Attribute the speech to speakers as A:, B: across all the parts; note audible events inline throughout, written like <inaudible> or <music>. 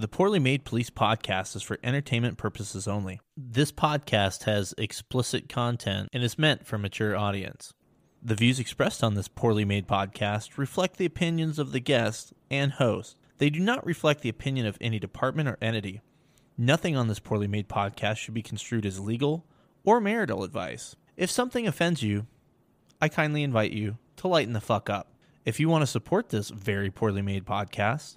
A: The Poorly Made Police podcast is for entertainment purposes only. This podcast has explicit content and is meant for mature audience. The views expressed on this poorly made podcast reflect the opinions of the guest and host. They do not reflect the opinion of any department or entity. Nothing on this poorly made podcast should be construed as legal or marital advice. If something offends you, I kindly invite you to lighten the fuck up. If you want to support this very poorly made podcast,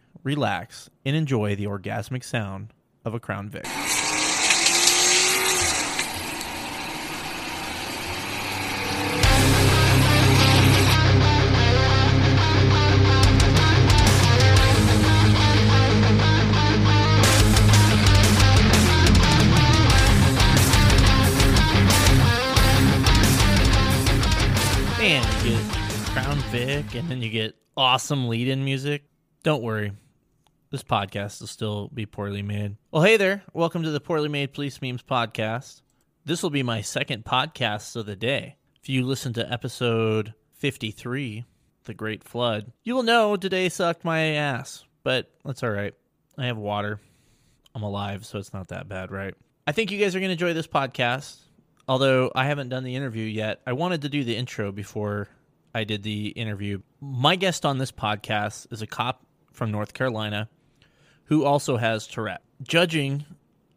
A: relax, and enjoy the orgasmic sound of a Crown Vic. Man, you get Crown Vic, and then you get awesome lead-in music. Don't worry, this podcast will still be poorly made. Well, hey there. Welcome to the Poorly Made Police Memes podcast. This will be my second podcast of the day. If you listen to episode 53, The Great Flood, you will know today sucked my ass, but that's all right. I have water. I'm alive, so it's not that bad, right? I think you guys are going to enjoy this podcast. Although I haven't done the interview yet, I wanted to do the intro before I did the interview. My guest on this podcast is a cop from North Carolina who also has Tourette. Judging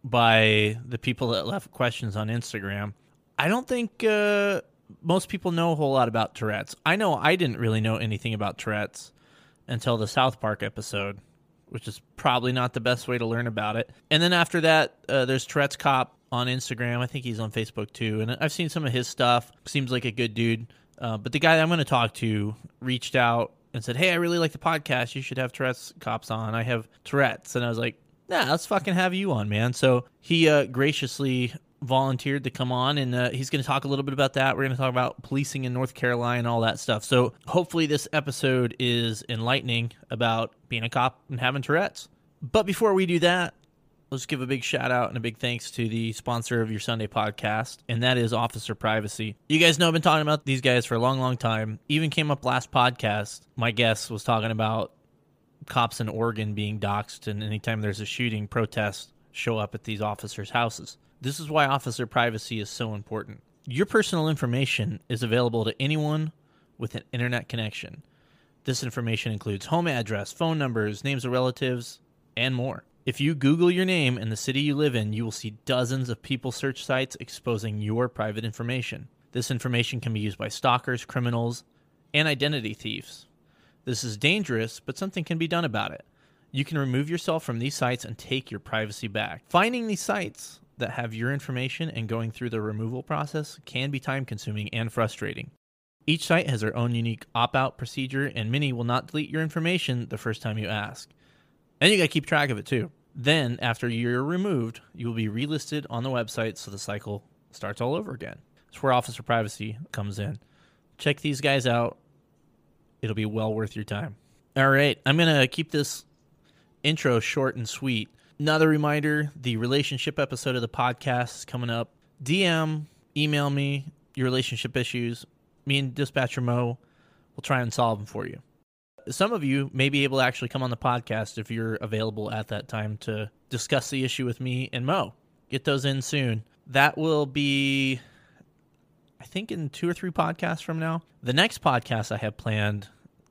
A: by the people that left questions on Instagram, I don't think uh, most people know a whole lot about Tourette's. I know I didn't really know anything about Tourette's until the South Park episode, which is probably not the best way to learn about it. And then after that, uh, there's Tourette's Cop on Instagram. I think he's on Facebook too. And I've seen some of his stuff. Seems like a good dude. Uh, but the guy I'm going to talk to reached out and said, "Hey, I really like the podcast. You should have Tourette's cops on. I have Tourette's." And I was like, "Yeah, let's fucking have you on, man." So he uh, graciously volunteered to come on, and uh, he's going to talk a little bit about that. We're going to talk about policing in North Carolina and all that stuff. So hopefully, this episode is enlightening about being a cop and having Tourette's. But before we do that, let's give a big shout out and a big thanks to the sponsor of your Sunday podcast, and that is Officer Privacy. You guys know I've been talking about these guys for a long, long time. Even came up last podcast. My guest was talking about cops in Oregon being doxxed, and anytime there's a shooting, protests show up at these officers' houses. This is why officer privacy is so important. Your personal information is available to anyone with an internet connection. This information includes home address, phone numbers, names of relatives, and more. If you Google your name and the city you live in, you will see dozens of people search sites exposing your private information. This information can be used by stalkers, criminals, and identity thieves. This is dangerous, but something can be done about it. You can remove yourself from these sites and take your privacy back. Finding these sites that have your information and going through the removal process can be time consuming and frustrating. Each site has their own unique opt out procedure, and many will not delete your information the first time you ask. And you got to keep track of it too. Then, after you're removed, you will be relisted on the website so the cycle starts all over again. That's where officer privacy comes in. Check these guys out. It'll be well worth your time. All right, I'm going to keep this intro short and sweet. Another reminder the relationship episode of the podcast is coming up. DM, email me your relationship issues. Me and Dispatcher Mo will try and solve them for you some of you may be able to actually come on the podcast if you're available at that time to discuss the issue with me and Mo. Get those in soon. That will be, I think, in two or three podcasts from now. The next podcast I have planned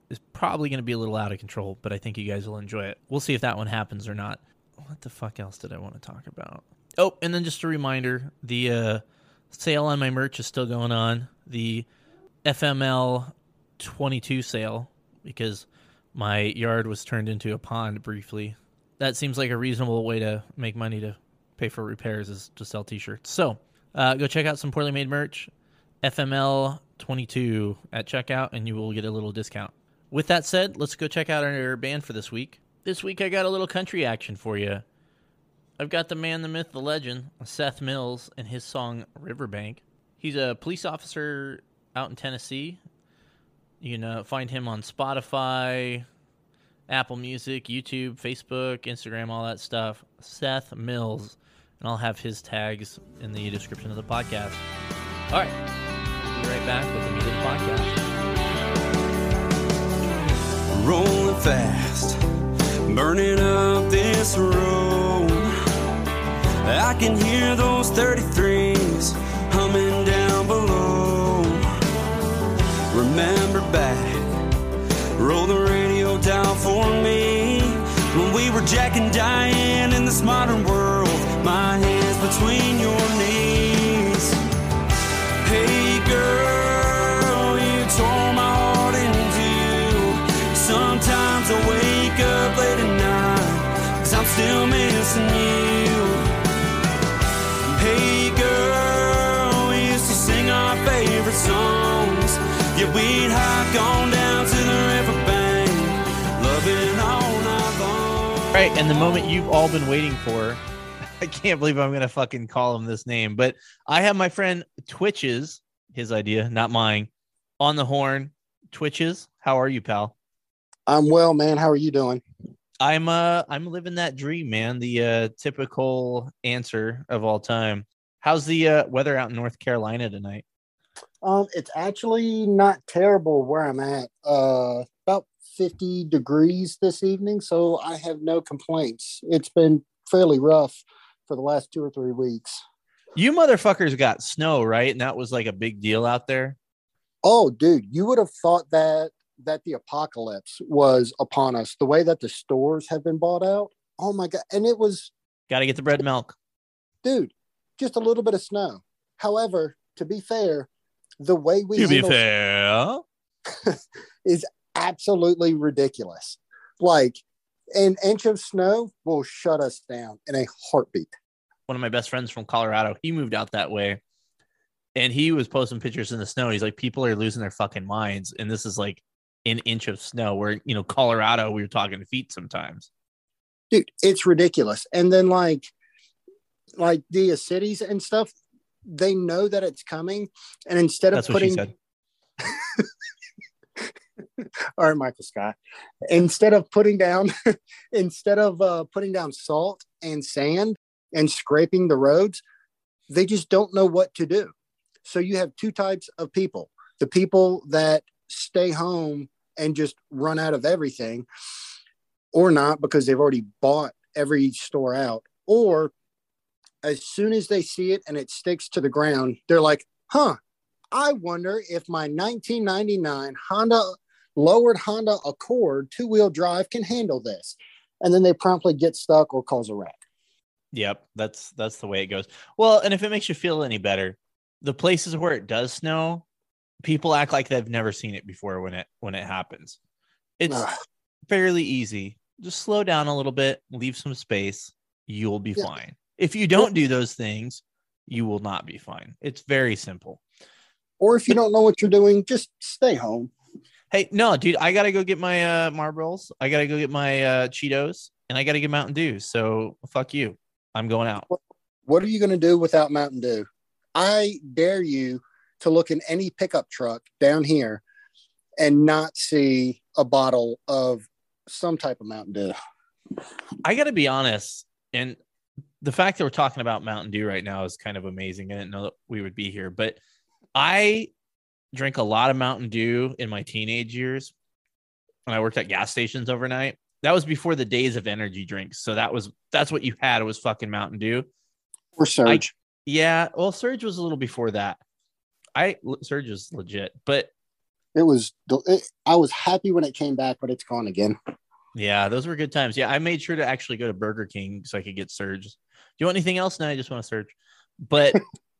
A: is probably going to be a little out of control, but I think you guys will enjoy it. We'll see if that one happens or not. What the fuck else did I want to talk about? Oh, and then just a reminder the uh, sale on my merch is still going on. The FML 22 sale because my yard was turned into a pond briefly. That seems like a reasonable way to make money to pay for repairs is to sell t-shirts. So uh, go check out some poorly made merch, FML22 at checkout, and you will get a little discount. With that said, let's go check out our band for this week. This week I got a little country action for you. I've got the man, the myth, the legend, Seth Mills, and his song Riverbank. He's a police officer out in Tennessee. You uh, find him on Spotify, Apple Music, YouTube, Facebook, Instagram, all that stuff. Seth Mills. And I'll have his tags in the description of the podcast. All right. Be right back with the meat of the podcast.
B: rolling fast, burning up this road. I can hear those 33s Remember back, roll the radio down for me. When we were Jack and Diane in this modern world, my hands between your knees.
A: Right, and the moment you've all been waiting for. <laughs> I can't believe I'm gonna fucking call him this name, but I have my friend Twitches, his idea, not mine, on the horn. Twitches, how are you, pal?
C: I'm well, man. How are you doing?
A: I'm uh I'm living that dream, man. The uh typical answer of all time. How's the uh, weather out in North Carolina tonight?
C: Um, it's actually not terrible where I'm at. Uh, 50 degrees this evening, so I have no complaints. It's been fairly rough for the last two or three weeks.
A: You motherfuckers got snow, right? And that was like a big deal out there.
C: Oh, dude, you would have thought that that the apocalypse was upon us. The way that the stores have been bought out. Oh my god! And it was,
A: Got to get the bread and milk.
C: dude, just a little bit of snow. However, to be fair, the way we
A: To be fair, <laughs>
C: is absolutely ridiculous. Like an inch of snow will shut us down in a heartbeat.
A: one of my best friends from Colorado, he moved out that way, and he was posting pictures in the snow. He's like, people are losing their fucking minds, and this is like an inch of snow. Where you know Colorado, we were talking feet sometimes.
C: Dude, it's ridiculous. And then like like the cities and stuff, they know that it's coming. And instead of
A: That's
C: putting <laughs> <laughs> all right, Michael Scott, instead of putting down <laughs> instead of uh, putting down salt and sand and scraping the roads, they just don't know what to do. So you have two types of people: the people that stay home and just run out of everything, or not because they've already bought every store out, or as soon as they see it and it sticks to the ground, they're like, "Huh." I wonder if my 1999 Honda lowered Honda Accord two wheel drive can handle this. And then they promptly get stuck or cause a wreck.
A: Yep, that's that's the way it goes. Well, and if it makes you feel any better, the places where it does snow, people act like they've never seen it before when it when it happens. It's
C: Ugh.
A: fairly easy. Just slow down a little bit, leave some space, you'll be
C: Yeah.
A: fine. If you don't do those things, you will not be fine. It's very simple.
C: Or if you don't know what you're doing, just stay home.
A: Hey, no, dude, I gotta go get my uh marbles. I gotta go get my uh Cheetos, and I gotta get Mountain Dew. So fuck you. I'm going out.
C: What are you going to do without Mountain Dew? I dare you to look in any pickup truck down here and not see a bottle of some type of Mountain Dew.
A: I gotta be honest, and the fact that we're talking about Mountain Dew right now is kind of amazing. I didn't know that we would be here, but I drank a lot of Mountain Dew in my teenage years when I worked at gas stations overnight. That was before the days of energy drinks. So that was that's what you had It was fucking Mountain Dew.
C: Or Surge.
A: Yeah, well, Surge was a little before that. I Surge was legit, but
C: it was, it, I was happy when it came back, but it's gone again.
A: yeah, those were good times. Yeah, I made sure to actually go to Burger King so I could get Surge. Do you want anything else? No, I just want to Surge. But <laughs>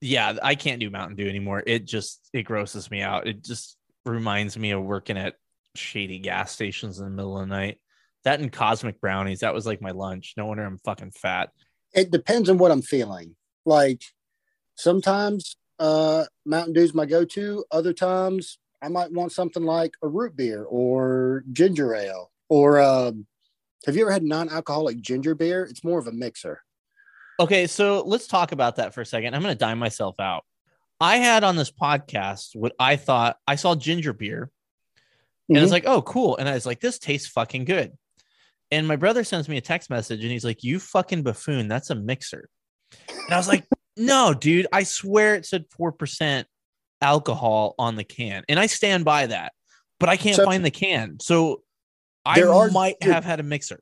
A: yeah, I can't do Mountain Dew anymore. It just it grosses me out. It just reminds me of working at shady gas stations in the middle of the night. That and cosmic brownies. That was like my lunch. No wonder I'm fucking fat.
C: it depends on what I'm feeling. Like sometimes uh, Mountain Dew's my go-to. Other times I might want something like a root beer or ginger ale or um, Have you ever had non-alcoholic ginger beer? It's more of a mixer.
A: Okay, so let's talk about that for a second. I'm going to dime myself out. I had on this podcast what I thought I saw ginger beer, and I was
C: Mhm.
A: like, "Oh, cool!" And I was like, "This tastes fucking good." And my brother sends me a text message, and he's like, "You fucking buffoon! That's a mixer." And I was like, <laughs> "No, dude! I swear it said four percent alcohol on the can, and I stand by that. But I can't
C: So-
A: find the can, so I
C: are-
A: might have had a mixer."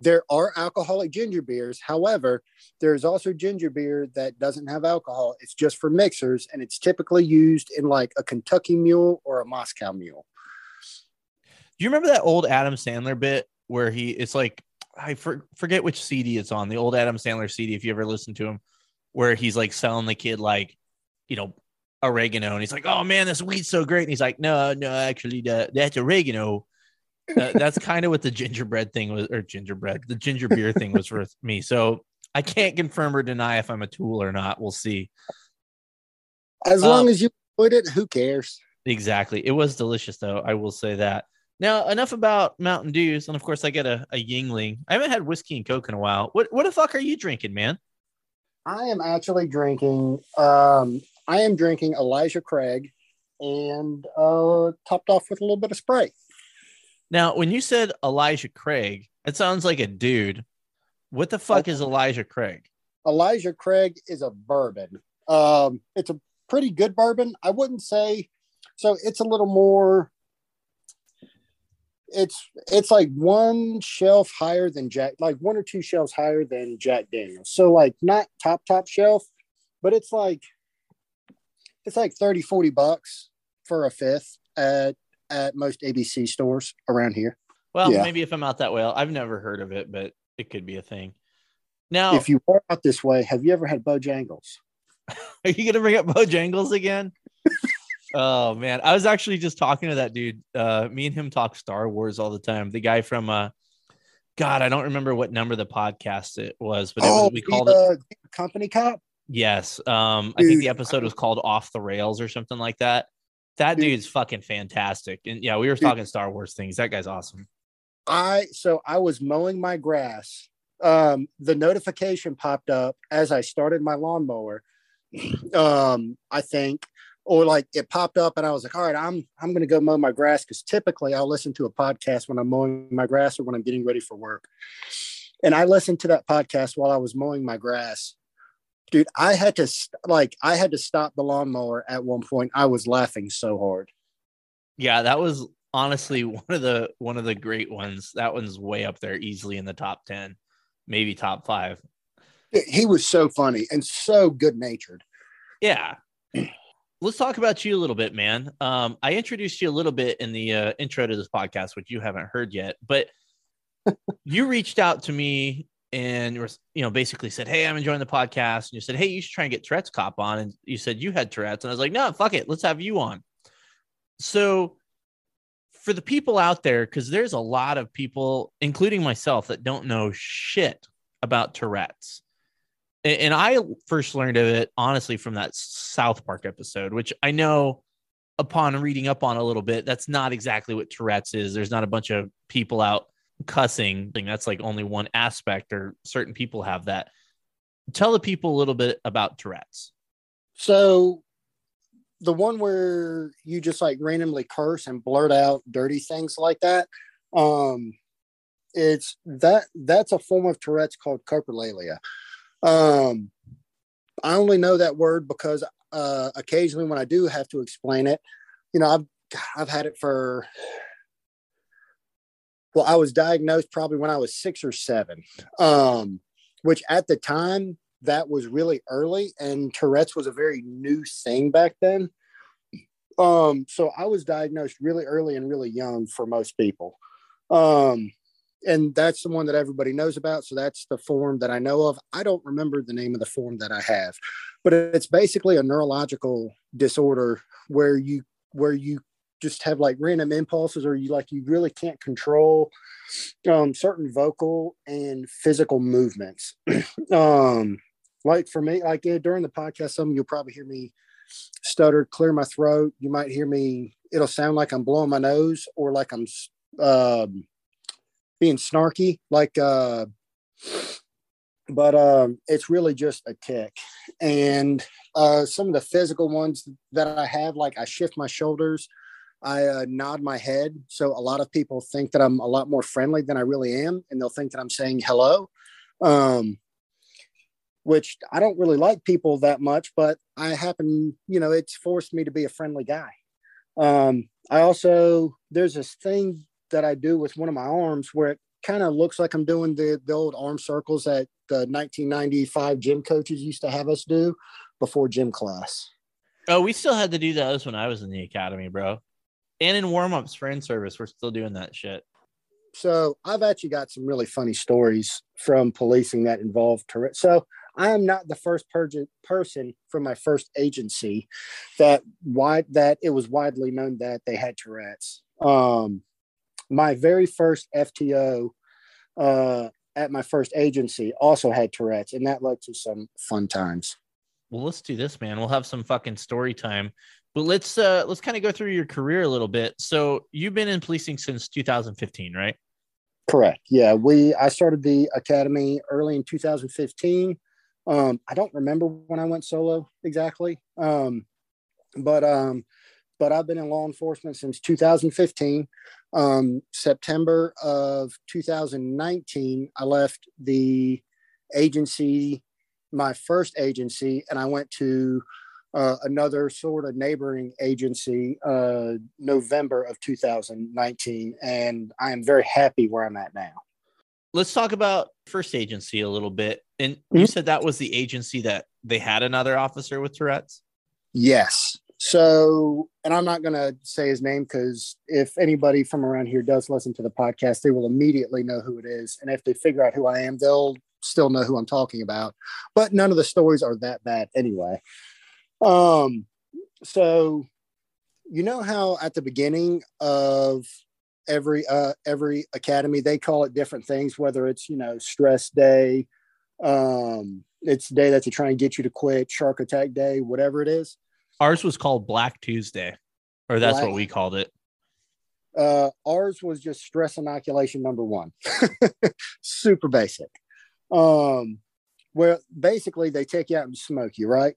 C: There are alcoholic ginger beers. However, there's also ginger beer that doesn't have alcohol. It's just for mixers, and it's typically used in like a Kentucky Mule or a Moscow Mule.
A: Do you remember that old Adam Sandler bit where he it's like I for, forget which CD it's on, the old Adam Sandler CD if you ever listen to him where he's like selling the kid like, you know, oregano and he's like, "Oh man, this weed's so great." And he's like, "No, no, actually the, that's oregano." Uh, that's kind of what the gingerbread thing was or gingerbread, the ginger beer thing was for <laughs> me. So I can't confirm or deny if I'm a tool or not. We'll see.
C: As
A: Um,
C: long as you enjoyed it, who cares?
A: Exactly. It was delicious, though. I will say that. Now, enough about Mountain Dews, and of course, I get a, a Yuengling. I haven't had whiskey and Coke in a while. What what the fuck are you drinking, man?
C: I am actually drinking. Um, I am drinking Elijah Craig, and uh, topped off with a little bit of Sprite.
A: Now, when you said Elijah Craig, it sounds like a dude. What the fuck is Elijah Craig?
C: Elijah Craig is a bourbon. Um, it's a pretty good bourbon. I wouldn't say so. It's a little more. It's it's like one shelf higher than Jack, like one or two shelves higher than Jack Daniels. So like not top top shelf, but it's like it's like 30, 40 bucks for a fifth at at most ABC stores around here.
A: Well,
C: Yeah.
A: maybe if I'm out that way, I've never heard of it, but it could be a thing. Now,
C: If you are out this way, have you ever had Bojangles? <laughs>
A: Are you gonna bring up Bojangles again? <laughs> oh man, I was actually just talking to that dude. Uh, me and him talk Star Wars all the time. The guy from uh, God, I don't remember what number the podcast it was, but it was, we
C: the,
A: called it.
C: uh, company cop.
A: Yes, um, I think the episode was called "Off the Rails" or something like that. That
C: Dude.
A: dude's fucking fantastic, and yeah, we were
C: Dude.
A: talking Star Wars things. That guy's awesome.
C: I so I was mowing my grass. Um, the notification popped up as I started my lawnmower. <clears throat> Um, I think, or like it popped up, and I was like, "All right, I'm I'm gonna go mow my grass." Because typically I'll listen to a podcast when I'm mowing my grass or when I'm getting ready for work. And I listened to that podcast while I was mowing my grass. Dude, I had to like I had to stop the lawnmower at one point. I was laughing so hard.
A: Yeah, that was honestly <laughs> one of the one of the great ones. That one's way up there, easily in the top ten, maybe top five.
C: He was so funny and so good natured.
A: Yeah. <clears throat> Let's talk about you a little bit, man. Um, I introduced you a little bit in the uh, intro to this podcast, which you haven't heard yet, but <laughs> you reached out to me and you know basically said, "Hey, I'm enjoying the podcast," and you said, "Hey, you should try and get Tourette's Cop on," and you said you had Tourette's, and I was like, "No, fuck it, let's have you on." So, for the people out there, because there's a lot of people, including myself, that don't know shit about Tourette's. A- And I first learned of it honestly from that South Park episode, which I know upon reading up on a little bit, that's not exactly what Tourette's is. There's not a bunch of people out cussing. I think that's like only one aspect, or certain people have that. Tell the people a little bit about Tourette's.
C: So the one where you just like randomly curse and blurt out dirty things like that, um, it's that that's a form of Tourette's called coprolalia. Um, I only know that word because uh, occasionally when I do have to explain it, you know, I've I've had it for well, I was diagnosed probably when I was six or seven, um, which at the time that was really early, and Tourette's was a very new thing back then. Um, so I was diagnosed really early and really young for most people. Um, and that's the one that everybody knows about. So that's the form that I know of. I don't remember the name of the form that I have, but it's basically a neurological disorder where you where you just have like random impulses or you like you really can't control um, certain vocal and physical movements. <clears throat> um, like for me, like yeah, during the podcast, some you'll probably hear me stutter, clear my throat. You might hear me. It'll sound like I'm blowing my nose or like I'm um, being snarky, like uh but um it's really just a tick. And uh some of the physical ones that I have, like I shift my shoulders, I uh, nod my head. So a lot of people think that I'm a lot more friendly than I really am, and they'll think that I'm saying hello. Um which I don't really like people that much, but I happen, you know, it's forced me to be a friendly guy. Um, I also, there's this thing that I do with one of my arms where it kind of looks like I'm doing the, the old arm circles that the 1995 gym coaches used to have us do before gym class.
A: Oh, we still had to do those when I was in the academy, bro. And in warm ups for in service, we're still doing that shit.
C: So I've actually got some really funny stories from policing that involved Tourette. So I am not the first per- person from my first agency that wide that it was widely known that they had Tourette's. Um, my very first FTO uh, at my first agency also had Tourette's, and that led to some fun times.
A: Well, let's do this, man. We'll have some fucking story time. But let's uh let's kind of go through your career a little bit. So you've been in policing since 2015, right?
C: Correct. Yeah, we I started the academy early in 2015. Um, I don't remember when I went solo exactly, um, but um, but I've been in law enforcement since 2015. Um, September of 2019, I left the agency, my first agency, and I went to uh, another sort of neighboring agency uh, November of 2019, and I am very happy where I'm at now.
A: Let's talk about first agency a little bit. And you
C: Mhm.
A: said that was the agency that they had another officer with Tourette's.
C: Yes. So, and I'm not going to say his name because if anybody from around here does listen to the podcast, they will immediately know who it is. And if they figure out who I am, they'll still know who I'm talking about. But none of the stories are that bad anyway. Um, so you know how at the beginning of every uh every academy they call it different things, whether it's you know stress day, um, it's the day that they try and get you to quit, shark attack day, whatever it is.
A: Ours was called Black Tuesday, or that's
C: Black-
A: what we called it.
C: Uh, ours was just stress inoculation number one, <laughs> super basic. Um, where basically they take you out and smoke you, right?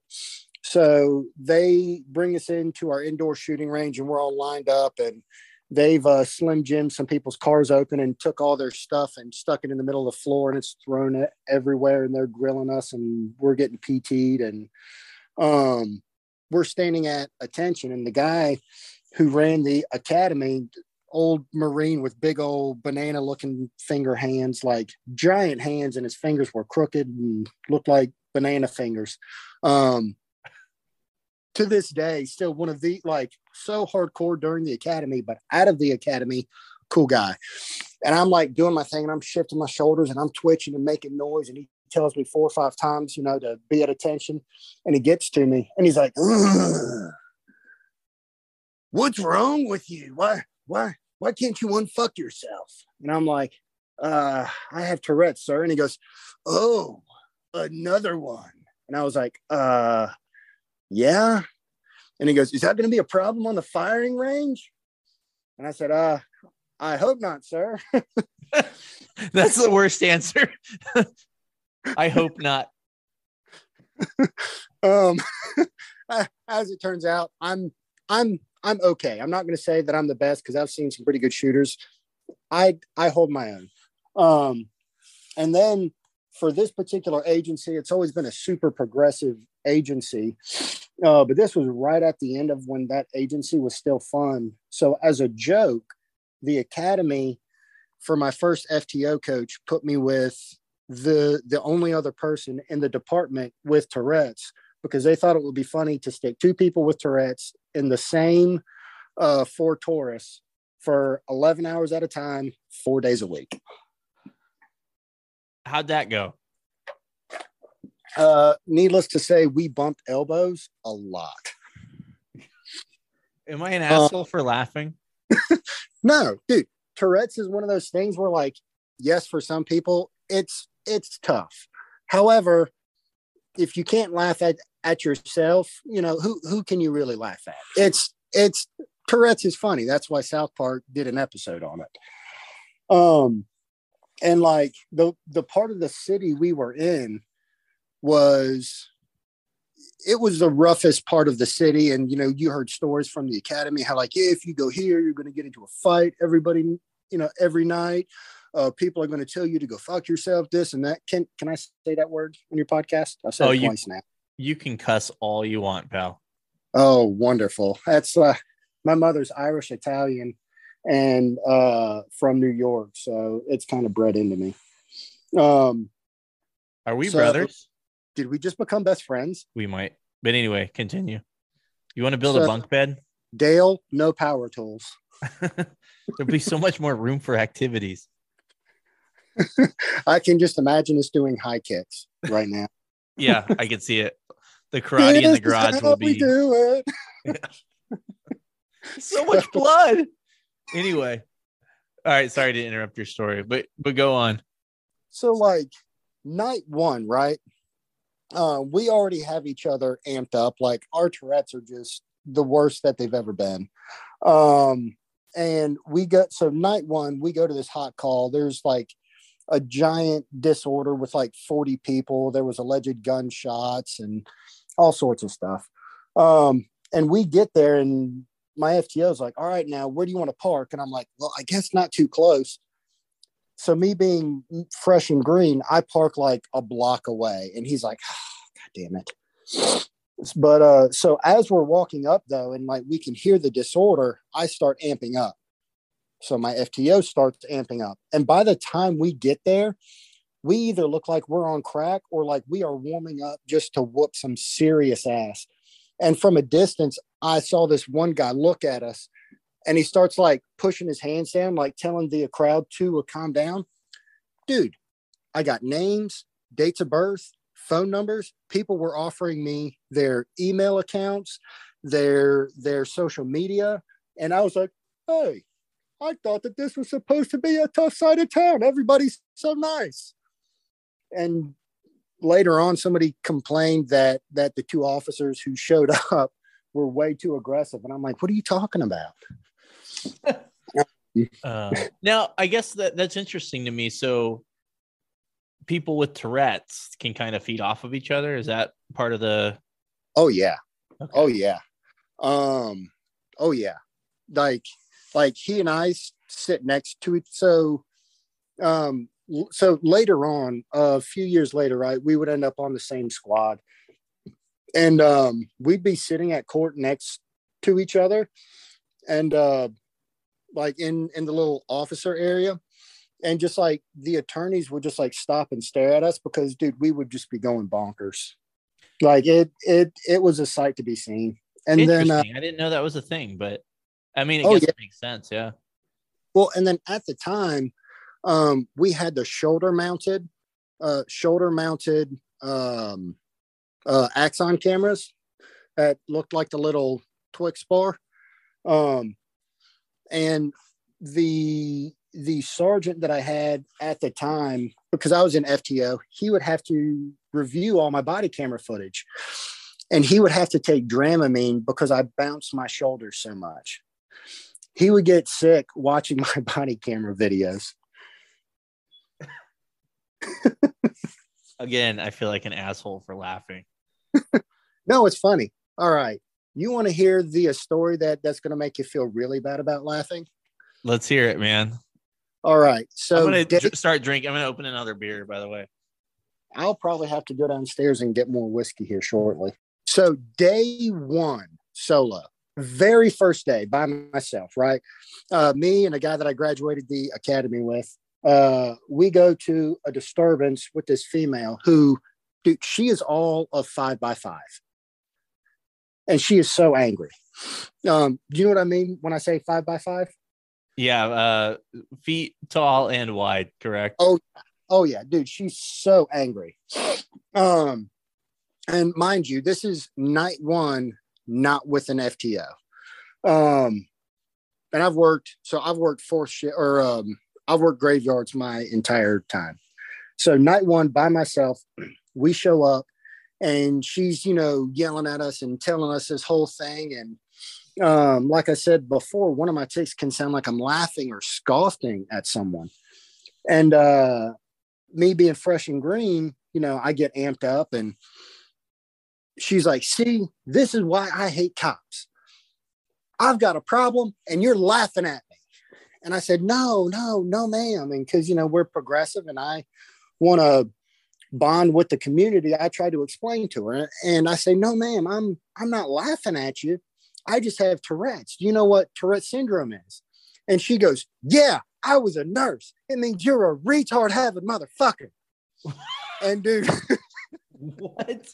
C: So they bring us into our indoor shooting range, and we're all lined up, and they've uh, slim jim some people's cars open and took all their stuff and stuck it in the middle of the floor, and it's thrown everywhere, and they're grilling us, and we're getting PT'd, and um, we're standing at attention, and the guy who ran the academy old marine with big old banana looking finger hands like giant hands and his fingers were crooked and looked like banana fingers. Um to this day still one of the like so hardcore during the academy but out of the academy cool guy. And i'm like doing my thing and i'm shifting my shoulders and i'm twitching and making noise and he tells me four or five times you know to be at attention and he gets to me and he's like "Ugh. what's wrong with you? Why why why can't you unfuck yourself? And i'm like uh i have tourette's sir. And he goes oh another one. And i was like uh yeah. And he goes is that going to be a problem on the firing range? And i said uh i hope not sir. <laughs>
A: That's the worst answer. <laughs> I hope not. <laughs>
C: um as it turns out i'm i'm i'm okay. I'm not going to say that i'm the best because i've seen some pretty good shooters. I i hold my own. Um and then for this particular agency it's always been a super progressive agency. Uh, but this was right at the end of when that agency was still fun. So as a joke the academy for my first fto coach put me with the the only other person in the department with tourette's because they thought it would be funny to stick two people with tourette's in the same uh ford taurus for 11 hours at a time four days a week.
A: How'd that go?
C: Uh needless to say we bumped elbows a lot.
A: Am I an asshole for laughing? <laughs>
C: no dude tourette's is one of those things where like yes for some people it's it's tough. However if you can't laugh at at yourself you know who who can you really laugh at? It's it's tourette's is funny. That's why south park did an episode on it. Um and like the the part of the city we were in was it was the roughest part of the city. And you know you heard stories from the academy how like yeah, if you go here you're going to get into a fight everybody you know every night. Uh, people are going to tell you to go fuck yourself this and that. Can can i say that word on your podcast? I said
A: Oh, you-
C: now.
A: You can cuss all you want, pal.
C: oh wonderful. That's uh my mother's irish italian and uh from new york. So it's kind of bred into me. Um
A: Are we
C: So-
A: brothers?
C: Did we just become best friends
A: We might. But anyway, continue. You want to build a bunk bed?
C: dale no power tools <laughs>
A: There'd be so much more room for activities. <laughs>
C: I can just imagine us doing high kicks right now. <laughs>
A: Yeah, I can see it. The karate in the garage will be
C: do it.
A: so much blood. Anyway, all right. Sorry to interrupt your story, but but go on.
C: So, like night one, right? Uh, we already have each other amped up. Like our Tourette's are just the worst that they've ever been. Um, and we go so night one, we go to this hot call. There's like a giant disorder with like 40 people. There was alleged gunshots and all sorts of stuff. Um, and we get there and my FTO is like, all right, now where do you want to park? And I'm like, well, I guess not too close. So me being fresh and green, I park like a block away. And he's like, oh, God damn it. But uh, so as we're walking up though, and like we can hear the disorder, I start amping up. So my FTO starts amping up. And by the time we get there, we either look like we're on crack or like we are warming up just to whoop some serious ass. And from a distance, I saw this one guy look at us and he starts like pushing his hands down, like telling the crowd to uh, calm down. Dude, I got names, dates of birth, phone numbers. People were offering me their email accounts, their their social media, and I was like, "Hey, I thought that this was supposed to be a tough side of town. Everybody's so nice." And later on, somebody complained that that the two officers who showed <laughs> up were way too aggressive, and I'm like, "What are you talking about?" <laughs>
A: Uh, now, I guess that that's interesting to me. So, people with Tourette's can kind of feed off of each other. Is that part of the?
C: Oh yeah.
A: Okay.
C: Oh yeah. Um oh yeah. Like like he and I sit next to each so um so later on a few years later right we would end up on the same squad and um we'd be sitting at court next to each other and uh like in in the little officer area and just like the attorneys would just like stop and stare at us because dude we would just be going bonkers like it it it was a sight to be seen and then uh,
A: I didn't know that was a thing, but I mean, I
C: Oh, yeah.
A: it makes sense. Yeah.
C: well and then at the time um we had the shoulder mounted uh shoulder mounted um uh axon cameras that looked like the little twix bar um and the the sergeant that i had at the time because i was in fto he would have to review all my body camera footage. And he would have to take dramamine because i bounced my shoulders so much. He would get sick watching <laughs> my body camera videos.
A: Again, I feel like an asshole for laughing. <laughs>
C: no it's funny. All right you want to hear the a story that that's going to make you feel really bad about laughing
A: Let's hear it, man.
C: all right So
A: I'm
C: Dave-
A: dr- start drinking. I'm gonna open another beer. By the way.
C: I'll probably have to go downstairs and get more whiskey here shortly. So, day one, solo, very first day by myself, right? Uh, me and a guy that I graduated the academy with, uh, we go to a disturbance with this female who, dude, she is all of five by five. And she is so angry. Um, do you know what I mean when I say five by five?
A: Yeah. Uh, feet tall and wide. Correct.
C: Oh, Oh yeah, dude, she's so angry. Um, and mind you, this is night one, not with an FTO. Um, and I've worked, so I've worked fourth shift or um, I've worked graveyards my entire time. So night one by myself, we show up, and she's you know yelling at us and telling us this whole thing, and um, like I said before, one of my ticks can sound like I'm laughing or scoffing at someone And uh, me being fresh and green, you know, I get amped up and she's like, see, this is why I hate cops. I've got a problem and you're laughing at me. And I said, no, no, no, ma'am. And because, you know, we're progressive and I want to bond with the community, I try to explain to her. And I say, no, ma'am, I'm, I'm not laughing at you. I just have Tourette's. Do you know what Tourette's syndrome is? And she goes, yeah, I was a nurse. It means you're a retard having motherfucker. <laughs> and dude,
A: what?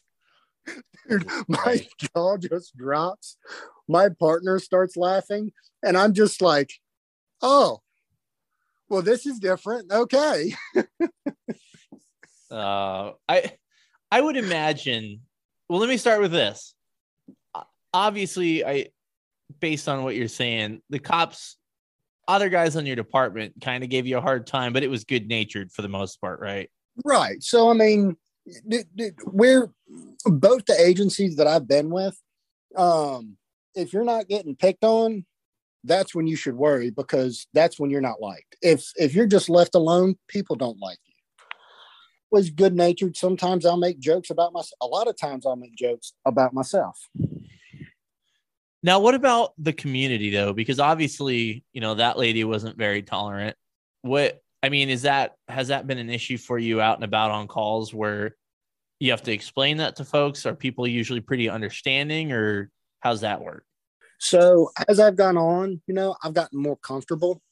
A: <laughs>
C: Dude, my jaw just drops. My partner starts laughing, and I'm just like, oh, well, this is different. Okay. <laughs>
A: uh, I I would imagine. Well, let me start with this. Obviously, I based on what you're saying, the cops, other guys on your department, kind of gave you a hard time, but it was good natured for the most part, right?
C: Right. So, I mean, we're both the agencies that I've been with. Um, if you're not getting picked on, that's when you should worry because that's when you're not liked. If if you're just left alone, people don't like you. Was good natured. Sometimes I'll make jokes about myself. A lot of times I'll make jokes about myself.
A: Now, what about the community though? Because obviously, you know, that lady wasn't very tolerant. What I mean, is that has that been an issue for you out and about on calls where you have to explain that to folks? Are people usually pretty understanding or how's that work?
C: So as I've gone on, you know, I've gotten more comfortable.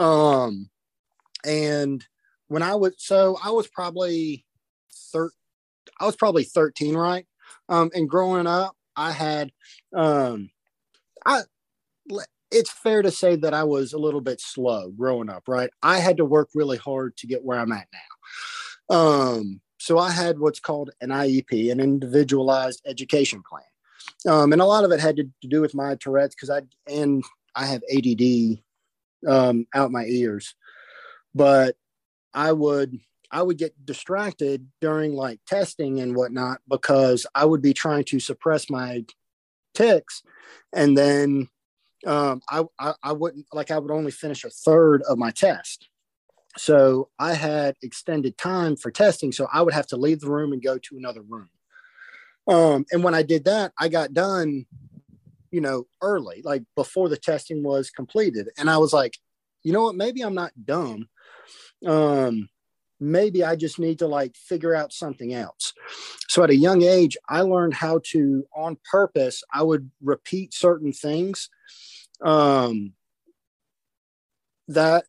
C: Um and when I was so I was probably thir- I was probably 13, right? Um and growing up, I had um I it's fair to say that I was a little bit slow growing up, right? I had to work really hard to get where I'm at now. Um, so I had what's called an IEP, an individualized education plan. Um, and a lot of it had to, to do with my Tourette's because I and I have ADD um, out my ears, but I would I would get distracted during like testing and whatnot because I would be trying to suppress my ticks, and then um, I, I, I wouldn't like I would only finish a third of my test. So I had extended time for testing. So I would have to leave the room and go to another room. Um, and when I did that, I got done, you know, early, like before the testing was completed. And I was like, you know what? Maybe I'm not dumb. Um, maybe I just need to like figure out something else. So at a young age, I learned how to, on purpose, I would repeat certain things um, that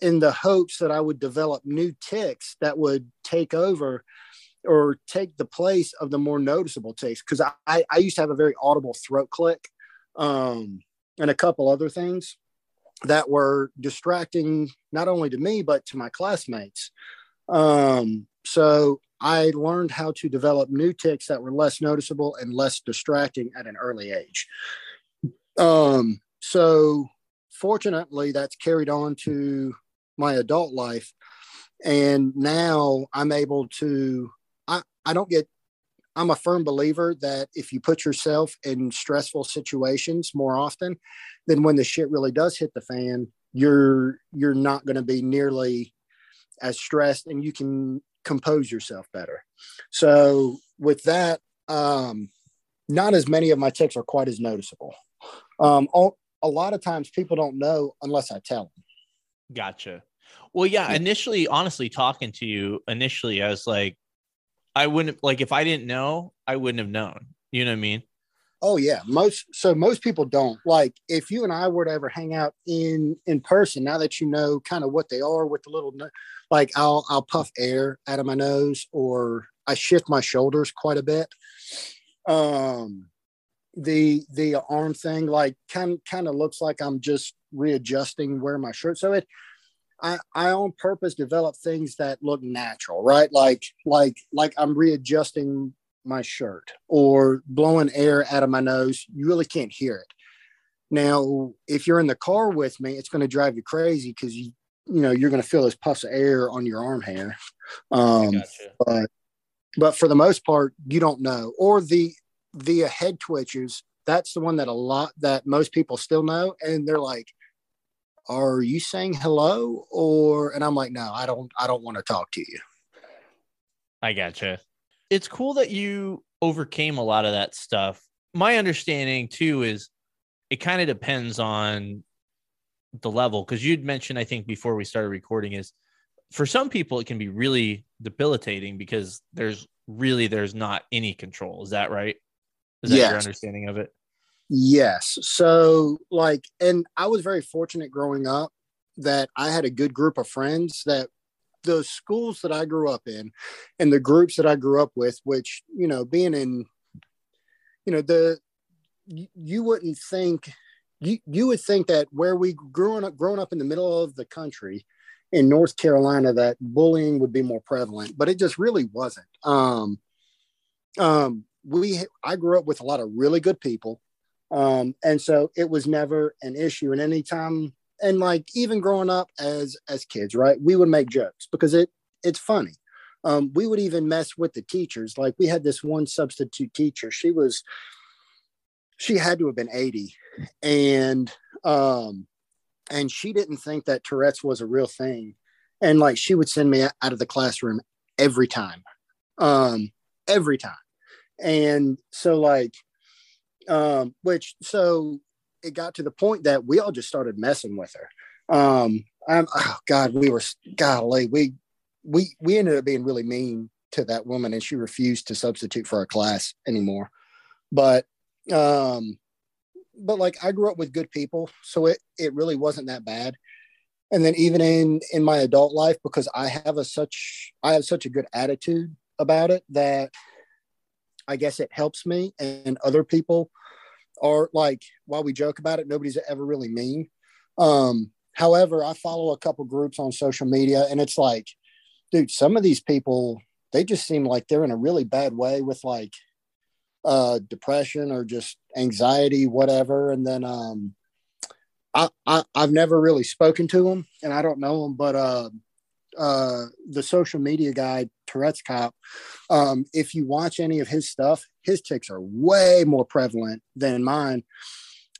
C: in the hopes that I would develop new ticks that would take over or take the place of the more noticeable ticks. Because I, I used to have a very audible throat click um, and a couple other things that were distracting not only to me but to my classmates. Um, so I learned how to develop new ticks that were less noticeable and less distracting at an early age. Um, so fortunately, that's carried on to my adult life. And now I'm able to, I, I don't get, I'm a firm believer that if you put yourself in stressful situations more often, then when the shit really does hit the fan, you're you're not going to be nearly as stressed and you can compose yourself better. So with that, um, not as many of my ticks are quite as noticeable. Um, all, a lot of times people don't know unless I tell them.
A: Gotcha. Well, yeah, initially, honestly, talking to you initially, I was like, I wouldn't like if I didn't know, I wouldn't have known. You know what I mean?
C: Oh yeah, most so most people don't like if you and I were to ever hang out in in person. Now that you know kind of what they are with the little, like I'll I'll puff air out of my nose or I shift my shoulders quite a bit. Um, the the arm thing like kind kind of looks like I'm just readjusting where my shirt. So it I I on purpose develop things that look natural, right? Like like like I'm readjusting my shirt or blowing air out of my nose. You really can't hear it. Now, if you're in the car with me, it's going to drive you crazy because you you know you're going to feel those puffs of air on your arm hair. Um, gotcha. But but for the most part, you don't know. Or the the head twitches, that's the one that a lot that most people still know. And they're like, are you saying hello or and i'm like no i don't i don't want to talk to you
A: I gotcha. It's cool that you overcame a lot of that stuff. My understanding too is it kind of depends on the level because you'd mentioned, I think, before we started recording, is for some people it can be really debilitating because there's really there's not any control. Is that right? Is that your understanding of it?
C: Yes. So, like, and I was very fortunate growing up that I had a good group of friends that the schools that I grew up in and the groups that I grew up with, which, you know, being in, you know, the, you, wouldn't think, you, you would think that where we growing up, growing up in the middle of the country in North Carolina, that bullying would be more prevalent, but it just really wasn't. Um, um, we, I grew up with a lot of really good people um and so it was never an issue. And anytime and like even growing up as as kids right we would make jokes because it it's funny. Um we would even mess with the teachers. Like we had this one substitute teacher. She was she had to have been 80 and um and she didn't think that tourette's was a real thing. And like she would send me out of the classroom every time. Um every time. And so like um, which so it got to the point that we all just started messing with her. Um, I'm, oh God, we were golly, we we we ended up being really mean to that woman, and she refused to substitute for our class anymore. But um, but like I grew up with good people, so it it really wasn't that bad. And then even in in my adult life, because I have a such I have such a good attitude about it that I guess it helps me and other people are like while we joke about it, nobody's ever really mean. Um, however, I follow a couple groups on social media and it's like, dude, some of these people, they just seem like they're in a really bad way with like uh depression or just anxiety, whatever. And then um I, I I've never really spoken to them and I don't know them, but uh uh the social media guy tourette's cop um if you watch any of his stuff his tics are way more prevalent than mine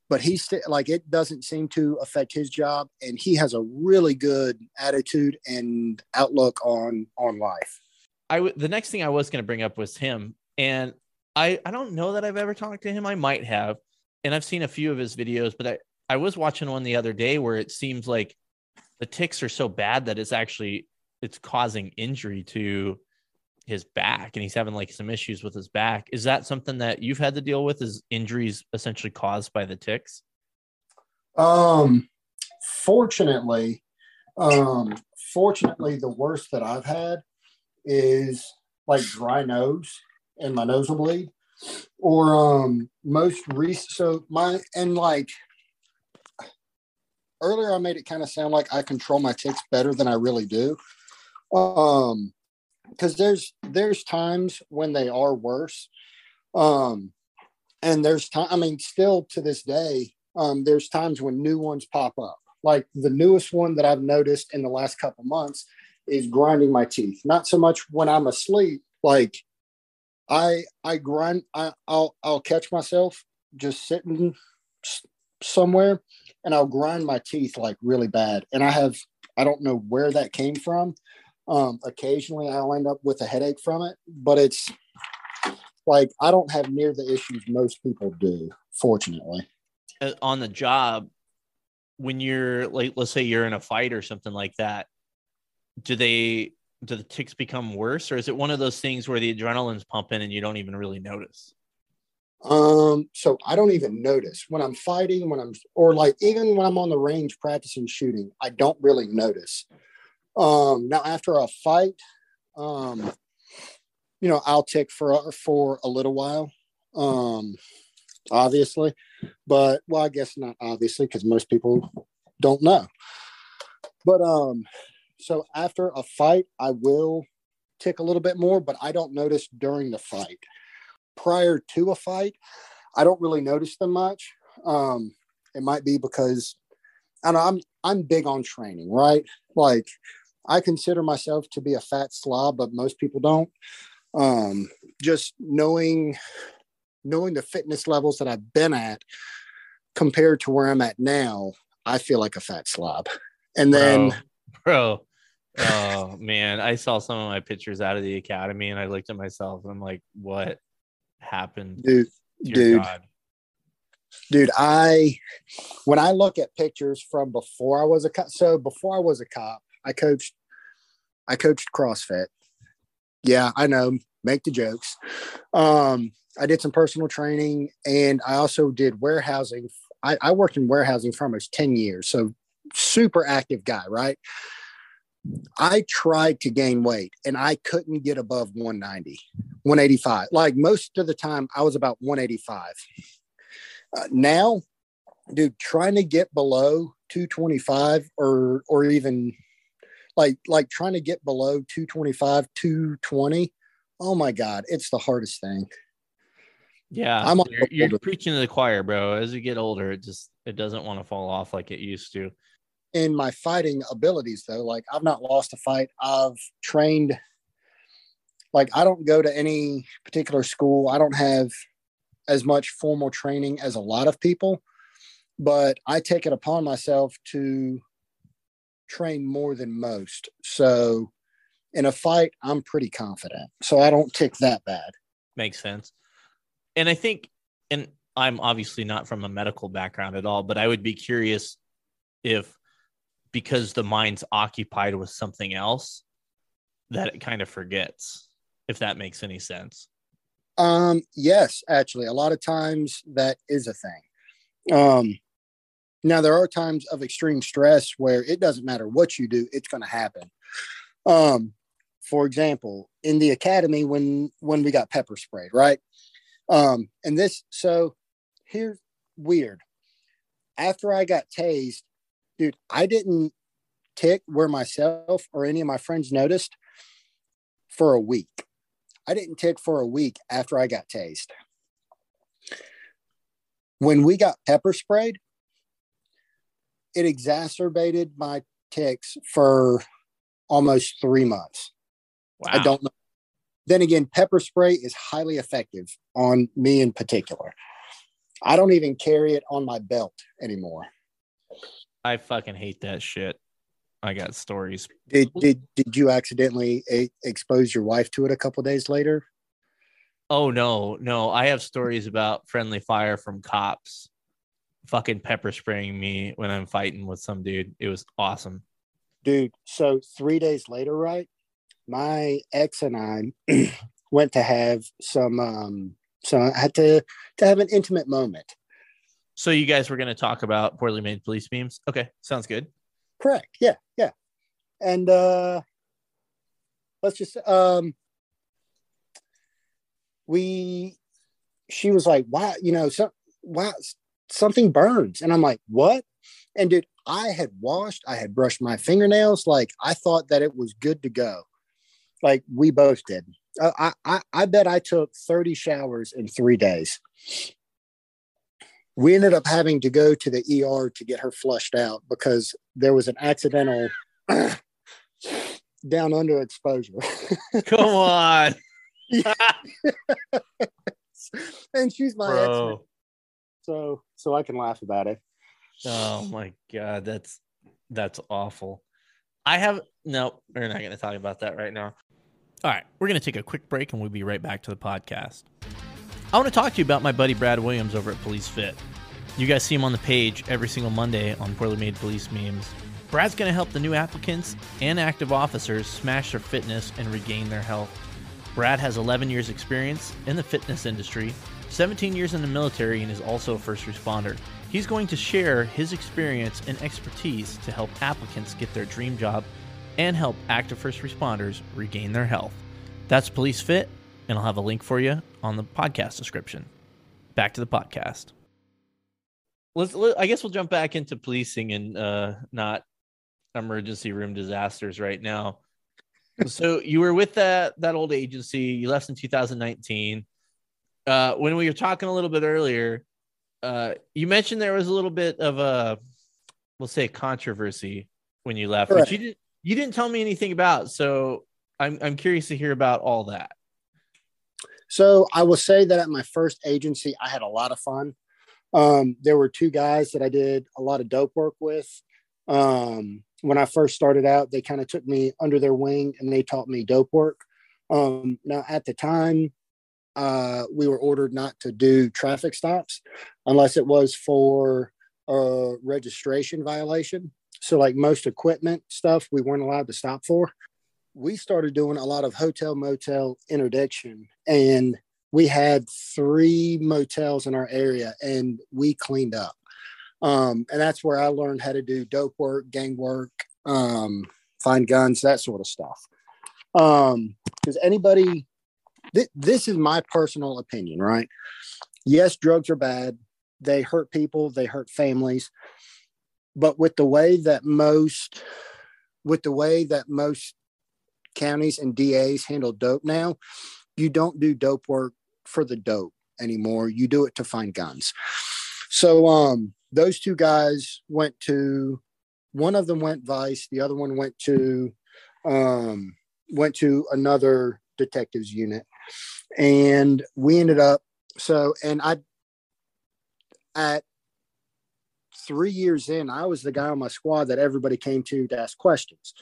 C: but he's st- like it doesn't seem to affect his job and he has a really good attitude and outlook on on life
A: I w- the next thing I was going to bring up was him, and I I don't know that I've ever talked to him. I might have, and I've seen a few of his videos, but I I was watching one the other day where it seems like the tics are so bad that it's actually it's causing injury to his back, and he's having like some issues with his back. Is that something that you've had to deal with? Is injuries essentially caused by the tics?
C: um fortunately um fortunately the worst that i've had is like dry nose and my nose will bleed or um most recent so my and like earlier i made it kind of sound like i control my tics better than i really do um because there's there's times when they are worse. Um and there's time i mean still to this day um there's times when new ones pop up. Like the newest one that i've noticed in the last couple months is grinding my teeth. Not so much when i'm asleep like i i grind I, i'll i'll catch myself just sitting somewhere and i'll grind my teeth like really bad. And i have i don't know where that came from um occasionally i'll end up with a headache from it but it's like i don't have near the issues most people do fortunately.
A: Uh, on the job when you're like let's say you're in a fight or something like that do they do the tics become worse or is it one of those things where the adrenaline's pumping and you don't even really notice?
C: Um, so I don't even notice. When I'm fighting, when I'm or like even when I'm on the range practicing shooting, I don't really notice. Um, now after a fight, um, you know, I'll tick for for a little while. Um, obviously, but well, I guess not obviously because most people don't know. But um, so after a fight, I will tick a little bit more, but I don't notice during the fight prior to a fight, I don't really notice them much. Um, it might be because I know, I'm I'm big on training, right? Like I consider myself to be a fat slob, but most people don't. Um, just knowing knowing the fitness levels that I've been at compared to where I'm at now, I feel like a fat slob. And then,
A: bro, <laughs> bro, oh man, I saw some of my pictures out of the academy, and I looked at myself. And I'm like, what happened?
C: dude, dude,
A: God.
C: dude, I when I look at pictures from before I was a cop, so before I was a cop, I coached, I coached CrossFit. Yeah, I know, make the jokes. Um, I did some personal training, and I also did warehousing. I, I worked in warehousing for almost ten years, so super active guy, right? I tried to gain weight and I couldn't get above 190, 185. Like most of the time, I was about 185. Uh, now, dude, trying to get below 225 or or even like like trying to get below 225, 220. Oh my God, it's the hardest thing.
A: Yeah,
C: I'm
A: you're, you're preaching to the choir, bro. As you get older, it just it doesn't want to fall off like it used to.
C: in my fighting abilities though like i've not lost a fight i've trained like i don't go to any particular school i don't have as much formal training as a lot of people but i take it upon myself to train more than most so in a fight i'm pretty confident so i don't tick that bad
A: Makes sense. And I think, and I'm obviously not from a medical background at all, but I would be curious if because the mind's occupied with something else that it kind of forgets, if that makes any sense.
C: Um, yes, actually, a lot of times that is a thing. Um, now there are times of extreme stress where it doesn't matter what you do, it's going to happen. Um, for example, in the academy when when we got pepper sprayed, right? Um, and this so here's weird. After I got tased, dude, I didn't tick where myself or any of my friends noticed for a week. I didn't tick for a week after I got tased. When we got pepper sprayed, it exacerbated my tics for almost three months.
A: Wow.
C: I don't know. Then again, pepper spray is highly effective on me in particular. I don't even carry it on my belt anymore.
A: I fucking hate that shit. I got stories.
C: Did did did you accidentally e- expose your wife to it a couple days later?
A: Oh no, no. I have stories about friendly fire from cops fucking pepper spraying me when I'm fighting with some dude. It was awesome.
C: dude so three days later right my ex and i <clears throat> went to have some um so i had to to have an intimate moment
A: So you guys were going to talk about Poorly Made Police Memes? Okay, sounds good.
C: correct yeah yeah and uh let's just um we she was like wow you know so wow something burns. And i'm like what? And dude i had washed i had brushed my fingernails. Like i thought that it was good to go. Like we both did. Uh, I, I i bet i took 30 showers in three days. We ended up having to go to the er to get her flushed out because there was an accidental <coughs> down under exposure. <laughs>
A: Come on, <laughs>
C: and she's my ex
A: bro.
C: So so i can laugh about it
A: Oh my god, that's that's awful. I have no, we're not going to talk about that right now. All right, we're going to take a quick break and we'll be right back to the podcast. I want to talk to you about my buddy Brad Williams over at Police Fit. You guys see him on the page every single Monday on Poorly Made Police Memes. Brad's going to help the new applicants and active officers smash their fitness and regain their health. Brad has 11 years' experience in the fitness industry, 17 years in the military, and is also a first responder. He's going to share his experience and expertise to help applicants get their dream job and help active first responders regain their health. That's Police Fit, and I'll have a link for you on the podcast description. Back to the podcast. Let's. Let, I guess we'll jump back into policing and uh, not emergency room disasters right now. so you were with that that old agency. You left in 2019. Uh, when we were talking a little bit earlier, uh, you mentioned there was a little bit of a, we'll say, controversy when you left,
C: Correct.
A: which you didn't you didn't tell me anything about. So I'm I'm curious to hear about all that.
C: So I will say that at my first agency, I had a lot of fun. Um, there were two guys that I did a lot of dope work with. Um, when I first started out, they kind of took me under their wing and they taught me dope work. Um, now, at the time, uh, we were ordered not to do traffic stops unless it was for a registration violation. So, like most equipment stuff, we weren't allowed to stop for. We started doing a lot of hotel motel interdiction, and we had three motels in our area, and we cleaned up. Um, and that's where I learned how to do dope work, gang work, um, find guns, that sort of stuff. Um, because anybody, th- this is my personal opinion, right? Yes, drugs are bad. They hurt people, they hurt families. But with the way that most, with the way that most counties and DAs handle dope now, you don't do dope work for the dope anymore. You do it to find guns. So um those two guys went to one of them went vice, the other one went to um went to another detectives unit. And we ended up so and I at three years in, I was the guy on my squad that everybody came to to ask questions,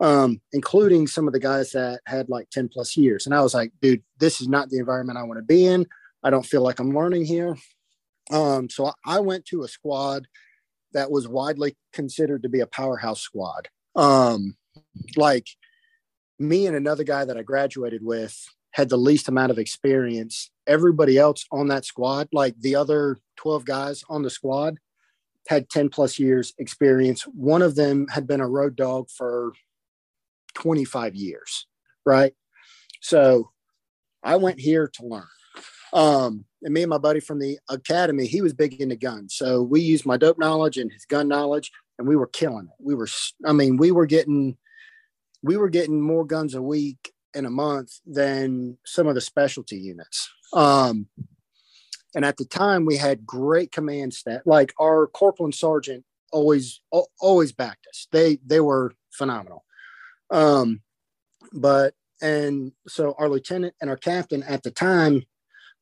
C: um, including some of the guys that had like 10 plus years. And I was like, dude, this is not the environment I want to be in. I don't feel like I'm learning here. Um, so I went to a squad that was widely considered to be a powerhouse squad. Um, like me and another guy that I graduated with had the least amount of experience. Everybody else on that squad, like the other 12 guys on the squad, had 10 plus years experience. One of them had been a road dog for 25 years, right? So I went here to learn. Um, and me and my buddy from the academy, he was big into guns. So we used my dope knowledge and his gun knowledge, and we were killing it. We were, I mean, we were getting, we were getting more guns a week in a month than some of the specialty units. Um, and at the time, we had great command staff. Like our corporal and sergeant always, always backed us. They they were phenomenal. Um, but and so our lieutenant and our captain at the time,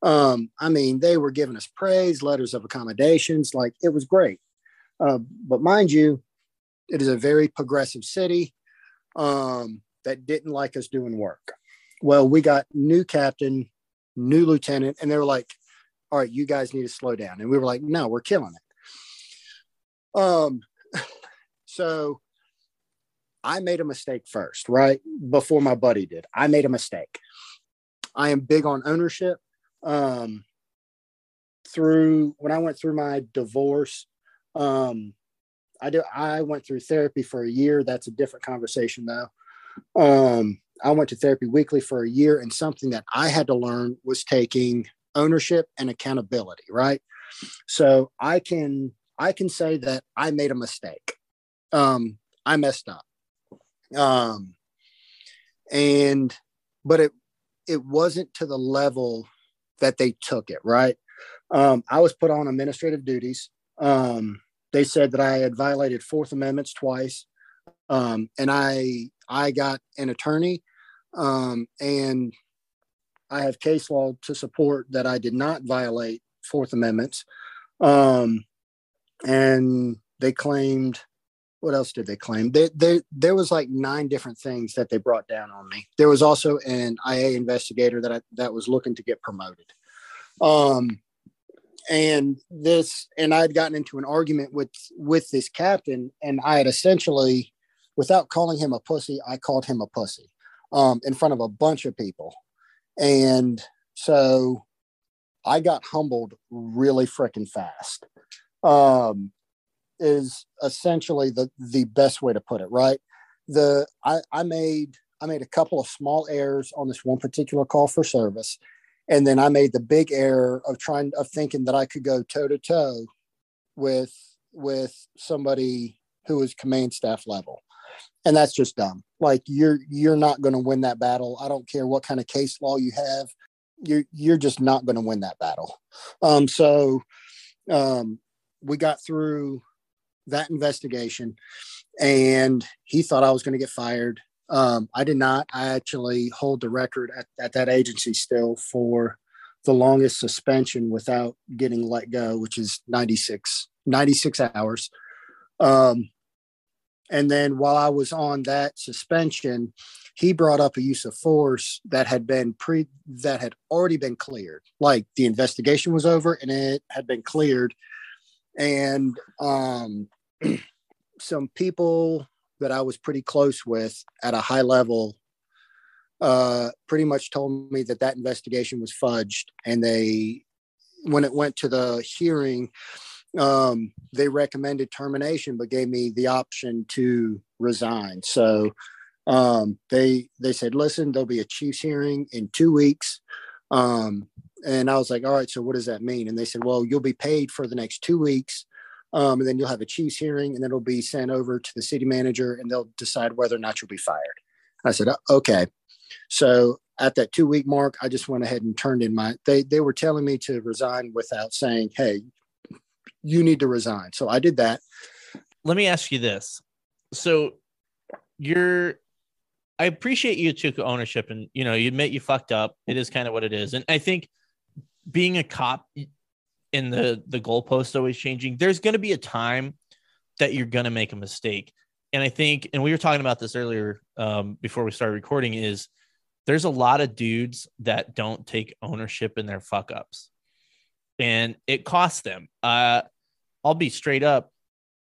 C: um, I mean, they were giving us praise, letters of accommodations, like it was great. Uh, but mind you, it is a very progressive city um, that didn't like us doing work. Well, we got new captain, new lieutenant, and they were like, "All right, you guys need to slow down." And we were like, "No, we're killing it." Um, <laughs> so I made a mistake first, right? Before my buddy did. I made a mistake. I am big on ownership. Um, through when I went through my divorce, um, I do I went through therapy for a year. That's a different conversation though. Um, I went to therapy weekly for a year, and something that I had to learn was taking ownership and accountability, right? So I can I can say that I made a mistake. Um, I messed up. Um, and but it it wasn't to the level that they took it right. Um, I was put on administrative duties. Um, they said that I had violated Fourth Amendments twice, um, and I I got an attorney, um, and I have case law to support that I did not violate Fourth Amendments. Um, and they claimed what else did they claim? They, they, there was like nine different things that they brought down on me. There was also an IA investigator that I, that was looking to get promoted. Um, and this, and I had gotten into an argument with with this captain, and I had essentially, without calling him a pussy, I called him a pussy, um, in front of a bunch of people, and so I got humbled really freaking fast. Um, is essentially the the best way to put it right? The I, I made i made a couple of small errors on this one particular call for service. And then i made the big error of trying of thinking that i could go toe to toe with with somebody who was command staff level and that's just dumb like you're you're not going to win that battle i don't care what kind of case law you have you're you're just not going to win that battle um so um we got through that investigation and he thought I was going to get fired. Um, I did not. I actually hold the record at, at that agency still for the longest suspension without getting let go, which is 96, 96 hours. Um, and then while I was on that suspension, he brought up a use of force that had been pre that had already been cleared. Like the investigation was over and it had been cleared. And um, <clears throat> some people that I was pretty close with at a high level uh, pretty much told me that that investigation was fudged, and they, when it went to the hearing, um, they recommended termination, but gave me the option to resign. So um, they they said, listen, there'll be a chief's hearing in two weeks. Um, and I was like, all right, so what does that mean? And they said, well, you'll be paid for the next two weeks. Um, and then you'll have a chief's hearing, and then it'll be sent over to the city manager, and they'll decide whether or not you'll be fired. I said, okay. So at that two week mark, I just went ahead and turned in my. They they were telling me to resign without saying, "Hey, you need to resign." So I did that.
A: Let me ask you this: so you're. I appreciate you took ownership and you know you admit you fucked up. It is kind of what it is, and I think being a cop in the the goalpost always changing. There's going to be a time that you're going to make a mistake, and I think, and we were talking about this earlier um, before we started recording, is there's a lot of dudes that don't take ownership in their fuck ups and it costs them. Uh, I'll be straight up.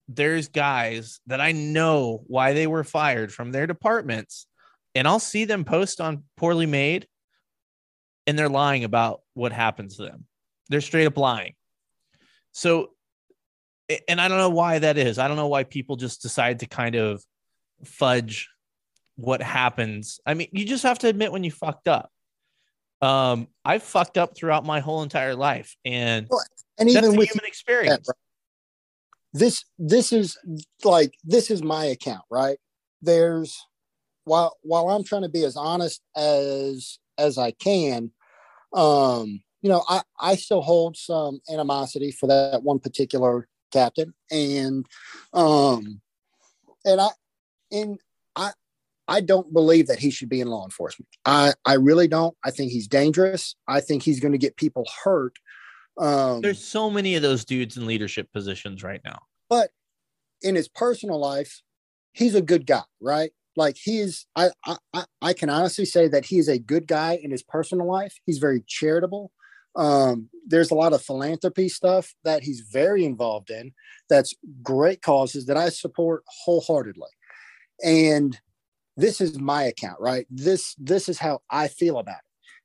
A: There's guys that I know why they were fired from their departments, and I'll see them post on Poorly Made, and they're lying about what happens to them. They're straight up lying. So, and I don't know why that is. I don't know why people just decide to kind of fudge what happens. I mean, you just have to admit when you fucked up. Um, I fucked up throughout my whole entire life, and
C: well, and even
A: that's a
C: with
A: human experience.
C: that, this this is like this is my account, right? There's while while I'm trying to be as honest as as I can, um, you know, I I still hold some animosity for that one particular captain, and um, and I and I I don't believe that he should be in law enforcement. I, I really don't. I think he's dangerous. I think he's going to get people hurt. Um,
A: There's so many of those dudes in leadership positions right now.
C: but in his personal life, he's a good guy, right? Like he is, I, I, I- I can honestly say that he is a good guy in his personal life. He's very charitable. Um, there's a lot of philanthropy stuff that he's very involved in. That's great causes that I support wholeheartedly. And this is my account, right? This this is how I feel about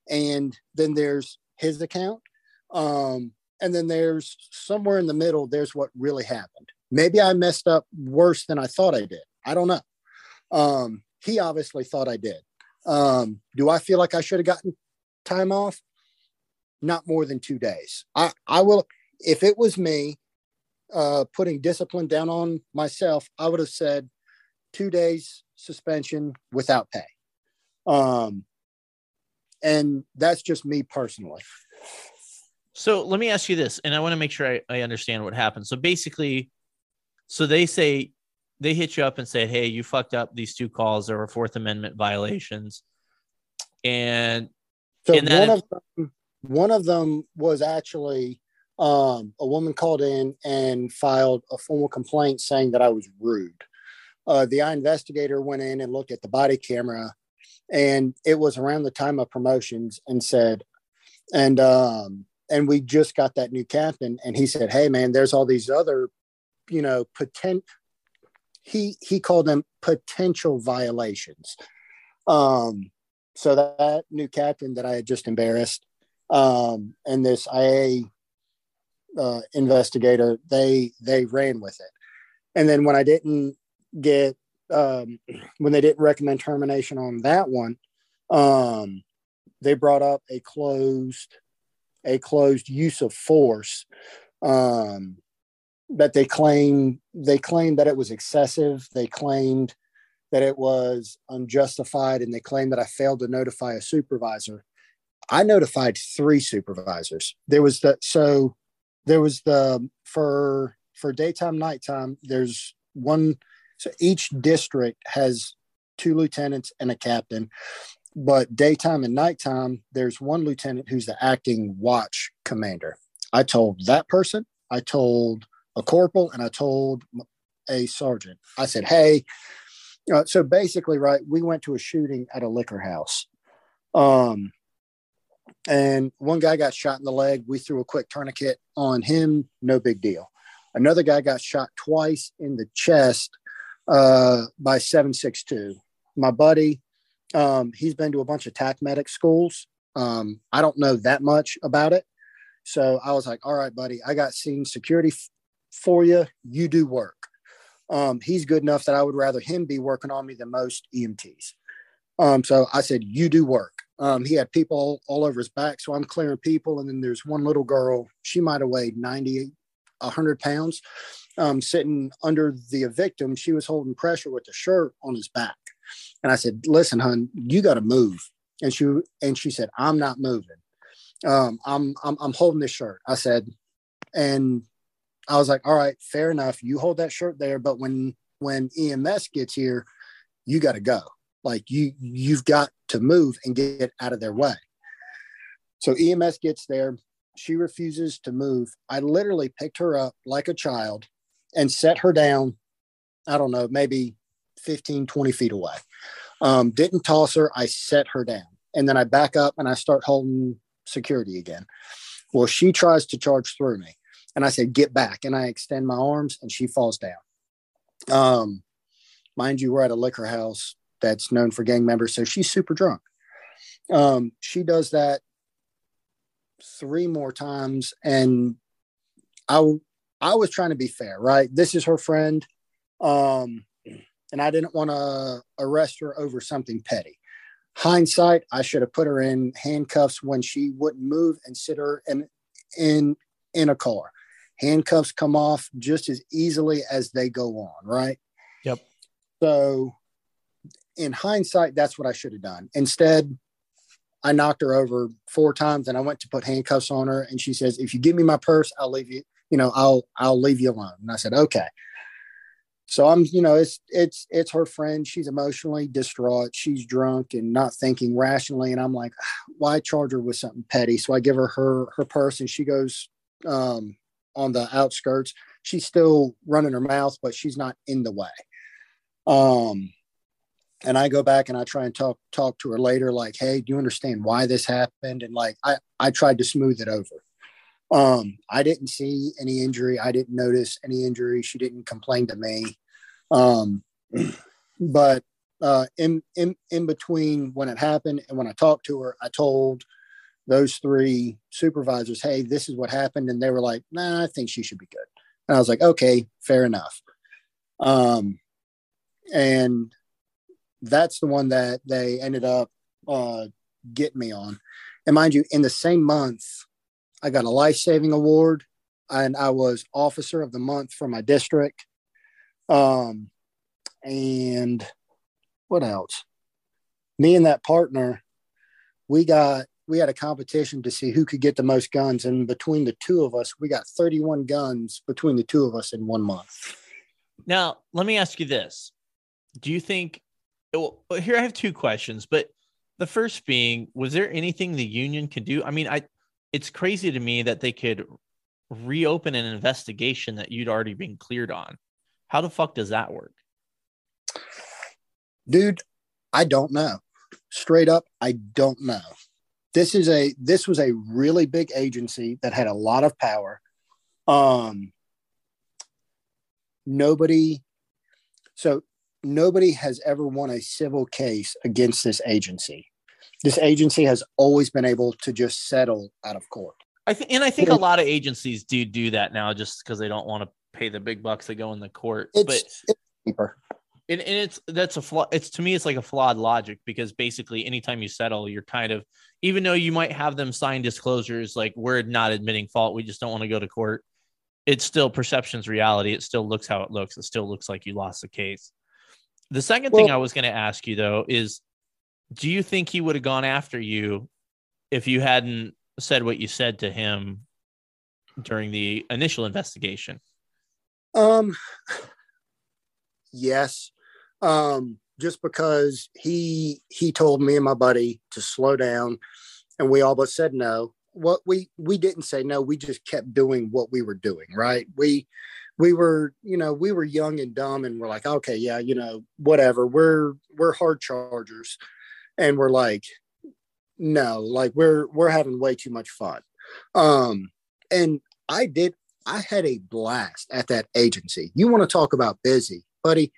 C: it. And then there's his account. Um, and then there's somewhere in the middle, there's what really happened. Maybe I messed up worse than I thought I did. I don't know. Um, he obviously thought I did. Um, do I feel like I should have gotten time off? Not more than two days. I, I will, if it was me uh, putting discipline down on myself, I would have said two days suspension without pay. Um, and that's just me personally.
A: So let me ask you this, and I want to make sure I, I understand what happened. So basically, so they say they hit you up and say, "Hey, you fucked up these two calls. There were Fourth Amendment violations," and
C: So
A: And
C: one of them, one of them was actually um, a woman called in and filed a formal complaint saying that I was rude. Uh, the eye investigator went in and looked at the body camera, and it was around the time of promotions, and said, and um, and we just got that new captain, and he said, "Hey, man, there's all these other, you know, potent." He he called them potential violations. Um, so that, that new captain that I had just embarrassed, um, and this IA uh, investigator, they they ran with it. And then when I didn't get um, when they didn't recommend termination on that one, um, they brought up a closed a closed use of force um, that they claim they claimed that it was excessive. They claimed that it was unjustified, and they claimed that I failed to notify a supervisor. I notified three supervisors. There was the so there was the for for daytime nighttime. There's one. So each district has two lieutenants and a captain. But daytime and nighttime, there's one lieutenant who's the acting watch commander. I told that person, I told a corporal, and I told a sergeant. I said, "Hey." Uh, so basically, right, we went to a shooting at a liquor house. Um, and one guy got shot in the leg. We threw a quick tourniquet on him, no big deal. Another guy got shot twice in the chest uh, by 762. My buddy, um, he's been to a bunch of TAC medic schools. Um, I don't know that much about it. So I was like, all right, buddy, I got scene security f- for you. You do work. Um, he's good enough that I would rather him be working on me than most EMTs. Um, so I said, you do work. Um, he had people all, all, over his back. So I'm clearing people. And then there's one little girl, she might have weighed 90, 100 pounds, um, sitting under the victim. She was holding pressure with the shirt on his back. And I said, listen, hun, you got to move. And she, and she said, I'm not moving. Um, I'm, I'm, I'm holding this shirt. I said, and I was like, all right, fair enough. You hold that shirt there. But when, when EMS gets here, you got to go. Like you, you've got to move and get out of their way. So EMS gets there. She refuses to move. I literally picked her up like a child and set her down. I don't know, maybe 15, 20 feet away. Um, didn't toss her. I set her down. And then I back up and I start holding security again. Well, she tries to charge through me. And I say, get back. And I extend my arms and she falls down. Um, mind you, we're at a liquor house that's known for gang members. So she's super drunk. Um, she does that three more times. And I, I was trying to be fair, right? This is her friend. Um, and I didn't want to arrest her over something petty. Hindsight, I should have put her in handcuffs when she wouldn't move and sit her in in in a car. Handcuffs come off just as easily as they go on, right?
A: Yep.
C: So in hindsight, that's what I should have done. Instead, I knocked her over four times and I went to put handcuffs on her. And she says, if you give me my purse, I'll leave you, you know, I'll, I'll leave you alone. And I said, okay. So I'm, you know, it's, it's, it's her friend. She's emotionally distraught. She's drunk and not thinking rationally. And I'm like, <sighs> why charge her with something petty? So I give her her, her purse and she goes, um, on the outskirts. She's still running her mouth, but she's not in the way. Um, and I go back and I try and talk talk to her later, like, hey, do you understand why this happened? And like I I tried to smooth it over. Um, I didn't see any injury. I didn't notice any injury. She didn't complain to me. Um, <clears throat> but uh, in in in between when it happened and when I talked to her, I told those three supervisors, "Hey, this is what happened," and they were like, "Nah, I think she should be good." And I was like, "Okay, fair enough." Um, and that's the one that they ended up uh, getting me on. And mind you, in the same month, I got a life saving award and I was officer of the month for my district. Um, and what else? Me and that partner, we got we had a competition to see who could get the most guns, and between the two of us, we got 31 guns between the two of us in one month.
A: Now, let me ask you this: Do you think well, here I have two questions, but the first being, was there anything the union could do? I mean, I it's crazy to me that they could reopen an investigation that you'd already been cleared on. How the fuck does that work?
C: Dude, I don't know. Straight up, I don't know. This is a this was a really big agency that had a lot of power. Um nobody so nobody has ever won a civil case against this agency. This agency has always been able to just settle out of court.
A: I think, and I think a lot of agencies do do that now, just because they don't want to pay the big bucks that go in the court.
C: It's, but it's cheaper.
A: And, and it's that's a flaw. It's to me, it's like a flawed logic because basically, anytime you settle, you're kind of even though you might have them sign disclosures like we're not admitting fault, we just don't want to go to court. It's still perception's reality. It still looks how it looks. It still looks like you lost the case. The second well, thing I was going to ask you though is do you think he would have gone after you if you hadn't said what you said to him during the initial investigation?
C: Um yes. Um just because he he told me and my buddy to slow down and we all but said no what we we didn't say no we just kept doing what we were doing right we we were you know we were young and dumb and we're like okay yeah you know whatever we're we're hard chargers and we're like no like we're we're having way too much fun. Um and i did i had a blast at that agency. You want to talk about busy buddy?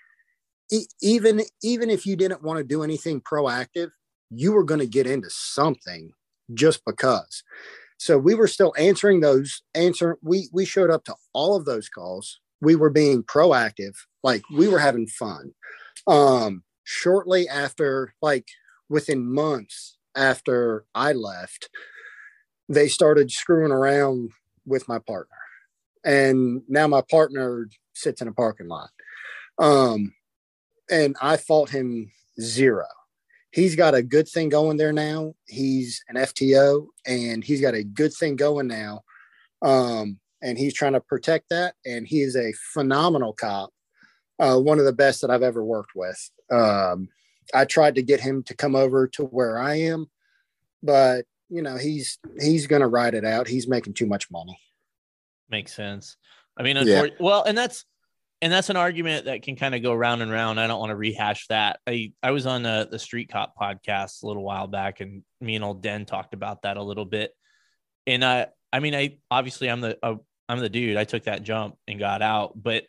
C: Even even if you didn't want to do anything proactive you were going to get into something just because. So we were still answering those answer we we showed up to all of those calls. We were being proactive like we were having fun. Um shortly after like within months after i left they started screwing around with my partner and now my partner sits in a parking lot um and I fought him zero. He's got a good thing going there now. He's an FTO and he's got a good thing going now. Um, and he's trying to protect that. And he is a phenomenal cop, uh, one of the best that I've ever worked with. Um, I tried to get him to come over to where I am, but you know he's he's going to ride it out. He's making too much money.
A: Makes sense. I mean, yeah. well, and that's and that's an argument that can kind of go round and round. I don't want to rehash that. I I was on the the Street Cop podcast a little while back, and me and old Den talked about that a little bit. And I I mean, I obviously I'm the uh, I'm the dude. I took that jump and got out, but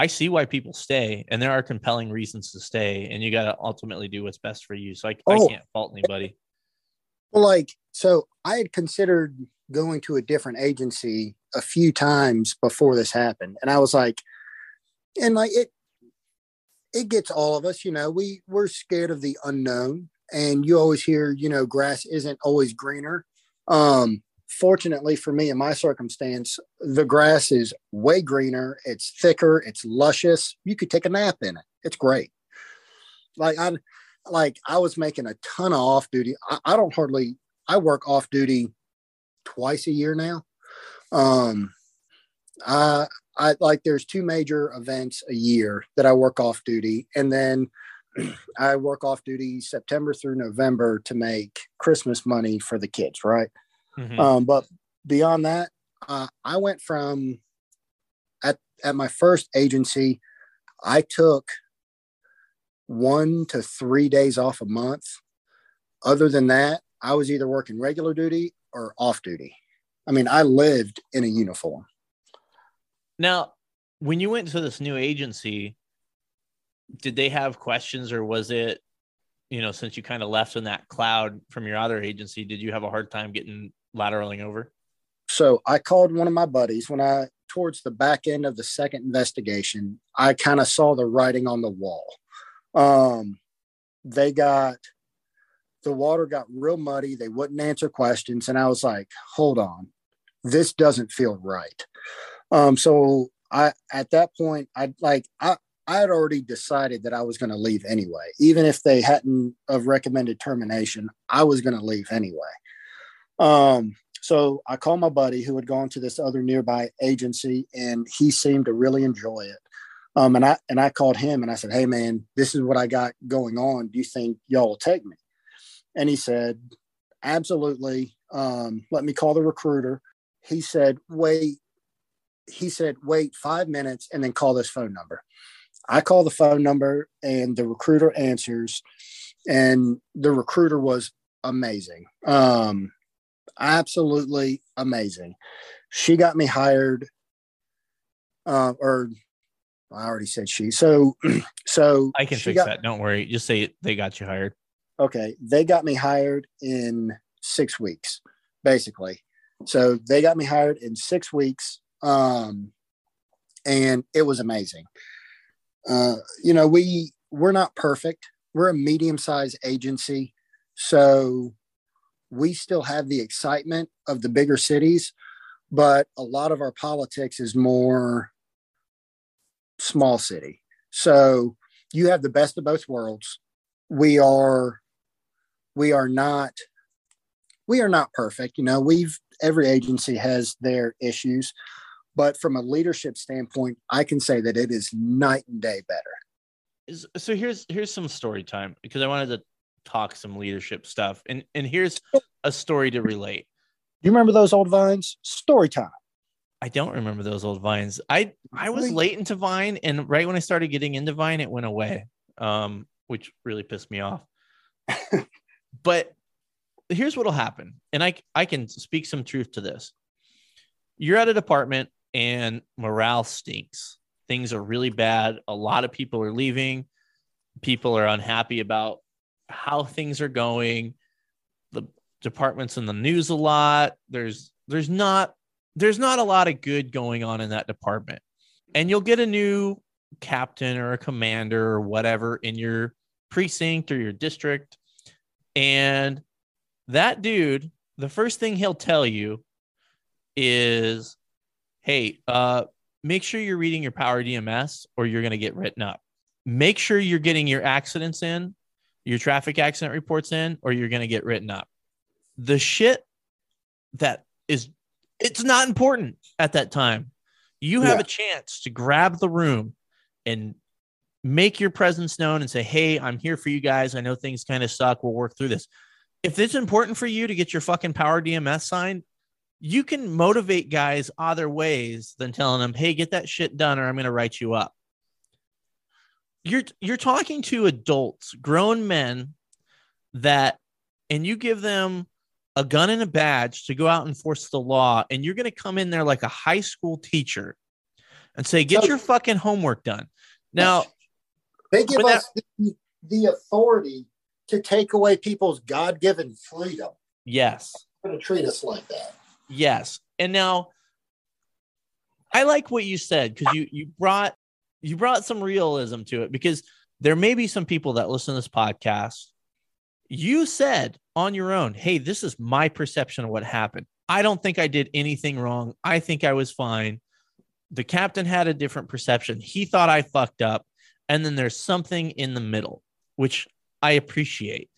A: I see why people stay, and there are compelling reasons to stay, and you got to ultimately do what's best for you. So I, oh. I can't fault anybody.
C: Well, like so, I had considered going to a different agency a few times before this happened, and I was like and like it it gets all of us you know we we're scared of the unknown and you always hear you know grass isn't always greener um fortunately for me in my circumstance the grass is way greener it's thicker it's luscious. You could take a nap in it. It's great. Like i like i was making a ton of off duty. I, I don't hardly i work off duty twice a year now. Um I I like there's two major events a year that I work off duty, and then <clears throat> I work off duty September through November to make Christmas money for the kids, right? Mm-hmm. Um, but beyond that, uh, I went from at at my first agency, I took one to three days off a month. Other than that, I was either working regular duty or off duty. I mean, I lived in a uniform.
A: Now, when you went to this new agency, did they have questions or was it, you know, since you kind of left in that cloud from your other agency, did you have a hard time getting lateraling over?
C: So I called one of my buddies when I, towards the back end of the second investigation, I kind of saw the writing on the wall. Um, they got, the water got real muddy. They wouldn't answer questions. And I was like, hold on, this doesn't feel right. Um, so I at that point I like I I had already decided that I was going to leave anyway. Even if they hadn't of recommended termination, I was going to leave anyway. Um, so I called my buddy who had gone to this other nearby agency, and he seemed to really enjoy it. Um, and I and I called him and I said, "Hey man, this is what I got going on. Do you think y'all will take me?" And he said, "Absolutely. Um, let me call the recruiter." He said, "Wait, he said, wait five minutes and then call this phone number. I call the phone number and the recruiter answers, and the recruiter was amazing. Um, absolutely amazing. She got me hired, uh, or I already said she. So, <clears throat> so
A: I can fix got, that. Don't worry. Just say they got you hired.
C: Okay. They got me hired in six weeks, basically. So they got me hired in six weeks. Um, and it was amazing. Uh, you know, we we're not perfect. We're a medium-sized agency, so we still have the excitement of the bigger cities, but a lot of our politics is more small city. So you have the best of both worlds. We are we are not we are not perfect. You know, we've every agency has their issues. But from a leadership standpoint, I can say that it is night and day better.
A: so here's here's some story time because I wanted to talk some leadership stuff, and and here's a story to relate.
C: Do you remember those old vines? Story time.
A: I don't remember those old vines. I I was late into Vine, and right when I started getting into Vine, it went away, um, which really pissed me off. <laughs> but here's what'll happen, and I I can speak some truth to this. You're at a department, and morale stinks. Things are really bad. A lot of people are leaving. People are unhappy about how things are going. The department's in the news a lot. There's there's not there's not a lot of good going on in that department. And you'll get a new captain or a commander or whatever in your precinct or your district. And that dude, the first thing he'll tell you is, hey, uh, make sure you're reading your PowerDMS or you're going to get written up. Make sure you're getting your accidents in, your traffic accident reports in, or you're going to get written up. The shit that is it's not important at that time. You have
C: Yeah.
A: a chance to grab the room and make your presence known and say, Hey, I'm here for you guys. I know things kind of suck. We'll work through this. If it's important for you to get your fucking PowerDMS signed, you can motivate guys other ways than telling them, Hey, get that shit done or I'm going to write you up. You're, you're talking to adults, grown men that, and you give them a gun and a badge to go out and enforce the law, and you're going to come in there like a high school teacher and say, "Get
C: So-
A: your fucking homework done." Now,
C: They give
A: But that-
C: us the, the authority to take away people's God given freedom.
A: yes,
C: They're going to treat us like that.
A: yes, and now I like what you said because you you brought you brought some realism to it because there may be some people that listen to this podcast. You said on your own, "Hey, this is my perception of what happened. I don't think I did anything wrong. I think I was fine." the captain had a different perception. He thought I fucked up. And then there's something in the middle, which I appreciate.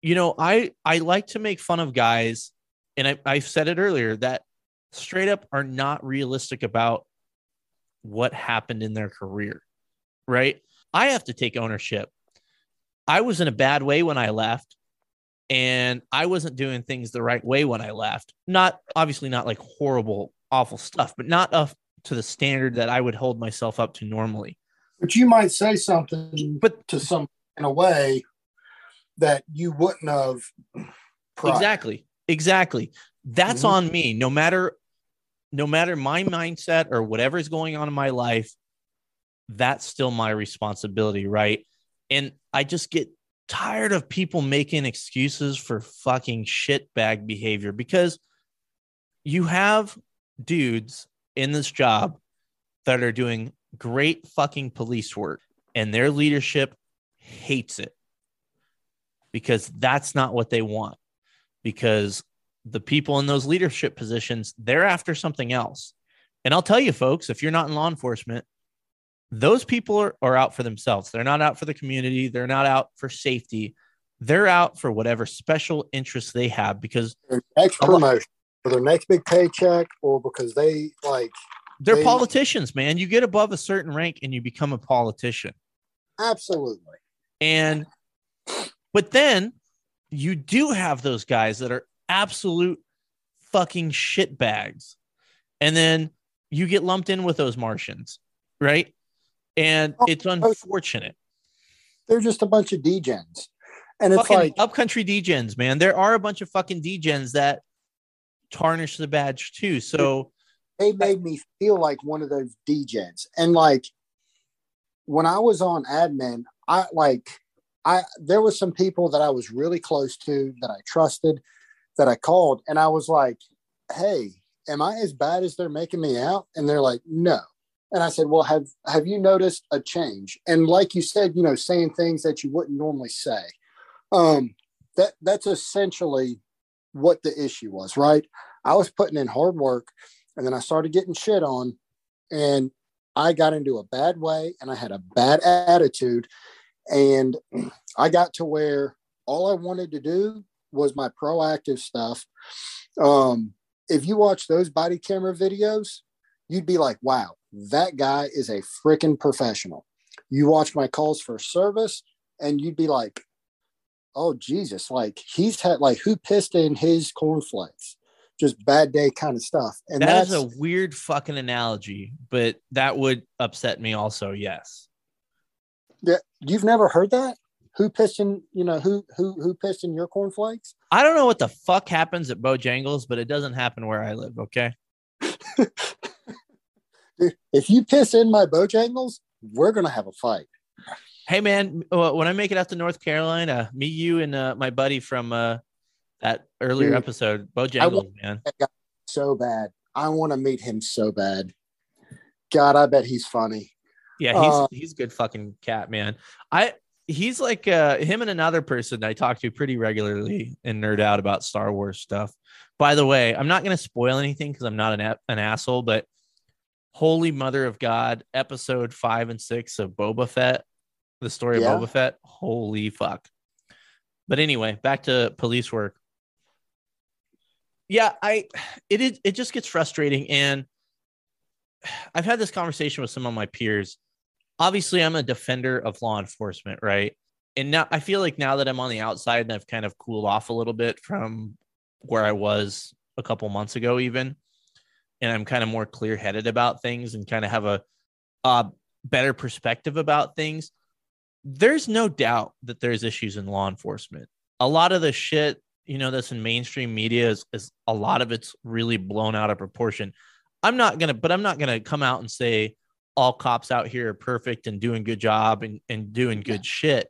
A: You know, I I like to make fun of guys, and I, I said it earlier that straight up are not realistic about what happened in their career. Right. I have to take ownership. I was in a bad way when I left, and I wasn't doing things the right way when I left. Not obviously not like horrible, awful stuff, but not up to the standard that I would hold myself up to normally.
C: But you might say something
A: But
C: to some in a way that you wouldn't have. prior.
A: exactly, exactly. That's
C: Mhm.
A: on me. No matter, no matter my mindset or whatever is going on in my life, that's still my responsibility, right? And I just get tired of people making excuses for fucking shitbag behavior because you have dudes in this job that are doing great fucking police work and their leadership hates it because that's not what they want because the people in those leadership positions they're after something else. And i'll tell you folks if you're not in law enforcement those people are, are out for themselves. They're not out for the community. They're not out for safety. They're out for whatever special interests they have because
C: Their next promotion for their next big paycheck, or because they like
A: they're
C: They-
A: politicians man. You get above a certain rank and you become a politician.
C: Absolutely.
A: And but then you do have those guys that are absolute fucking shit bags. And then you get lumped in with those Martians, right? And
C: Oh,
A: it's unfortunate.
C: They're just a bunch of degens, and it's
A: Fucking
C: like
A: upcountry degens, man. There are a bunch of fucking degens that tarnish the badge too. So
C: they made me feel like one of those degens. And like when I was on admin, I like I there was some people that I was really close to that I trusted that I called and I was like, "Hey, am I as bad as they're making me out?" And they're like, "No." And I said, "Well, have have you noticed a change?" And like you said, you know, saying things that you wouldn't normally say. Um that that's essentially what the issue was, right? I was putting in hard work and then I started getting shit on and I got into a bad way and I had a bad attitude and <clears throat> I got to where all I wanted to do was my proactive stuff. Um, if you watch those body camera videos, you'd be like, wow, that guy is a freaking professional. you watch my calls for service, and you'd be like, "Oh Jesus!" Like he's had like who pissed in his cornflakes, just bad day kind of stuff. And
A: That
C: that's
A: is a weird fucking analogy, but that would upset me also. Yes.
C: yeah, you've never heard that. Who pissed in? You know who who who pissed in your cornflakes?
A: I don't know what the fuck happens at Bojangles, but it doesn't happen where I live. Okay. <laughs>
C: Dude, if you piss in my Bojangles, we're gonna have a fight.
A: Hey man, uh, when I make it out to North Carolina, me, you, and uh, my buddy from uh, that earlier
C: Dude,
A: episode, Bojangles, man.
C: So bad. I want to meet him so bad. God, I bet he's funny.
A: Yeah, he's
C: Uh,
A: he's a good fucking cat, man. I he's like uh him and another person I talk to pretty regularly and nerd out about Star Wars stuff. By the way, I'm not gonna spoil anything because I'm not an a- an asshole, but Holy Mother of God, episode five and six of Boba Fett, the story
C: Yeah.
A: of Boba Fett. Holy fuck. But anyway, back to police work. Yeah, I it is it just gets frustrating and I've had this conversation with some of my peers. Obviously, I'm a defender of law enforcement, right? And now I feel like now that I'm on the outside and I've kind of cooled off a little bit from where I was a couple months ago, even, and I'm kind of more clear headed about things and kind of have a, a better perspective about things. There's no doubt that there's issues in law enforcement. A lot of the shit, you know, that's in mainstream media is, is a lot of it's really blown out of proportion. I'm not gonna, but I'm not gonna come out and say all cops out here are perfect and doing good job and, and doing good shit.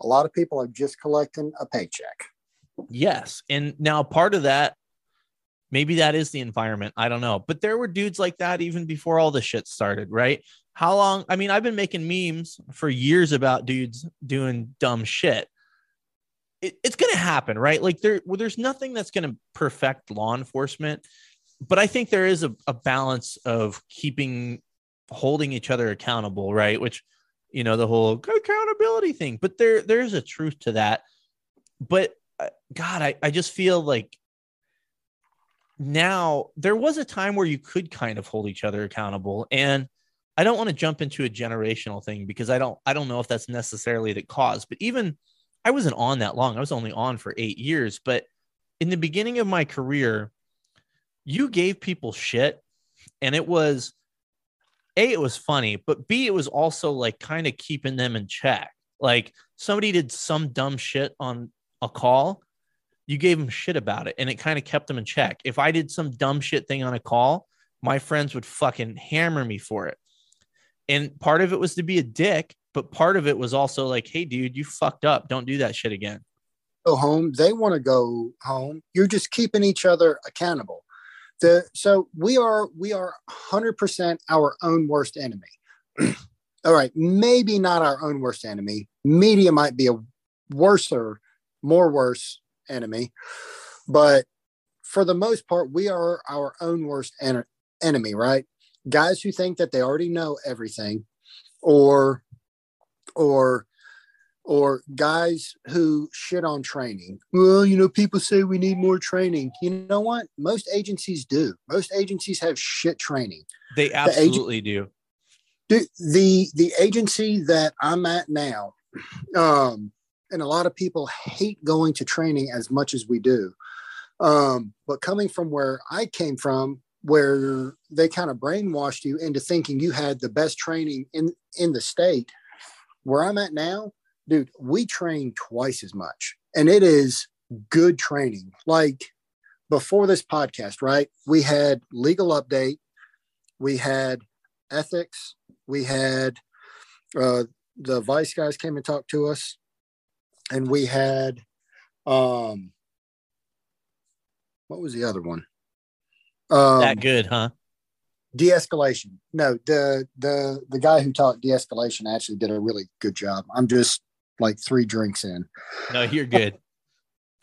C: A lot of people are just collecting a paycheck.
A: Yes. And now part of that, maybe that is the environment. I don't know. But there were dudes like that even before all the shit started, right? How long? I mean, I've been making memes for years about dudes doing dumb shit. It, it's going to happen, right? Like there, well, there's nothing that's going to perfect law enforcement, but I think there is a, a balance of keeping, holding each other accountable, right? Which, you know, the whole accountability thing. But there, there is a truth to that. But uh, God, I, I just feel like now there was a time where you could kind of hold each other accountable. And I don't want to jump into a generational thing because I don't I don't know if that's necessarily the cause. But even I wasn't on that long. I was only on for eight years. But in the beginning of my career, you gave people shit. And it was A, it was funny, but B, it was also like kind of keeping them in check. Like somebody did some dumb shit on a call, you gave them shit about it and it kind of kept them in check. If I did some dumb shit thing on a call, my friends would fucking hammer me for it. And part of it was to be a dick, but part of it was also like, hey, dude, you fucked up. Don't do that shit again.
C: Go home. They want to go home. You're just keeping each other accountable. The so we are we are 100% our own worst enemy. <clears throat> All right, maybe not our own worst enemy. Media might be a worser, more worse enemy, but for the most part, we are our own worst en- enemy. Right? Guys who think that they already know everything, or or or guys who shit on training. Well, you know, people say we need more training. You know what? Most agencies do. Most agencies have shit training.
A: They absolutely do.
C: Dude, the the agency that I'm at now, um, and a lot of people hate going to training as much as we do. Um, but coming from where I came from, where they kind of brainwashed you into thinking you had the best training in in the state, where I'm at now, dude, we train twice as much, and it is good training. Like before this podcast, right? We had legal update, we had ethics, we had uh, the vice guys came and talked to us, and we had um, what was the other one? Um,
A: that good, huh?
C: de-escalation. No, the the the guy who taught de-escalation actually did a really good job. I'm just like three drinks in.
A: No, you're good.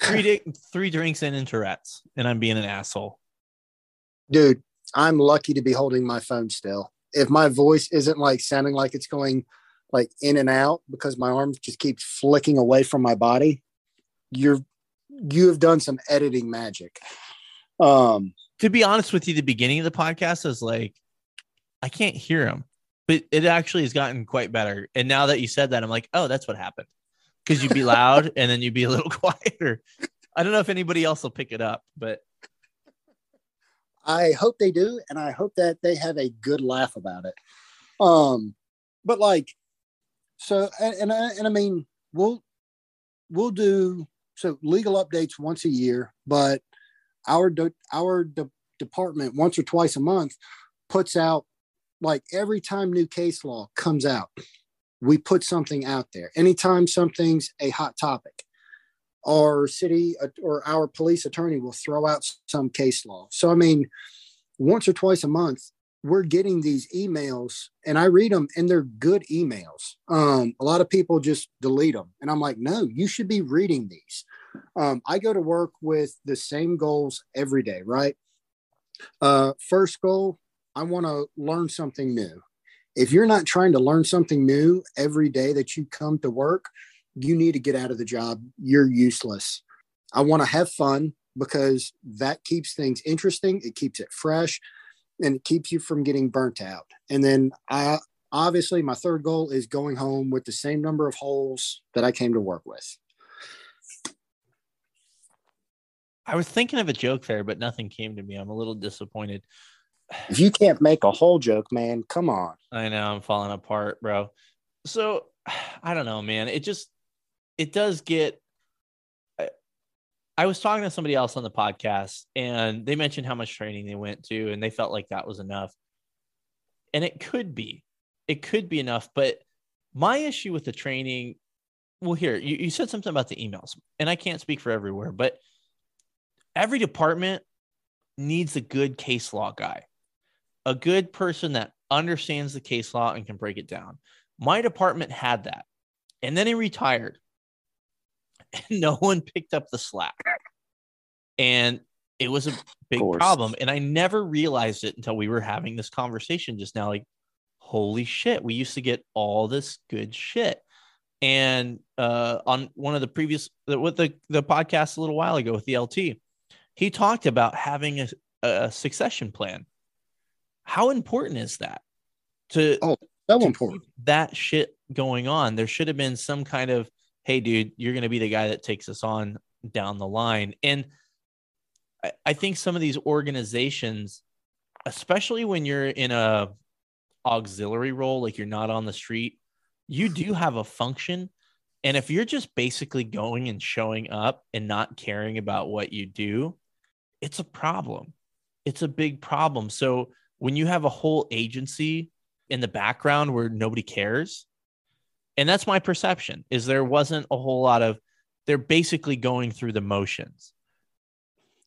A: Three di- three drinks and in Tourette's, and I'm being an asshole.
C: Dude, I'm lucky to be holding my phone still. If my voice isn't like sounding like it's going like in and out because my arms just keep flicking away from my body, you're you have done some editing magic. Um
A: To be honest with you, the beginning of the podcast is like, I can't hear him. But it actually has gotten quite better. And now that you said that, I'm like, oh, that's what happened. Because you'd be loud <laughs> and then you'd be a little <laughs> quieter. I don't know if anybody else will pick it up, but
C: I hope they do, and I hope that they have a good laugh about it. Um, but like, so and and I, and I mean, we'll we'll do so legal updates once a year, but our de- our de- department once or twice a month puts out like every time new case law comes out, we put something out there. Anytime something's a hot topic, our city uh, or our police attorney will throw out some case law. So, I mean, once or twice a month, we're getting these emails and I read them and they're good emails. Um, a lot of people just delete them. And I'm like, no, you should be reading these. Um, I go to work with the same goals every day, right? Uh, first goal, I want to learn something new. If you're not trying to learn something new every day that you come to work, you need to get out of the job. You're useless. I want to have fun because that keeps things interesting. It keeps it fresh and it keeps you from getting burnt out. And then I obviously my third goal is going home with the same number of holes that I came to work with.
A: I was thinking of a joke there, but nothing came to me. I'm a little disappointed.
C: If you can't make a whole joke, man, come on.
A: I know I'm falling apart, bro. So <sighs> I don't know, man. It just it does get I, I was talking to somebody else on the podcast and they mentioned how much training they went to and they felt like that was enough. And it could be. It could be enough, but my issue with the training well here you, you said something about the emails and i can't speak for everywhere but every department needs a good case law guy a good person that understands the case law and can break it down. My department had that and then he retired <laughs> and no one picked up the slack. And it was a big problem and i never realized it until we were having this conversation just now like holy shit we used to get all this good shit. And uh, on one of the previous with the the podcast a little while ago with the LT, he talked about having a, a succession plan. How important is that? To
C: Oh, so
A: to
C: important.
A: that shit going on. There should have been some kind of, hey, dude, you're going to be the guy that takes us on down the line. And I, I think some of these organizations, especially when you're in a auxiliary role, like you're not on the street, you do have a function. And if you're just basically going and showing up and not caring about what you do, it's a problem. It's a big problem. So when you have a whole agency in the background where nobody cares, and that's my perception, is there wasn't a whole lot of they're basically going through the motions.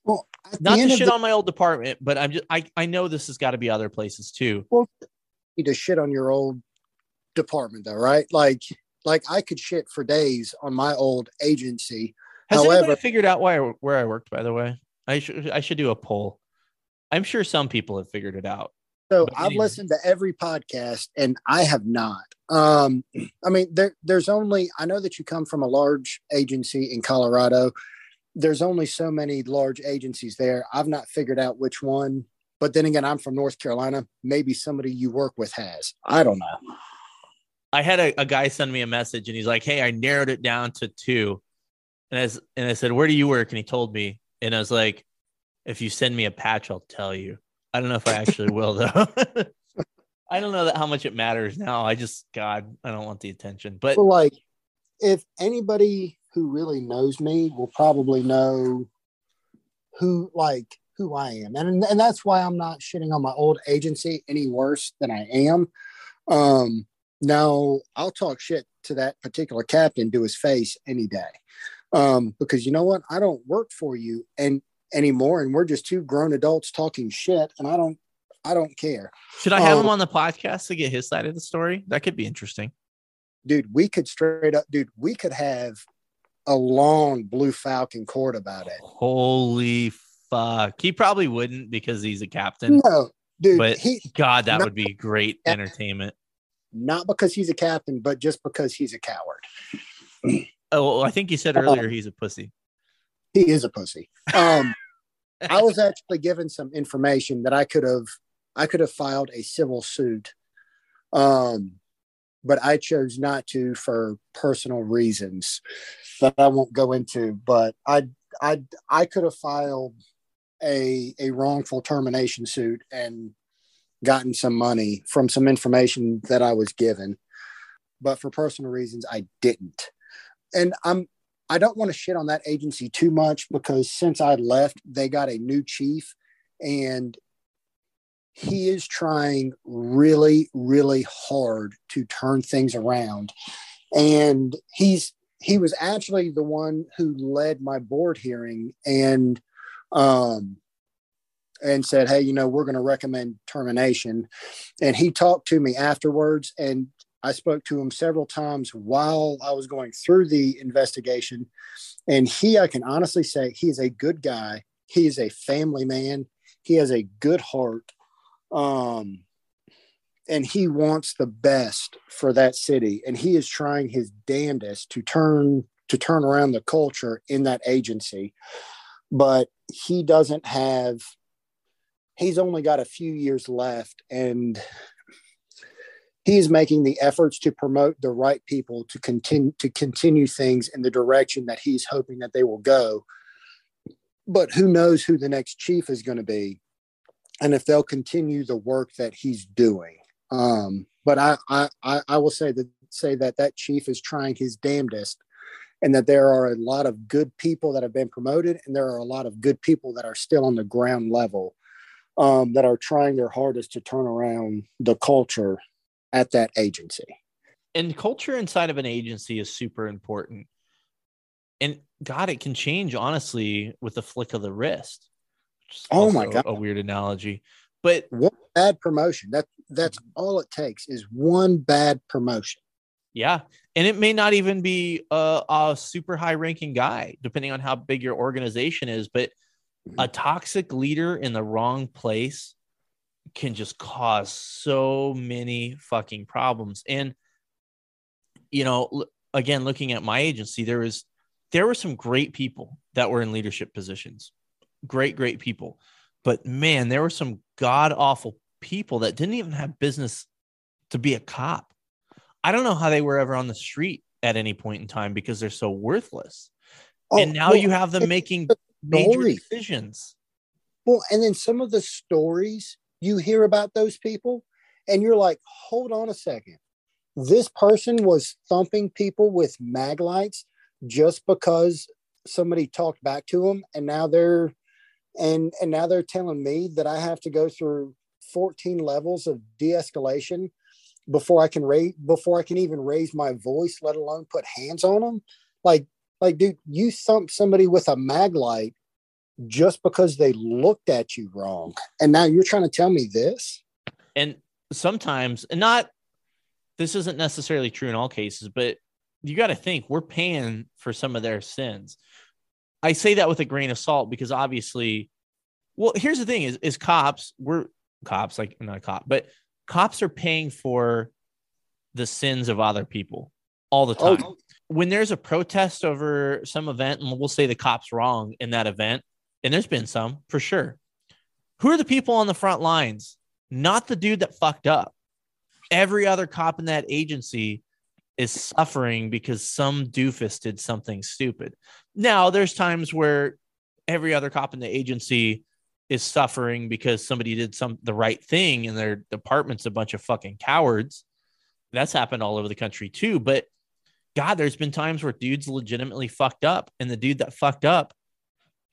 C: Well,
A: Not to shit
C: the,
A: on my old department, but I'm just I, I know this has got to be other places too.
C: Well, you need to shit on your old department though, right? Like, like I could shit for days on my old agency.
A: Has
C: However-
A: anybody figured out why where I worked? By the way, I should I should do a poll. I'm sure some people have figured it out.
C: So I've
A: anyway.
C: listened to every podcast and I have not. Um, I mean, there, there's only, I know that you come from a large agency in Colorado. There's only so many large agencies there. I've not figured out which one. But then again, I'm from North Carolina. Maybe somebody you work with has. I don't know.
A: I had a, a guy send me a message and he's like, "Hey, I narrowed it down to two. And I, s- and I said, "Where do you work?" And he told me, and I was like, "If you send me a patch, I'll tell you." I don't know if I actually will though. <laughs> I don't know that how much it matters now. I just God, I don't want the attention. But
C: Well, like, if anybody who really knows me will probably know who, like, who I am. And, and that's why I'm not shitting on my old agency any worse than I am. Um, now, I'll talk shit to that particular captain to his face any day. Um, because you know what? I don't work for you and anymore, and we're just two grown adults talking shit, and I don't, I don't care,
A: should I have him
C: Oh.
A: on the podcast to get his side of the story? That could be interesting.
C: dude. We could straight up, dude. We could have a long blue falcon court about it.
A: Holy fuck. He probably wouldn't because he's a captain.
C: No, dude.
A: But-
C: he
A: God, that
C: No.
A: would be great entertainment.
C: not because he's a captain, but just because he's a coward.
A: Oh, I think you said earlier he's a pussy.
C: He is a pussy. Um, I was actually given some information that I could have, I could have filed a civil suit Um, but I chose not to for personal reasons that I won't go into. But I I I could have filed a a wrongful termination suit and gotten some money from some information that I was given. But for personal reasons, I didn't. And I'm I don't want to shit on that agency too much because since I left, they got a new chief and he is trying really, really hard to turn things around. And he's he was actually the one who led my board hearing and um and said, Hey, you know, we're going to recommend termination. And he talked to me afterwards. And I spoke to him several times while I was going through the investigation. And he, I can honestly say, he is a good guy. He is a family man. He has a good heart. Um, and he wants the best for that city. And he is trying his damnedest to turn to turn around the culture in that agency. But he doesn't have he's only got a few years left and he's making the efforts to promote the right people to continue to continue things in the direction that he's hoping that they will go. But who knows who the next chief is going to be and if they'll continue the work that he's doing. Um, but I, I i will say that say that that chief is trying his damnedest and that there are a lot of good people that have been promoted and there are a lot of good people that are still on the ground level um, that are trying their hardest to turn around the culture at that agency.
A: And culture inside of an agency is super important. And God, it can change honestly with a flick of the wrist.
C: Oh my God.
A: A weird analogy. But
C: one bad promotion. That that's mm-hmm. all it takes is one bad promotion.
A: Yeah. And it may not even be a, a super high ranking guy, depending on how big your organization is. But a mm-hmm. toxic leader in the wrong place can just cause so many fucking problems. And you know again looking at my agency there was there were some great people that were in leadership positions. Great great people. But man there were some god awful people that didn't even have business to be a cop. I don't know how they were ever on the street at any point in time because they're so worthless. Oh, and now well, you have them making major decisions.
C: Well, and then some of the stories you hear about those people, and you're like, hold on a second. This person was thumping people with mag lights just because somebody talked back to them, and now they're and and now they're telling me that I have to go through 14 levels of de-escalation before I can raise before I can even raise my voice, let alone put hands on them. Like like, dude, you thumped somebody with a mag light just because they looked at you wrong. And now you're trying to tell me this?
A: And sometimes, and not, this isn't necessarily true in all cases, but you got to think we're paying for some of their sins. I say that with a grain of salt because obviously, well, here's the thing is, is cops, we're cops, like not a cop, but cops are paying for the sins of other people all the oh, time. Oh, when there's a protest over some event, and we'll say the cop's wrong in that event, and there's been some for sure. Who are the people on the front lines? Not the dude that fucked up. Every other cop in that agency is suffering because some doofus did something stupid. Now, there's times where every other cop in the agency is suffering because somebody did some the right thing and their department's a bunch of fucking cowards. That's happened all over the country too, but God, there's been times where dudes legitimately fucked up, and the dude that fucked up,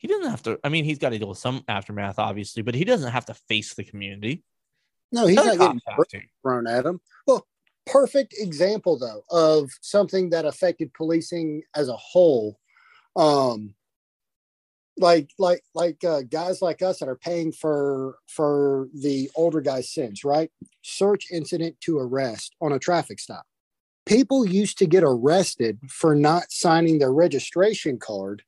A: he doesn't have to. I mean, he's got to deal with some aftermath, obviously, but he doesn't have to face the community.
C: No, he's Other not getting thrown at him. Well, perfect example though of something that affected policing as a whole. Um, like like like uh, guys like us that are paying for for the older guys' sins, right? Search incident to arrest on a traffic stop people used to get arrested for not signing their registration card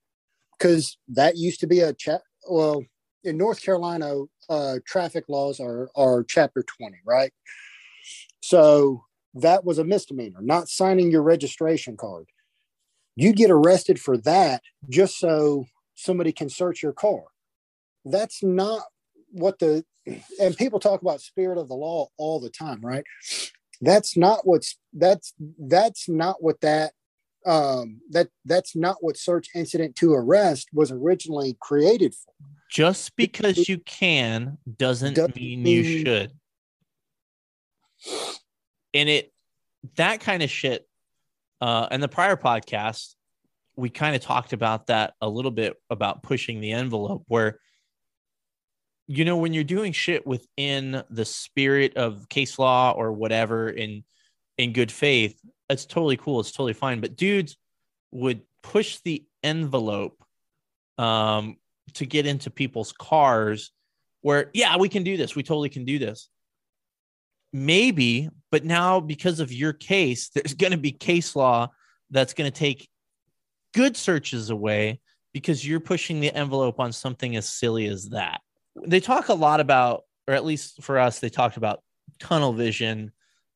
C: because that used to be a chat. Well, in North Carolina, uh, traffic laws are are chapter 20, right? So that was a misdemeanor, not signing your registration card. You get arrested for that just so somebody can search your car. That's not what the and people talk about spirit of the law all the time, right? that's not what's that's that's not what that um that that's not what search incident to arrest was originally created for
A: Just because you can doesn't
C: Doesn't
A: mean you should. And it that kind of shit. Uh, in the prior podcast, we kind of talked about that a little bit about pushing the envelope, where you know when you're doing shit within the spirit of case law or whatever in in good faith, it's totally cool. It's totally fine. But dudes would push the envelope um, to get into people's cars where, yeah, we can do this. We totally can do this. Maybe, but now because of your case, there's going to be case law that's going to take good searches away because you're pushing the envelope on something as silly as that. They talk a lot about, or at least for us, they talked about tunnel vision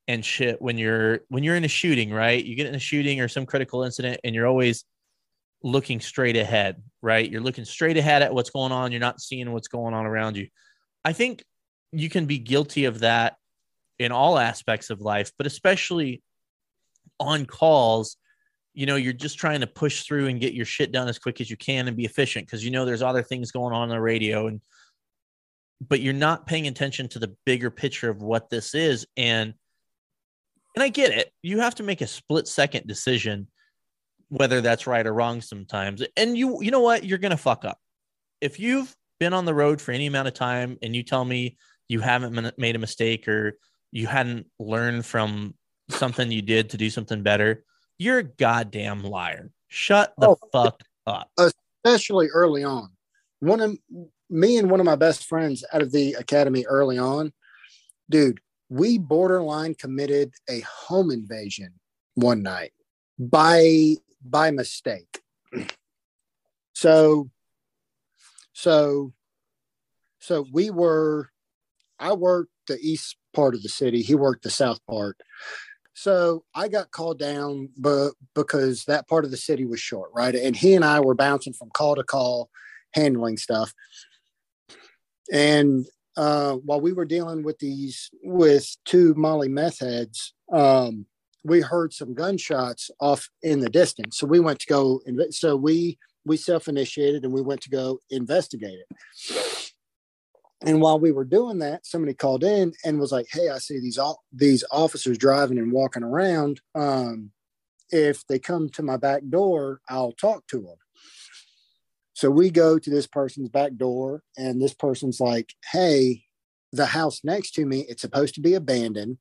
A: and shit when you're when you're in a shooting, right? You get in a shooting or some critical incident and you're always looking straight ahead, right? You're looking straight ahead at what's going on, you're not seeing what's going on around you. I think you can be guilty of that in all aspects of life, but especially on calls, you know, you're just trying to push through and get your shit done as quick as you can and be efficient because you know there's other things going on on the radio and but you're not paying attention to the bigger picture of what this is and and I get it. You have to make a split second decision whether that's right or wrong sometimes. And you you know what? You're going to fuck up. If you've been on the road for any amount of time and you tell me you haven't made a mistake or you hadn't learned from something you did to do something better, you're a goddamn liar. Shut the
C: Oh.
A: fuck up.
C: especially early on. One of me and one of my best friends out of the academy early on, dude, we borderline committed a home invasion one night by by mistake. <clears throat> So so so we were I worked the east part of the city, he worked the south part. So I got called down, but because that part of the city was short, right? And he and I were bouncing from call to call, handling stuff. And uh, while we were dealing with these with two Molly meth heads, um, we heard some gunshots off in the distance. So we went to go. inve- So we we self initiated and we went to go investigate it. And while we were doing that, somebody called in and was like, "Hey, I see these all these officers driving and walking around. Um, if they come to my back door, I'll talk to them." So we go to this person's back door, and this person's like, "Hey, the house next to me, it's supposed to be abandoned,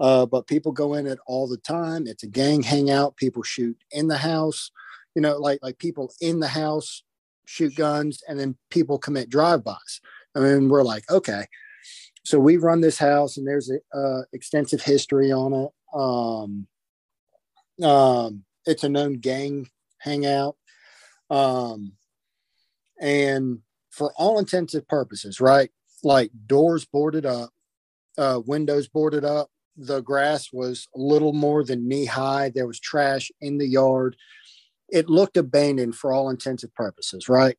C: uh, but people go in it all the time. It's a gang hangout. People shoot in the house. You know, like like people in the house shoot guns, and then people commit drive-bys." I mean, we're like, okay. So we run this house, and there's a uh, extensive history on it. Um, um, it's a known gang hangout. Um, and for all intents and purposes, right? Like doors boarded up, uh, windows boarded up. The grass was a little more than knee high. There was trash in the yard. It looked abandoned for all intents and purposes, right?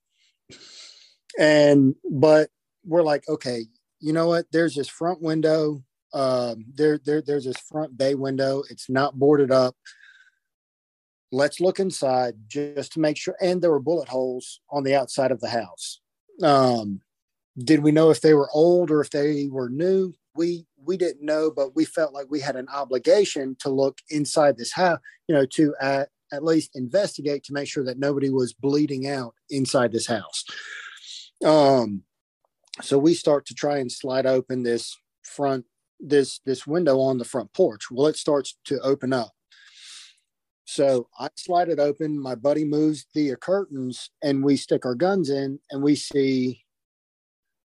C: And but we're like, okay, you know what? There's this front window. Um, there, there, there's this front bay window. It's not boarded up let's look inside just to make sure. And there were bullet holes on the outside of the house. Um, did we know if they were old or if they were new? We we didn't know, but we felt like we had an obligation to look inside this house, you know, to at, at least investigate to make sure that nobody was bleeding out inside this house. Um, so we start to try and slide open this front this this window on the front porch. Well, it starts to open up. So I slide it open. My buddy moves the curtains, and we stick our guns in, and we see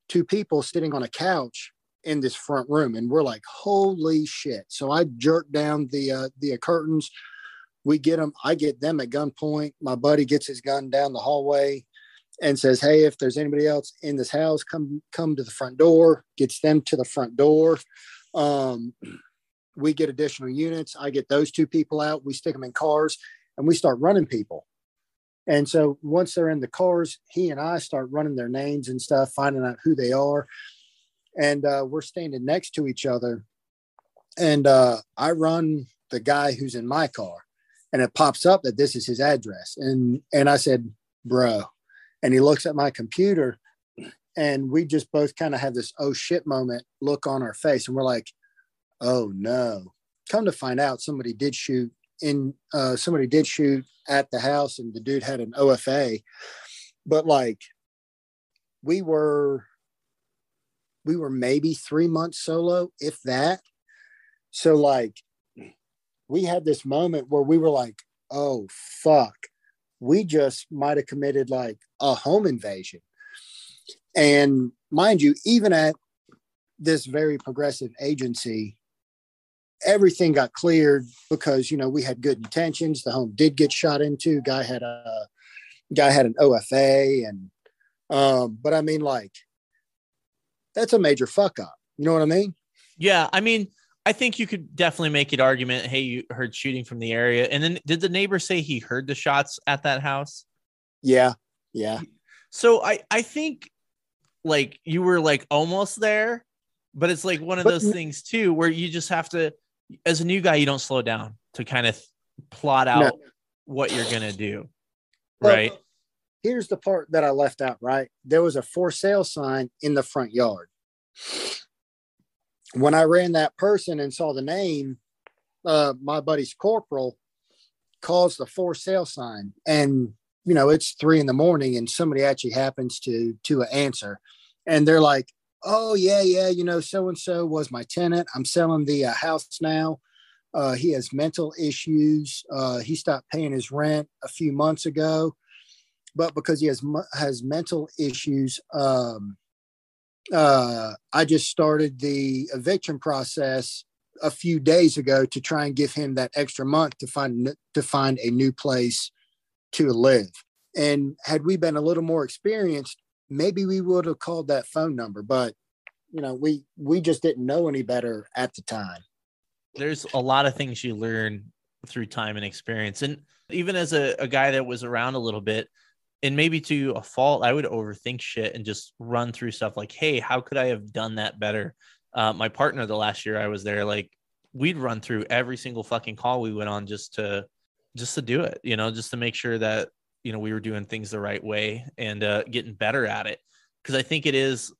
C: two people sitting on a couch in this front room, and we're like, "Holy shit!" So I jerk down the uh, the curtains. We get them. I get them at gunpoint. My buddy gets his gun down the hallway and says, "Hey, if there's anybody else in this house, come come to the front door." Gets them to the front door. Um, we get additional units. I get those two people out. We stick them in cars and we start running people. And so once they're in the cars, he and I start running their names and stuff, finding out who they are. And uh, we're standing next to each other. and uh, I run the guy who's in my car, and it pops up that this is his address, and and I said, "Bro," and he looks at my computer, and we just both kind of have this oh shit moment look on our face, and we're like, "Oh no!" Come to find out, somebody did shoot in. Uh, somebody did shoot at the house, and the dude had an OFA, but like, we were we were maybe three months solo, if that. So like we had this moment where we were like, oh fuck, we just might have committed like a home invasion. And mind you, even at this very progressive agency, everything got cleared because you know we had good intentions. The home did get shot into. Guy had a guy had an OFA, and um, but I mean, like that's a major fuck up. You know what I mean?
A: Yeah, I mean, I think you could definitely make an argument. Hey, you heard shooting from the area, and then did the neighbor say he heard the shots at that house?
C: Yeah, yeah.
A: So I I think like you were like almost there, but it's like one of
C: But-
A: those things too where you just have to, as a new guy, you don't slow down to kind of plot out what you're gonna do,
C: Well,
A: right?
C: Here's the part that I left out. Right, there was a for sale sign in the front yard. When I ran that person and saw the name, uh, my buddy's corporal calls the for sale sign, and you know it's three in the morning, and somebody actually happens to to answer, and they're like, "Oh yeah, yeah, you know, so and so was my tenant. I'm selling the uh, house now." Uh, he has mental issues. Uh, he stopped paying his rent a few months ago, but because he has has mental issues, um, uh, I just started the eviction process a few days ago to try and give him that extra month to find to find a new place to live. And had we been a little more experienced, maybe we would have called that phone number. But you know, we we just didn't know any better at the time.
A: there's a lot of things you learn through time and experience. And even as a, a guy that was around a little bit, and maybe to a fault, I would overthink shit and just run through stuff like, hey, how could I have done that better? Uh, my partner, the last year I was there, like we'd run through every single fucking call we went on just to just to do it, you know, just to make sure that you know we were doing things the right way and uh, getting better at it. Because I think it is,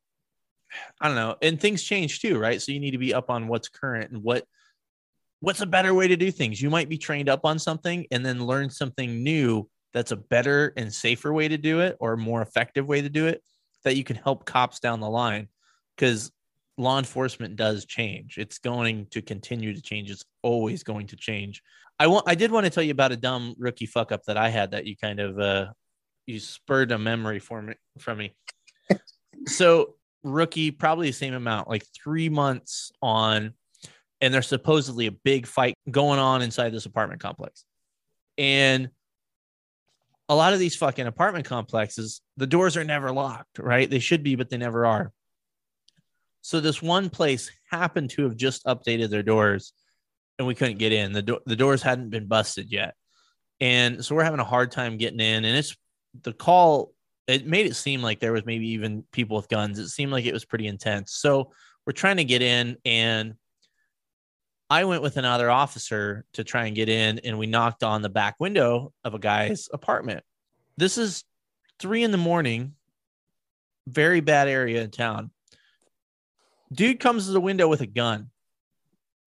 A: I don't know, and things change too, right? So you need to be up on what's current and what what's a better way to do things? You might be trained up on something and then learn something new that's a better and safer way to do it or a more effective way to do it that you can help cops down the line because law enforcement does change. It's going to continue to change. It's always going to change. I want I did want to tell you about a dumb rookie fuck up that I had that you kind of uh you spurred a memory for me from me. <laughs> so rookie probably the same amount, like 3 months on and there's supposedly a big fight going on inside this apartment complex. And a lot of these fucking apartment complexes, the doors are never locked, right? They should be, but they never are. So this one place happened to have just updated their doors and we couldn't get in. The, do- the doors hadn't been busted yet. And so we're having a hard time getting in. And it's the call, it made it seem like there was maybe even people with guns. It seemed like it was pretty intense. So we're trying to get in and I went with another officer to try and get in, and we knocked on the back window of a guy's apartment. This is three in the morning, very bad area in town. Dude comes to the window with a gun,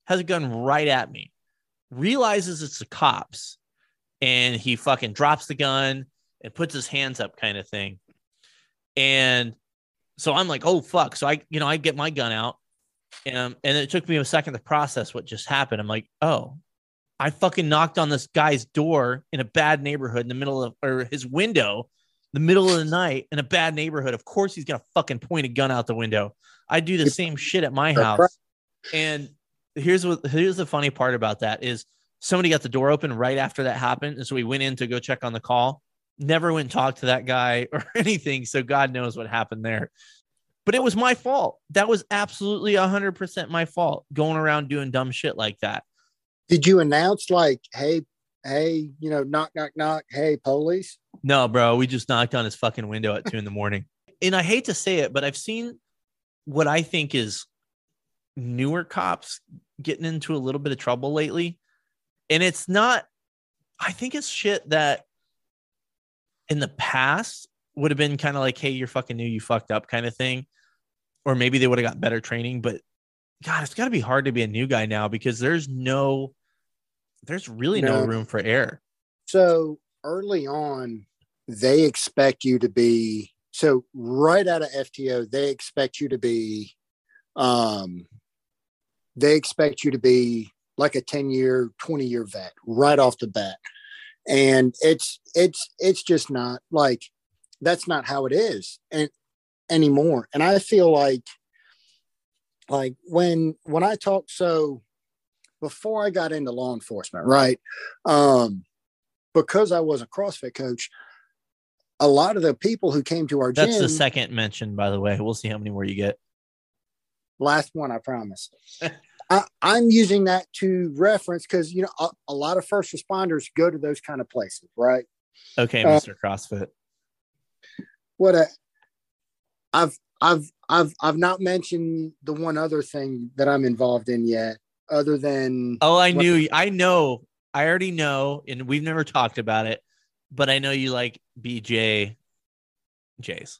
A: has a gun right at me, realizes it's the cops, and he fucking drops the gun and puts his hands up, kind of thing. And so I'm like, oh fuck. So I, you know, I get my gun out um, and it took me a second to process what just happened. I'm like, oh, I fucking knocked on this guy's door in a bad neighborhood in the middle of, or his window, the middle of the night in a bad neighborhood. Of course, he's gonna fucking point a gun out the window. I do the same shit at my house. And here's what here's the funny part about that is somebody got the door open right after that happened, and so we went in to go check on the call. Never went and talked to that guy <laughs> or anything. So God knows what happened there but it was my fault. That was absolutely 100% my fault going around doing dumb shit like that.
C: Did you announce like, hey, hey, you know, knock, knock, knock, hey, police?
A: No, bro, we just knocked on his fucking window at two in the morning. And I hate to say it, but I've seen what I think is newer cops getting into a little bit of trouble lately. And it's not, I think it's shit that in the past would have been kind of like, hey, you're fucking new, you fucked up kind of thing. Or maybe they would have got better training. But God, it's got to be hard to be a new guy now because there's no, there's really no, no room for error.
C: So early on, they expect you to be so right out of FTO, they expect you to be um they expect you to be like a 10 year, 20 year vet right off the bat. And it's it's it's just not like that's not how it is and anymore. And I feel like like when when I talk so before I got into law enforcement, right? Um because I was a CrossFit coach, a lot of the people who came to our
A: That's
C: gym.
A: the second mention, by the way. We'll see how many more you get.
C: Last one, I promise. <laughs> I, am using that to reference because you know a, a, lot of first responders go to those kind of places, right?
A: Okay, Mr. Uh, CrossFit.
C: What a, I've I've I've I've not mentioned the one other thing that I'm involved in yet, other than
A: oh, I knew I know I already know, and we've never talked about it but I know you like BJ Jays.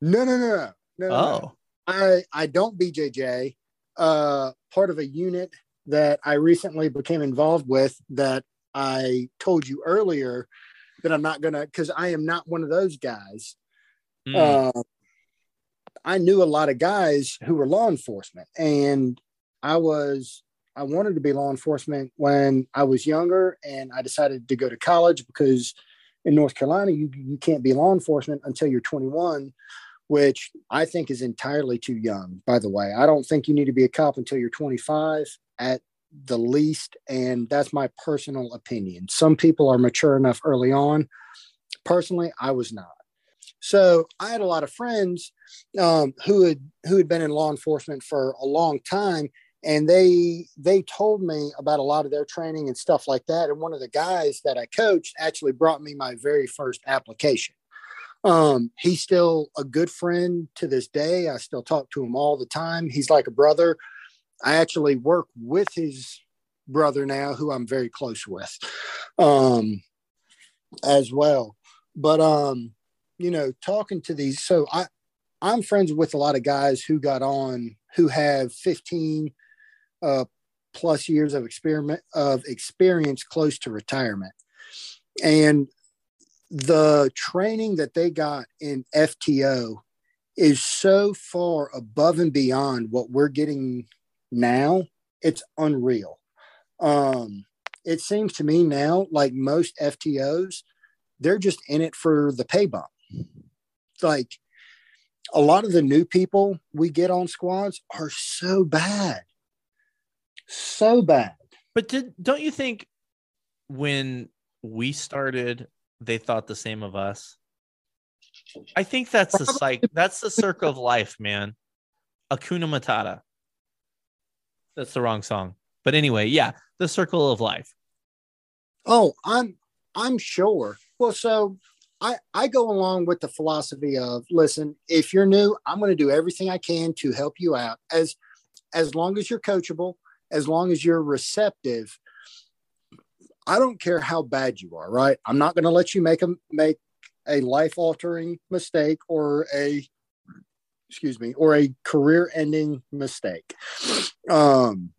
C: No, no, no, no.
A: no oh, no.
C: I I don't BJJ. Uh, part of a unit that I recently became involved with that I told you earlier that I'm not gonna because I am not one of those guys. Mm. Uh, I knew a lot of guys who were law enforcement, and I was I wanted to be law enforcement when I was younger, and I decided to go to college because in North Carolina, you, you can't be law enforcement until you're 21, which I think is entirely too young, by the way. I don't think you need to be a cop until you're 25 at the least. And that's my personal opinion. Some people are mature enough early on. Personally, I was not. So I had a lot of friends um, who had who had been in law enforcement for a long time, and they they told me about a lot of their training and stuff like that and one of the guys that i coached actually brought me my very first application um, he's still a good friend to this day. I still talk to him all the time. He's like a brother. I actually work with his brother now who i'm very close with um, as well. But um, you know talking to these so i i'm friends with a lot of guys who got on who have 15 uh, plus years of experiment of experience close to retirement. And the training that they got in FTO is so far above and beyond what we're getting now. It's unreal. Um, it seems to me now, like most FTOs, they're just in it for the pay bump. Like a lot of the new people we get on squads are so bad so bad.
A: But did don't you think when we started, they thought the same of us? I think that's the cycle. That's the circle of life, man. Hakuna Matata. That's the wrong song. But anyway, yeah, the circle of life.
C: Oh, I'm I'm sure. Well, so I I go along with the philosophy of listen, if you're new, I'm going to do everything I can to help you out as as long as you're coachable, as long as you're receptive i don't care how bad you are right? I'm not going to let you make a make a life altering mistake or a excuse me or a career ending mistake. Um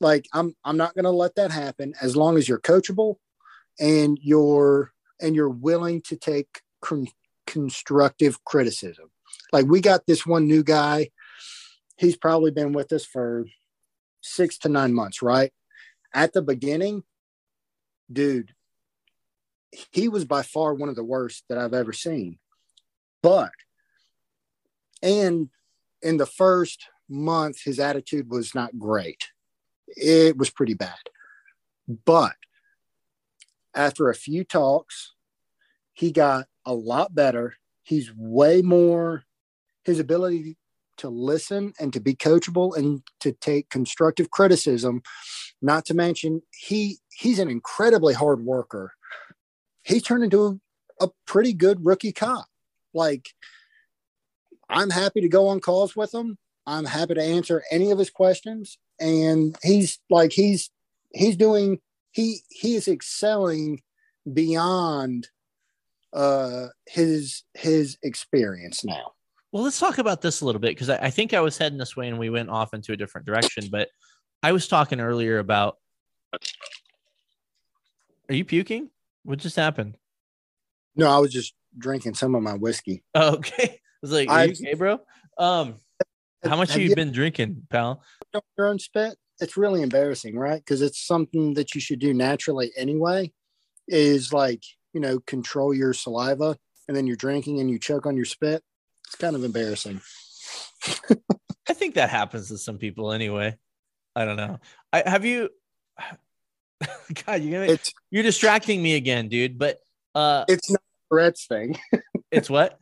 C: like i'm i'm not going to let that happen. As long as you're coachable and you're and you're willing to take con- constructive criticism. Like we got this one new guy. He's probably been with us for six to nine months, right? At the beginning, dude, he was by far one of the worst that I've ever seen. But, and in the first month, his attitude was not great. It was pretty bad. But after a few talks, he got a lot better. He's way more, his ability to listen and to be coachable and to take constructive criticism. Not to mention, he he's an incredibly hard worker. He turned into a, a pretty good rookie cop. Like, I'm happy to go on calls with him. I'm happy to answer any of his questions. And he's like he's he's doing he he is excelling beyond uh his his experience now.
A: Well, let's talk about this a little bit because I, I think I was heading this way and we went off into a different direction. But I was talking earlier about. Are you puking? What just happened?
C: No, I was just drinking some of my whiskey.
A: Oh, <laughs> okay. I was like, are
C: I-
A: you okay, bro? Um, how much
C: Have
A: have you
C: you-
A: been drinking, pal?
C: Your own spit. It's really embarrassing, right? Because it's something that you should do naturally anyway. Is like you know control your saliva, and then you're drinking and you choke on your spit. It's kind of embarrassing.
A: I think that happens to some people anyway. I don't know. I have you. <laughs> God, you're gonna
C: It's
A: you're distracting me again, dude. But uh,
C: it's not Tourette's thing. <laughs>
A: it's what?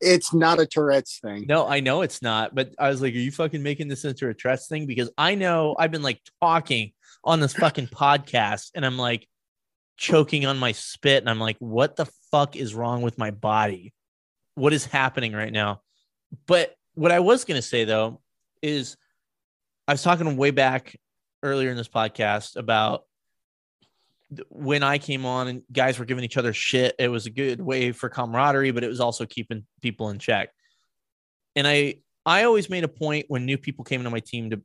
C: It's not a Tourette's thing.
A: No, I know it's not. But I was like, are you fucking making this into a Tourette's thing? Because I know I've been like talking on this fucking podcast, and I'm like choking on my spit, and I'm like, what the fuck is wrong with my body? What is happening right now? But what I was gonna say though is, I was talking way back earlier in this podcast about when I came on and guys were giving each other shit. It was a good way for camaraderie, but it was also keeping people in check. And I I always made a point when new people came into my team to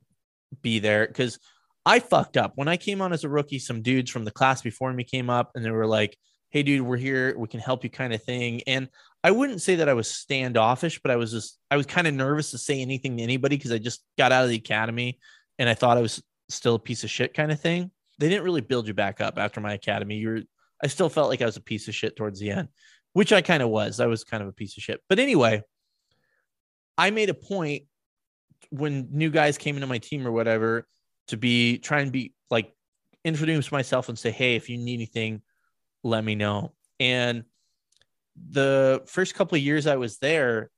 A: be there because I fucked up when I came on as a rookie. Some dudes from the class before me came up and they were like, "Hey, dude, we're here. We can help you," kind of thing. And I wouldn't say that I was standoffish, but I was just I was kind of nervous to say anything to anybody because I just got out of the academy and I thought I was still a piece of shit kind of thing. They didn't really build you back up after my academy. You're I still felt like I was a piece of shit towards the end, which I kind of was. I was kind of a piece of shit. But anyway, I made a point when new guys came into my team or whatever to be try and be like introduce myself and say, hey, if you need anything, let me know. And the first couple of years I was there,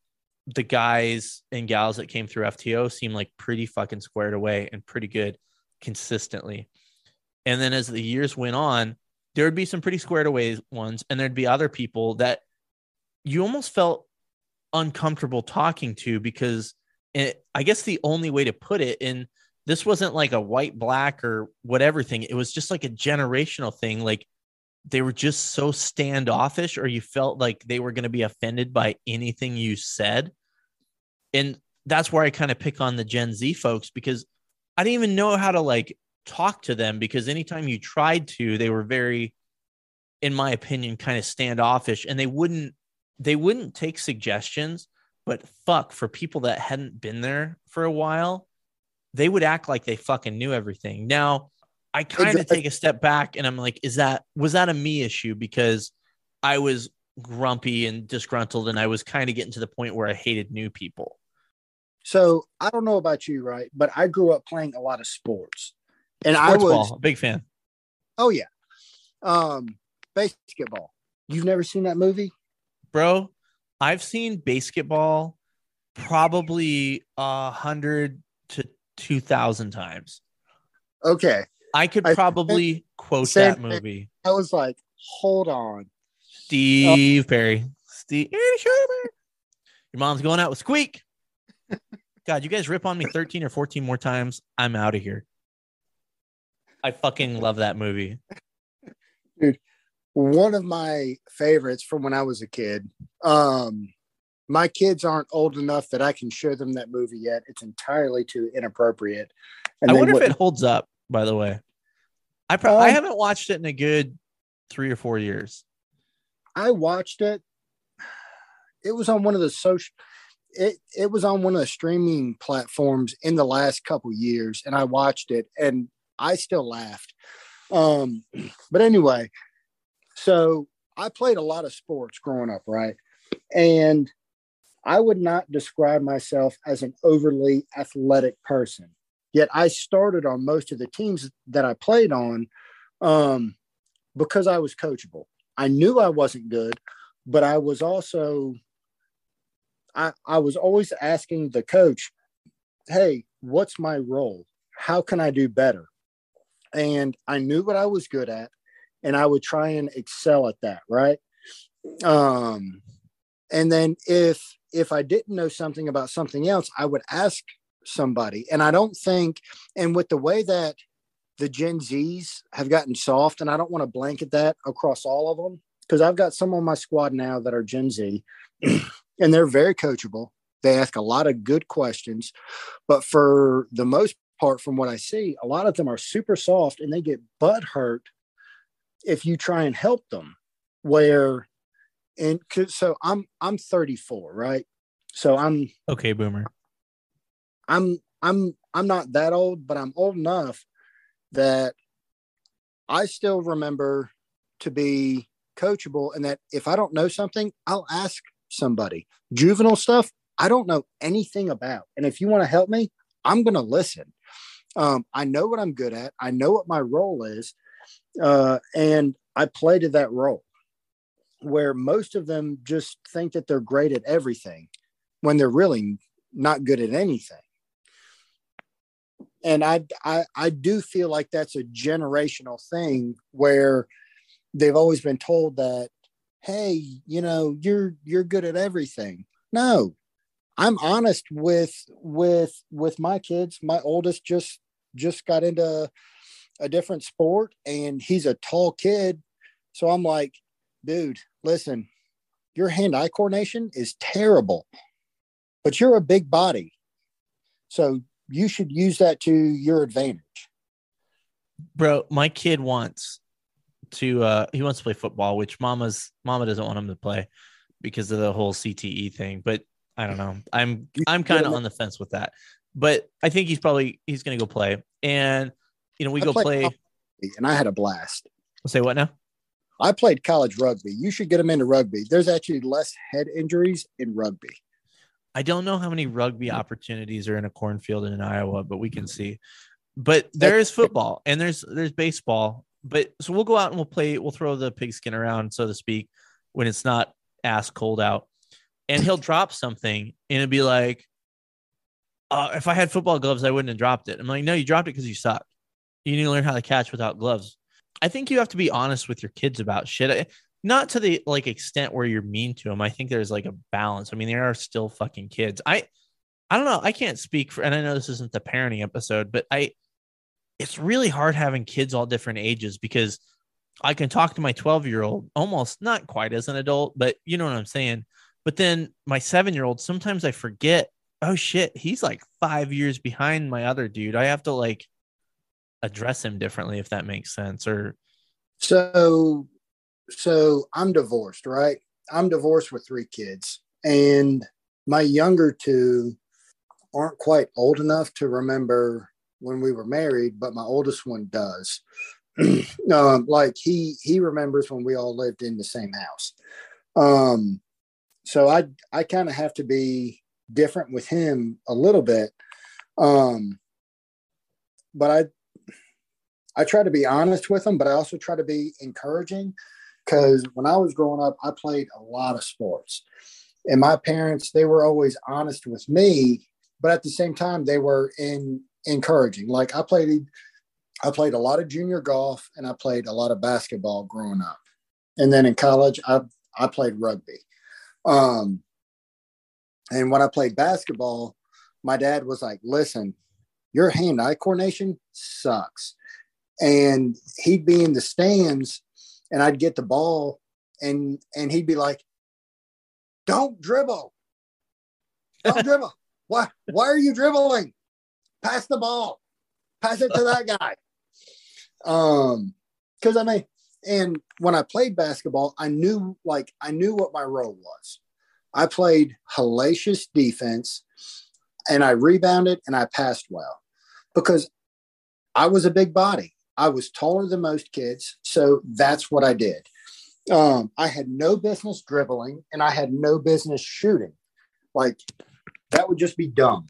A: the guys and gals that came through FTO seemed like pretty fucking squared away and pretty good consistently. And then as the years went on, there would be some pretty squared away ones, and there'd be other people that you almost felt uncomfortable talking to because it, I guess the only way to put it and this wasn't like a white black or whatever thing. It was just like a generational thing. Like they were just so standoffish, or you felt like they were going to be offended by anything you said. And that's where I kind of pick on the Gen Z folks because I didn't even know how to like talk to them because anytime you tried to, they were very, in my opinion, kind of standoffish and they wouldn't they wouldn't take suggestions, but fuck for people that hadn't been there for a while, they would act like they fucking knew everything. Now, I kind of
C: Exactly.
A: take a step back and I'm like, is that was that a me issue because I was grumpy and disgruntled and I was kind of getting to the point where I hated new people.
C: So I don't know about you, right? But I grew up playing a lot of sports, and I was
A: ball, big fan.
C: oh yeah, um, BASEketball. You've never seen that movie?
A: Bro, I've seen BASEketball probably a hundred to two thousand times.
C: Okay,
A: I could
C: I-
A: probably quote that movie.
C: I was like, hold on.
A: Steve Perry. Steve. Your mom's going out with Squeak. <laughs> God, you guys rip on me 13 or 14 more times. I'm out of here. I fucking love that movie.
C: Dude, one of my favorites from when I was a kid. Um, my kids aren't old enough that I can show them that movie yet. It's entirely too inappropriate. And
A: I wonder if it holds up, by the way. I pro- I
C: Um,
A: haven't watched it in a good three or four years.
C: I watched it. It was on one of the social. It it was on one of the streaming platforms in the last couple years, and I watched it, and I still laughed. Um, <clears throat> but anyway, so I played a lot of sports growing up, right? And I would not describe myself as an overly athletic person. Yet I started on most of the teams that I played on um, because I was coachable. I knew I wasn't good, but I was also I, I was always asking the coach, hey, what's my role? How can I do better? And I knew what I was good at, and I would try and excel at that, right? Um, and then if if I didn't know something about something else, I would ask somebody. And I don't think, and with the way that the Gen Zs have gotten soft, and I don't want to blanket that across all of them because I've got some on my squad now that are Gen Z, <clears throat> and they're very coachable. They ask a lot of good questions, but for the most part, from what I see, a lot of them are super soft and they get butt hurt if you try and help them. Where, and so I'm I'm 34, right? So I'm
A: Okay, boomer.
C: I'm I'm I'm not that old, but I'm old enough that I still remember to be coachable and that if I don't know something, I'll ask somebody. Juvenile stuff, I don't know anything about. And if you want to help me, I'm going to listen. Um, I know what I'm good at. I know what my role is. Uh, and I play to that role where most of them just think that they're great at everything when they're really not good at anything. And I, I, I do feel like that's a generational thing where they've always been told that, hey, you know, you're you're good at everything. No, I'm honest with with with my kids. My oldest just just got into a different sport and he's a tall kid. So I'm like, dude, listen, your hand-eye coordination is terrible, but you're a big body. So you should use that to your advantage.
A: Bro, my kid wants to uh he wants to play football, which mama's mama doesn't want him to play because of the whole CTE thing. But I don't know. I'm I'm kind of on the fence with that. But I think he's probably he's gonna go play. And you know, we
C: I
A: go play
C: and I had a blast.
A: say what now?
C: I played college rugby. You should get them into rugby. There's actually less head injuries in rugby.
A: I don't know how many rugby opportunities are in a cornfield in Iowa, but we can see. But there is football and there's there's baseball. But so we'll go out and we'll play. We'll throw the pigskin around, so to speak, when it's not ass cold out. And he'll drop something, and it'll be like, uh, "If I had football gloves, I wouldn't have dropped it." I'm like, "No, you dropped it because you suck. You need to learn how to catch without gloves." I think you have to be honest with your kids about shit. Not to the like extent where you're mean to them. I think there's like a balance. I mean, they are still fucking kids. I I don't know. I can't speak for, and I know this isn't the parenting episode, but I, it's really hard having kids all different ages because I can talk to my 12 year old almost not quite as an adult, but you know what I'm saying. But then my seven year old, sometimes I forget, oh shit, he's like five years behind my other dude. I have to like address him differently, if that makes sense. Or,
C: So, so I'm divorced, right? I'm divorced with three kids, and my younger two aren't quite old enough to remember when we were married, but my oldest one does. <clears throat> um, like he he remembers when we all lived in the same house. Um, so I I kind of have to be different with him a little bit. Um, but I I try to be honest with them, but I also try to be encouraging because when I was growing up, I played a lot of sports. And my parents, they were always honest with me, but at the same time, they were in encouraging. Like I played I played a lot of junior golf and I played a lot of basketball growing up. And then in college, I I played rugby. Um and when I played basketball, my dad was like, listen, your hand eye coordination sucks and he'd be in the stands and I'd get the ball and and he'd be like, Don't dribble. Don't <laughs> dribble. Why why are you dribbling? Pass the ball. Pass it to that guy. Um, because I mean, and when I played basketball, I knew like I knew what my role was. I played hellacious defense and I rebounded and I passed well because I was a big body. I was taller than most kids. So that's what I did. Um, I had no business dribbling and I had no business shooting. Like that would just be dumb,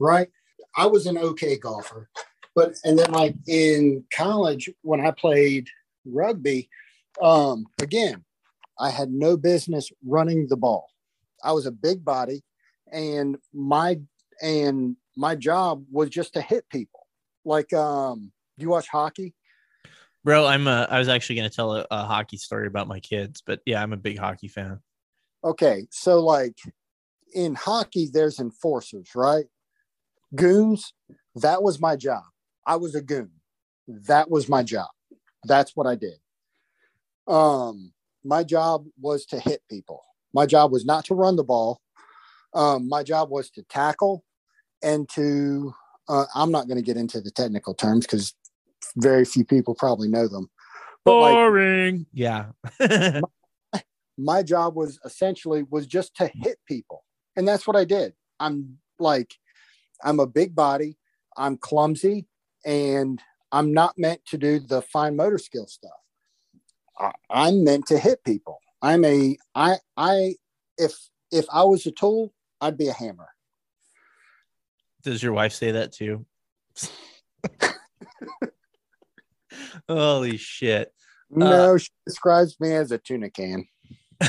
C: right? I was an okay golfer. But, and then like in college, when I played rugby, um, again, I had no business running the ball. I was a big body and my, and my job was just to hit people. Like, um, you watch hockey?
A: bro, I'm a, I was actually going to tell a, a hockey story about my kids, but yeah, I'm a big hockey fan.
C: Okay, so like in hockey, there's enforcers, right? Goons, that was my job. I was a goon. That was my job. That's what I did. Um, my job was to hit people. My job was not to run the ball. Um, my job was to tackle and to, uh, I'm not going to get into the technical terms because very few people probably know them. But like,
A: Boring. yeah. <laughs>
C: my job was essentially was just to hit people and that's what i did i'm like i'm a big body i'm clumsy and i'm not meant to do the fine motor skill stuff I, i'm meant to hit people i'm a i i if if i was a tool i'd be a hammer
A: Does your wife say that too? <laughs> <laughs> Holy shit.
C: no she describes me as a tuna can <laughs>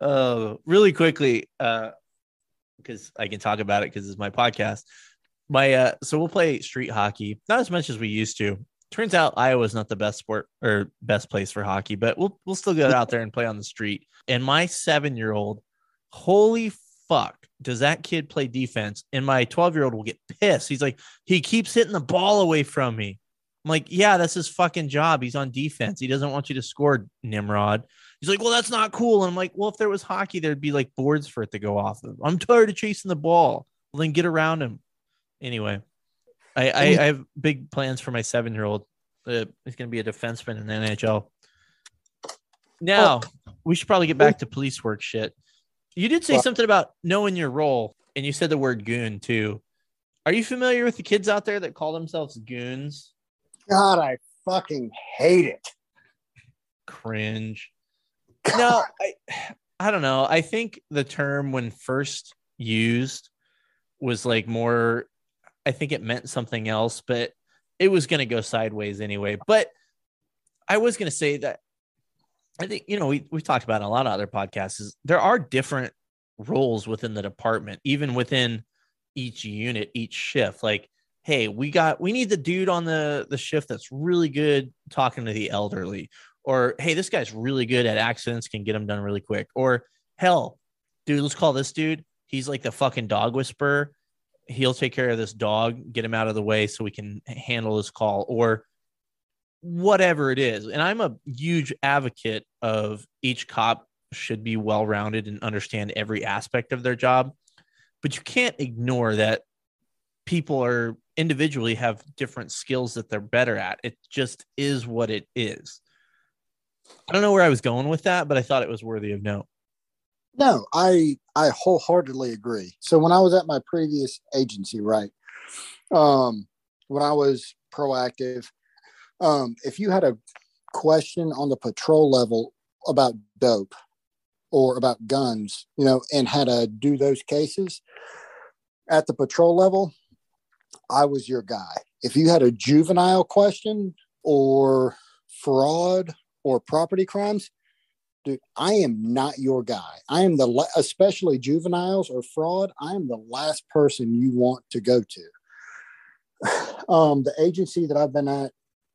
A: Oh, really quickly, uh, because I can talk about it because it's my podcast. My uh, so we'll play street hockey, not as much as we used to. Turns out Iowa's not the best sport or best place for hockey, but we'll we'll still get out there and play on the street. And my seven year old, holy fuck, does that kid play defense? And my 12 year old will get pissed. He's like, he keeps hitting the ball away from me. I'm like, yeah, that's his fucking job. He's on defense. He doesn't want you to score, Nimrod. He's like, well, that's not cool. And I'm like, well, if there was hockey, there'd be like boards for it to go off of. I'm tired of chasing the ball. Well, then get around him. Anyway, I, I, I have big plans for my seven year old. Uh, he's going to be a defenseman in the NHL. Now, we should probably get back to police work shit. You did say
C: Well-
A: something about knowing your role, and you said the word goon too. Are you familiar with the kids out there that call themselves goons?
C: god i fucking hate it
A: Cringe. No, I, I don't know. I think the term when first used was like more, I think it meant something else, but it was going to go sideways anyway. But I was going to say that I think, you know, we, we've talked about a lot of other podcasts is there are different roles within the department, even within each unit, each shift. Like, hey, we got, we need the dude on the, the shift that's really good talking to the elderly or hey, this guy's really good at accidents, can get them done really quick. Or hell, dude, let's call this dude. He's like the fucking dog whisperer. He'll take care of this dog, get him out of the way so we can handle this call or whatever it is. And I'm a huge advocate of each cop should be well rounded and understand every aspect of their job. But you can't ignore that people are individually have different skills that they're better at. It just is what it is. I don't know where I was going with that, but I thought it was worthy of note.
C: No, I I wholeheartedly agree. So when I was at my previous agency, right, um, when I was proactive, um, if you had a question on the patrol level about dope or about guns, you know, and how to do those cases at the patrol level, I was your guy. If you had a juvenile question or fraud or property crimes, dude, I am not your guy. I am the, la- especially juveniles or fraud, I am the last person you want to go to. <sighs> Um, the agency that I've been at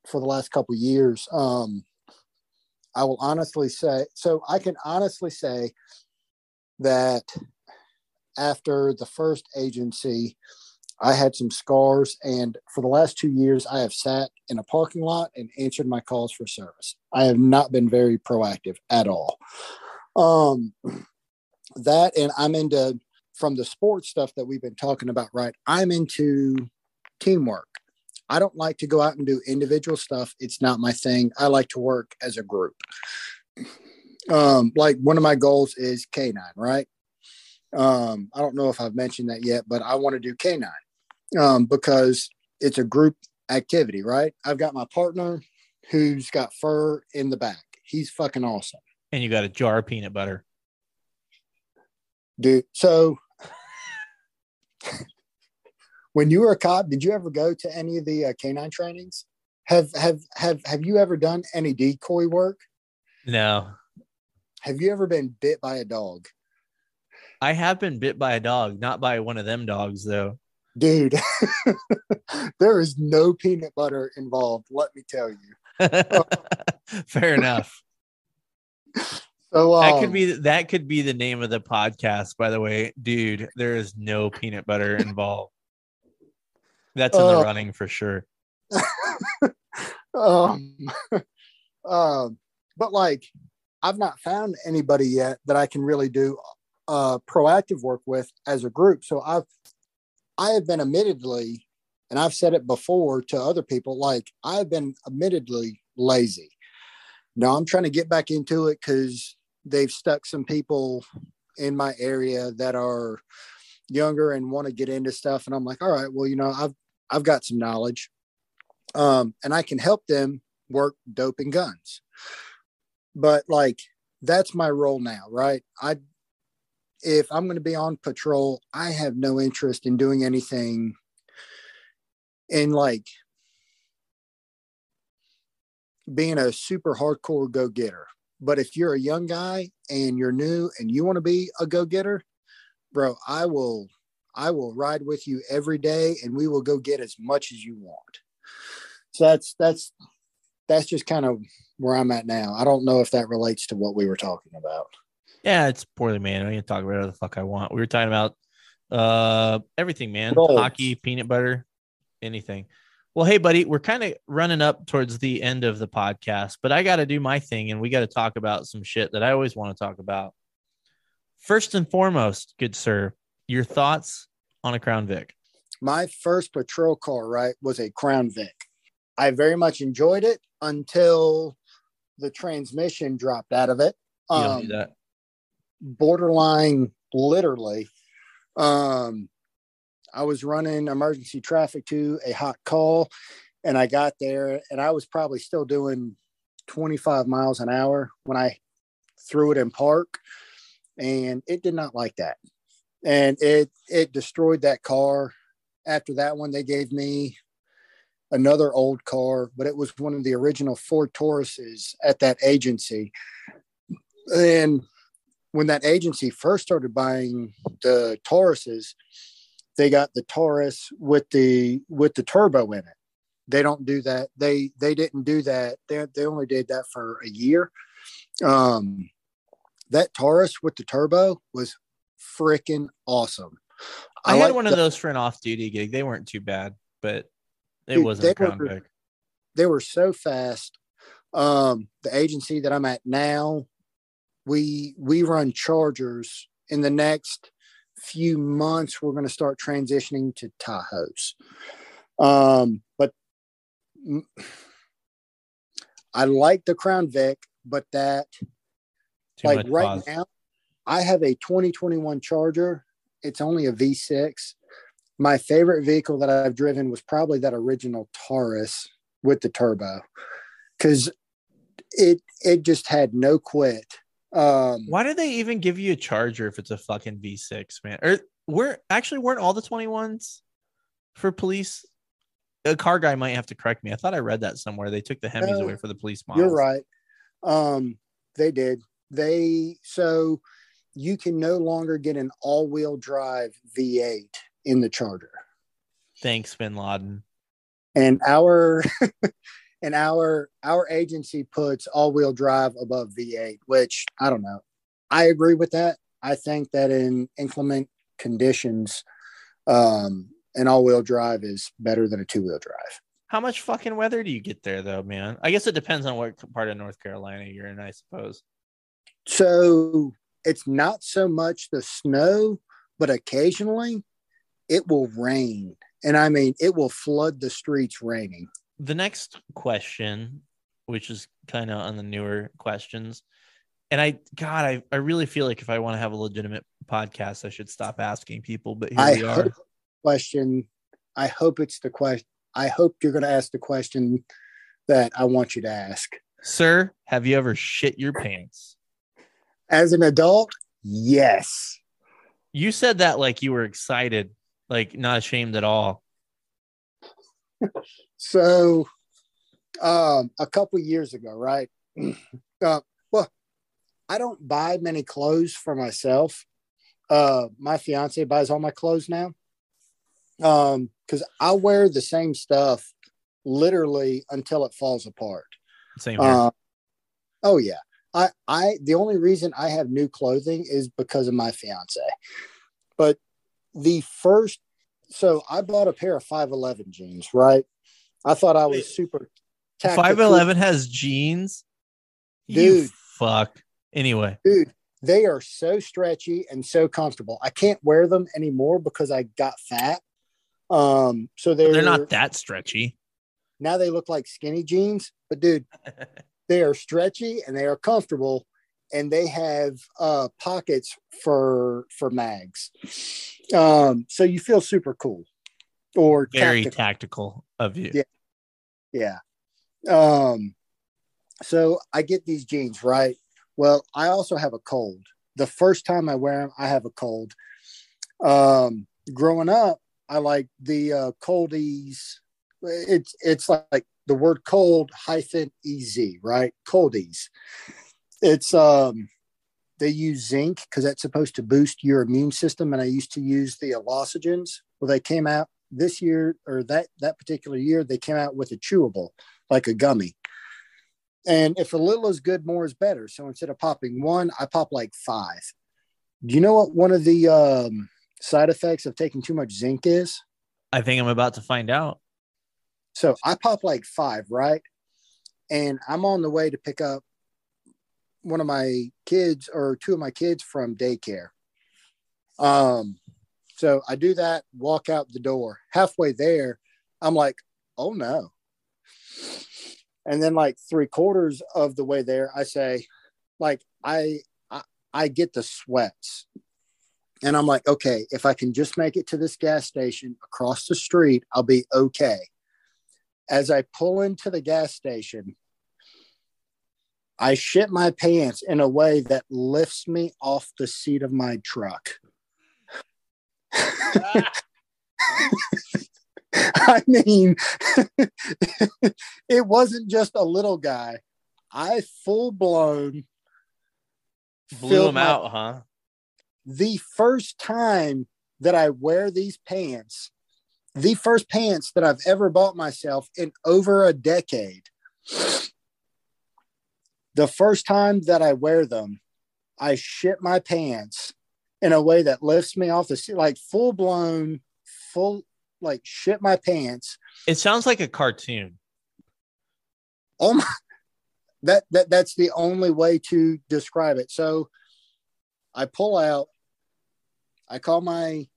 C: for the last couple years, um, I will honestly say, so I can honestly say that after the first agency, I had some scars, and for the last two years, I have sat in a parking lot and answered my calls for service. I have not been very proactive at all. Um, that, and I'm into from the sports stuff that we've been talking about, right? I'm into teamwork. I don't like to go out and do individual stuff. It's not my thing. I like to work as a group. Um, like one of my goals is K9, right? Um, I don't know if I've mentioned that yet, but I want to do K9 um, because it's a group activity, right? I've got my partner who's got fur in the back. He's fucking awesome,
A: And you got a jar of peanut butter.
C: dude. So when you were a cop, did you ever go to any of the uh, canine trainings? Have have have have you ever done any decoy work?
A: No,
C: Have you ever been bit by a dog?
A: I have been bit by a dog, not by one of them dogs though.
C: Dude, <laughs> there is no peanut butter involved, let me tell you. <laughs>
A: Fair enough. <laughs>
C: So
A: That
C: um,
A: could be that could be the name of the podcast, by the way. Dude, there is no peanut butter involved. That's in the
C: Oh.
A: running for sure. <laughs>
C: um, <laughs> um, but like I've not found anybody yet that I can really do uh, proactive work with as a group. So I've I have been admittedly, and I've said it before to other people, like I've been admittedly lazy. Now I'm trying to get back into it because they've stuck some people in my area that are younger and want to get into stuff. And I'm like, all right, well, you know, I've I've got some knowledge. Um, and I can help them work dope and guns. But like that's my role now, right? I if I'm going to be on patrol, I have no interest in doing anything in like being a super hardcore go getter. But if you're a young guy and you're new and you want to be a go getter, bro, I will I will ride with you every day and we will go get as much as you want. So that's that's that's just kind of where I'm at now. I don't know if that relates to what we were talking about.
A: Yeah, it's poorly man. I can talk about whatever the fuck I want. We were talking about uh everything, man.
C: Roles.
A: Hockey, peanut butter, anything. Well, hey, buddy, we're kind of running up towards the end of the podcast, but I got to do my thing and we got to talk about some shit that I always want to talk about. First and foremost, good sir, your thoughts on a Crown Vic.
C: my first patrol car, right, was a Crown Vic. I very much enjoyed it until the transmission dropped out of it. Um, borderline, literally. Um, I was running emergency traffic to a hot call, and I got there, and I was probably still doing 25 miles an hour when I threw it in park, and it did not like that, and it it destroyed that car. After that one, they gave me another old car, but it was one of the original Ford Tauruses at that agency, and when that agency first started buying the Tauruses, they got the Taurus with the with the turbo in it. They don't do that. They they didn't do that. They they only did that for a year. Um, that Taurus with the turbo was freaking awesome.
A: I, had
C: like
A: one
C: the-
A: of those for an off-duty gig. They weren't too bad, but it
C: Dude,
A: wasn't
C: they
A: a Crown
C: were-
A: Vic.
C: they were so fast. Um, the agency that I'm at now, we we run Chargers. In the next few months, we're going to start transitioning to Tahoes. Um, but I like the Crown Vic, but that
A: Too
C: like right
A: pause.
C: now, I have a 2021 Charger. It's only a V6. My favorite vehicle that I've driven was probably that original Taurus with the turbo, because it it just had no quit. Um,
A: Why do they even give you a charger if it's a fucking V6, man? Or we're actually weren't all the 21s for police? A car guy might have to correct me. I thought I read that somewhere. They took the Hemis
C: No,
A: away for the police models.
C: You're right. Um, they did. They so you can no longer get an all-wheel drive V8 in the Charger.
A: Thanks, Bin Laden.
C: and our <laughs> and our our agency puts all-wheel drive above V8, which I don't know. I agree with that. I think that in inclement conditions, um, an all-wheel drive is better than a two-wheel drive.
A: How much fucking weather do you get there, though, man? I guess it depends on what part of North Carolina you're in, I suppose.
C: So it's not so much the snow, but occasionally it will rain. And I mean, it will flood the streets raining.
A: The next question, which is kind of on the newer questions, and I, God, I, I really feel like if I want to have a legitimate podcast, I should stop asking people. But here
C: I
A: we are.
C: question. I hope it's the question. I hope you're going to ask the question that I want you to ask.
A: Sir, have you ever shit your pants?
C: As an adult, yes.
A: You said that like you were excited, like not ashamed at all. <laughs>
C: So, um, a couple years ago, right? <clears throat> Uh, well, I don't buy many clothes for myself. Uh, my fiance buys all my clothes now. Um, because I wear the same stuff literally until it falls apart.
A: Same here.
C: Uh, oh yeah. I, I, the only reason I have new clothing is because of my fiance. But the first, so I bought a pair of 511 jeans, right? I thought I was super. tactical.
A: Five eleven has jeans. You fuck. Anyway,
C: Dude, they are so stretchy and so comfortable. I can't wear them anymore because I got fat. Um, so they're,
A: they're not that stretchy.
C: now they look like skinny jeans, but dude, <laughs> they are stretchy and they are comfortable and they have uh pockets for for mags. Um, so you feel super cool or
A: Very
C: tactical.
A: tactical of you.
C: Yeah. Yeah. Um, so I get these jeans, right? Well, I also have a cold. The first time I wear them, I have a cold. Um, growing up, I like the uh, Cold-EEZE. It's it's like the word cold hyphen ez, right? Cold-EEZE. It's um they use zinc because that's supposed to boost your immune system. And I used to use the Alosogens. Well, they came out this year or that that particular year, they came out with a chewable, like a gummy. And if a little is good, more is better. So instead of popping one, I pop like five. Do you know what one of the um, side effects of taking too much zinc is?
A: I think I'm about to find out.
C: So I pop like five, right? And I'm on the way to pick up one of my kids or two of my kids from daycare. Um, so I do that, walk out the door. Halfway there, I'm like, oh no. And then like three quarters of the way there, I say, like, I I, I get the sweats. And I'm like, okay, if I can just make it to this gas station across the street, I'll be okay as I pull into the gas station, I shit my pants in a way that lifts me off the seat of my truck. <laughs> I mean, <laughs> it wasn't just a little guy. I full blown
A: Blew him
C: my-
A: out, huh?
C: the first time that I wear these pants, the first pants that I've ever bought myself in over a decade. The first time that I wear them, I shit my pants in a way that lifts me off the seat, like full blown, full, like shit my pants.
A: It sounds like a cartoon.
C: Oh my, that, that, that's the only way to describe it. So I pull out, I call my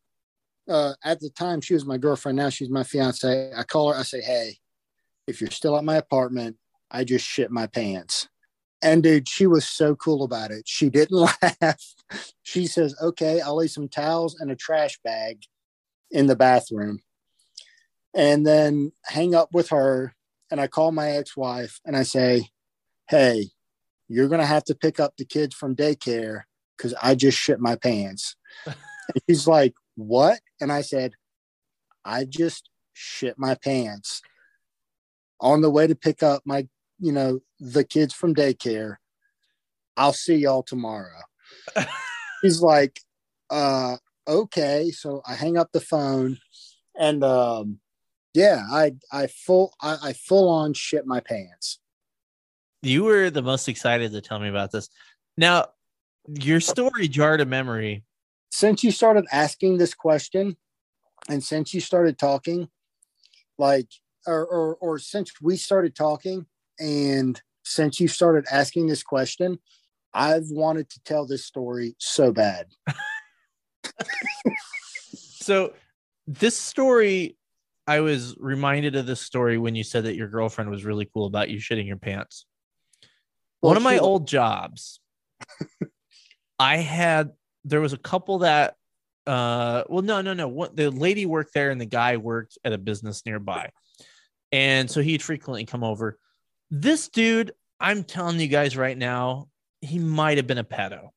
C: uh, at the time she was my girlfriend. Now she's my fiance. I call her. I say, "Hey, if you're still at my apartment, I just shit my pants." And dude, she was so cool about it. She didn't <laughs> laugh. She says, "Okay, I'll leave some towels and a trash bag in the bathroom," and then hang up with her. And I call my ex-wife and I say, "Hey, you're gonna have to pick up the kids from daycare because I just shit my pants." <laughs> and she's like, what? And I said, I just shit my pants on the way to pick up my, you know, the kids from daycare. I'll see y'all tomorrow. <laughs> He's like, uh, okay. So I hang up the phone and um yeah, I I full I, I full on shit my pants.
A: You were the most excited to tell me about this. Now, your story jarred a memory.
C: Since you started asking this question and since you started talking like or, or or since we started talking and since you started asking this question i've wanted to tell this story so bad <laughs>
A: So, this story, I was reminded of this story when you said that your girlfriend was really cool about you shitting your pants.
C: Well,
A: One of my
C: she-
A: old jobs, <laughs> I had, there was a couple that, uh, well, no, no, no. What, the lady worked there and the guy worked at a business nearby. And so he'd frequently come over. This dude, I'm telling you guys right now, he might have been a pedo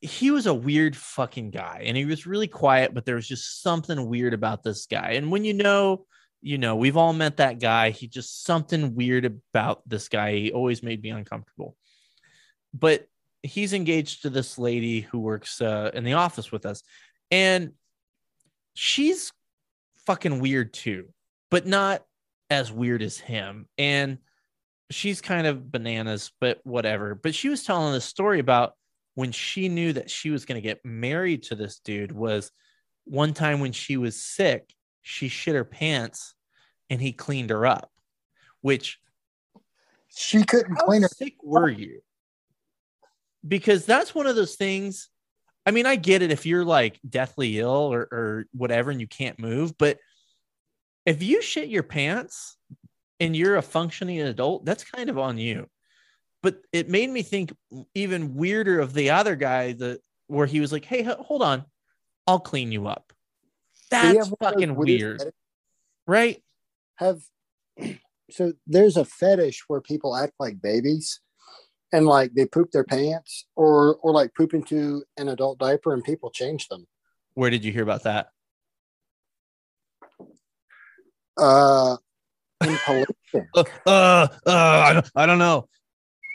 A: he was a weird fucking guy and he was really quiet but there was just something weird about this guy and when you know you know we've all met that guy he just something weird about this guy he always made me uncomfortable but he's engaged to this lady who works uh, in the office with us and she's fucking weird too but not as weird as him and she's kind of bananas, but whatever. But she was telling this story about when she knew that she was going to get married to this dude was one time when she was sick, she shit her pants and he cleaned her up, which
C: She couldn't clean her.
A: sick were you? Because that's one of those things. I mean, I get it if you're like deathly ill or, or whatever and you can't move, but if you shit your pants and you're a functioning adult, that's kind of on you. But it made me think even weirder of the other guy that where he was like, "Hey, hold on, I'll clean you up." That's
C: have one of those
A: fucking weird, right?
C: Have <clears throat> so there's a fetish where people act like babies and like they poop their pants or or like poop into an adult diaper and people change them.
A: Where did you hear about that?
C: Uh <laughs>
A: uh, uh, uh, I, don't, I don't know.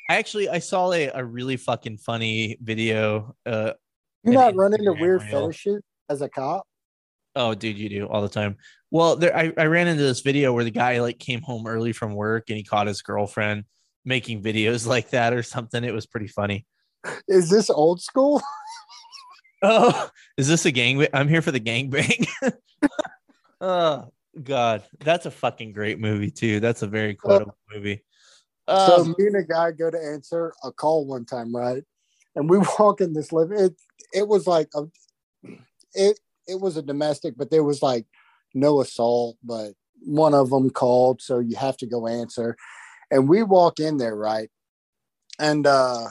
A: I actually I saw a, a really fucking funny video. Uh,
C: you
A: an
C: not run into weird fetishes as a cop?
A: oh, dude, you do all the time. Well, there I, I ran into this video where the guy like came home early from work and he caught his girlfriend making videos <laughs> like that or something. It was pretty funny.
C: Is this old school? <laughs>
A: Oh, is this a gang? I'm here for the gangbang. <laughs> oh God, that's a fucking great movie too. That's a very quotable movie.
C: so
A: Um,
C: me and a guy go to answer a call one time, right? And we walk in this living. It it was like a it it was a domestic, but there was like no assault, but one of them called, so you have to go answer. And we walk in there, right? And uh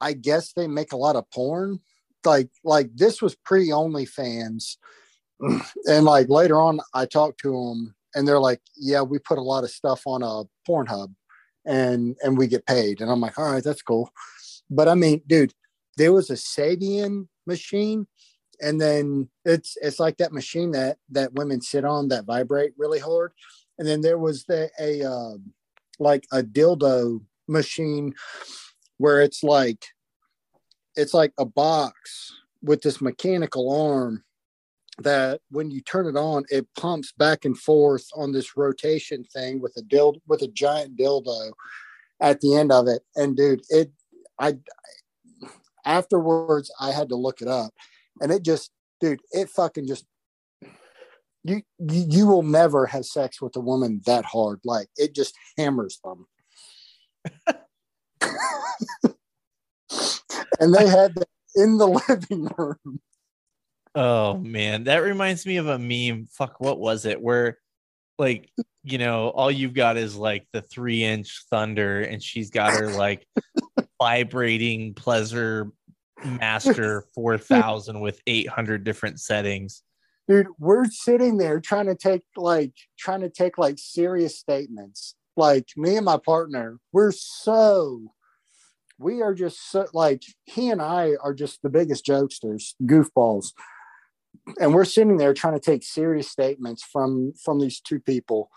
C: I guess they make a lot of porn. Like like this was pre OnlyFans. <clears throat> And like later on I talked to them and they're like, Yeah, we put a lot of stuff on a Pornhub and and we get paid. And I'm like, all right, that's cool. But I mean, dude, there was a Sybian machine, and then it's it's like that machine that that women sit on that vibrate really hard. And then there was the a uh, like a dildo machine where it's like it's like a box with this mechanical arm that when you turn it on, it pumps back and forth on this rotation thing with a dild with a giant dildo at the end of it. And dude, it I afterwards I had to look it up, and it just, dude, it fucking just you you, will never have sex with a woman that hard. Like it just hammers them. <laughs> and they had that in the living room.
A: Oh man, that reminds me of a meme. Fuck, what was it? Where like, you know, all you've got is like the three inch thunder, and she's got her like <laughs> vibrating pleasure master 4000 with 800 different settings.
C: Dude we're sitting there trying to take like trying to take like serious statements. Like me and my partner we're so we are just so like he and i are just the biggest jokesters goofballs. And we're sitting there trying to take serious statements from from these two people.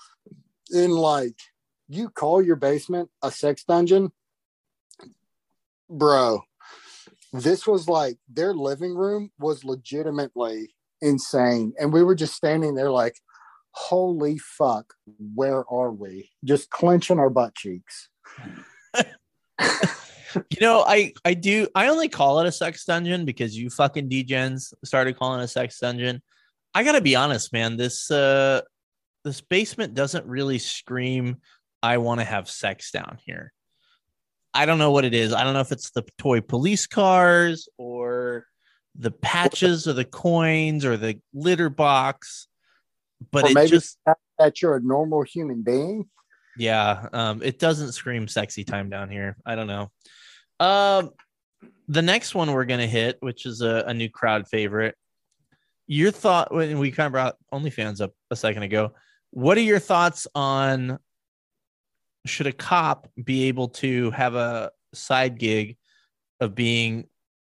C: In like you call your basement a sex dungeon? Bro this was like their living room was legitimately insane. And we were just standing there like, holy fuck, where are we? Just clenching our butt cheeks. <laughs>
A: You know, I I do I only call it a sex dungeon because you fucking degens started calling it a sex dungeon. I gotta be honest, man. This uh this basement doesn't really scream I want to have sex down here. I don't know what it is. I don't know if it's the toy police cars or the patches or the coins or the litter box. But
C: Or
A: it just
C: That you're a normal human being.
A: yeah, um, it doesn't scream sexy time down here. I don't know. Um, the next one we're gonna hit, which is a, a new crowd favorite. Your thought when we kind of brought OnlyFans up a second ago. What are your thoughts on should a cop be able to have a side gig of being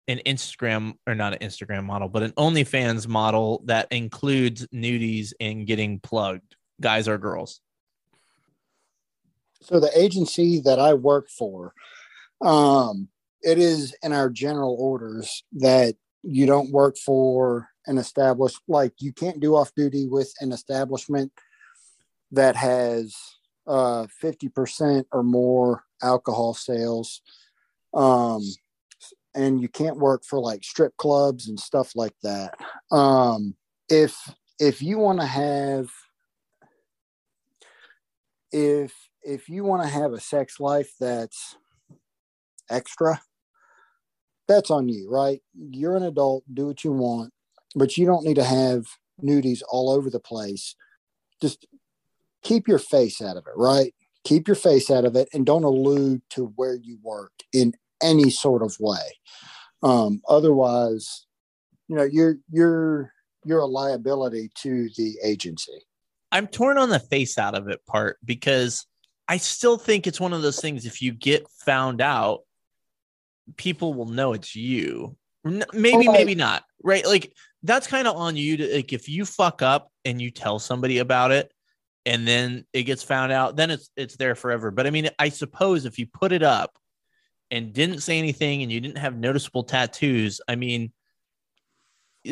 A: an Instagram or not an Instagram model, but an OnlyFans model that includes nudies and getting plugged, guys or girls?
C: So the agency that I work for, um, it is in our general orders that you don't work for an established like you can't do off duty with an establishment that has uh, 50% or more alcohol sales. Um, and you can't work for like strip clubs and stuff like that. Um, if if you want to have if if you want to have a sex life that's extra, that's on you, right? You're an adult, do what you want, but you don't need to have nudies all over the place. Just keep your face out of it, right? Keep your face out of it and don't allude to where you work in any sort of way. Um, otherwise, you know, you're you're you're a liability to the agency.
A: I'm torn on the face out of it part because I still think it's one of those things. If you get found out, people will know it's you. Maybe, maybe not. Right? Like that's kind of on you to like if you fuck up and you tell somebody about it, and then it gets found out, then it's it's there forever. But I mean, I suppose if you put it up and didn't say anything and you didn't have noticeable tattoos, I mean,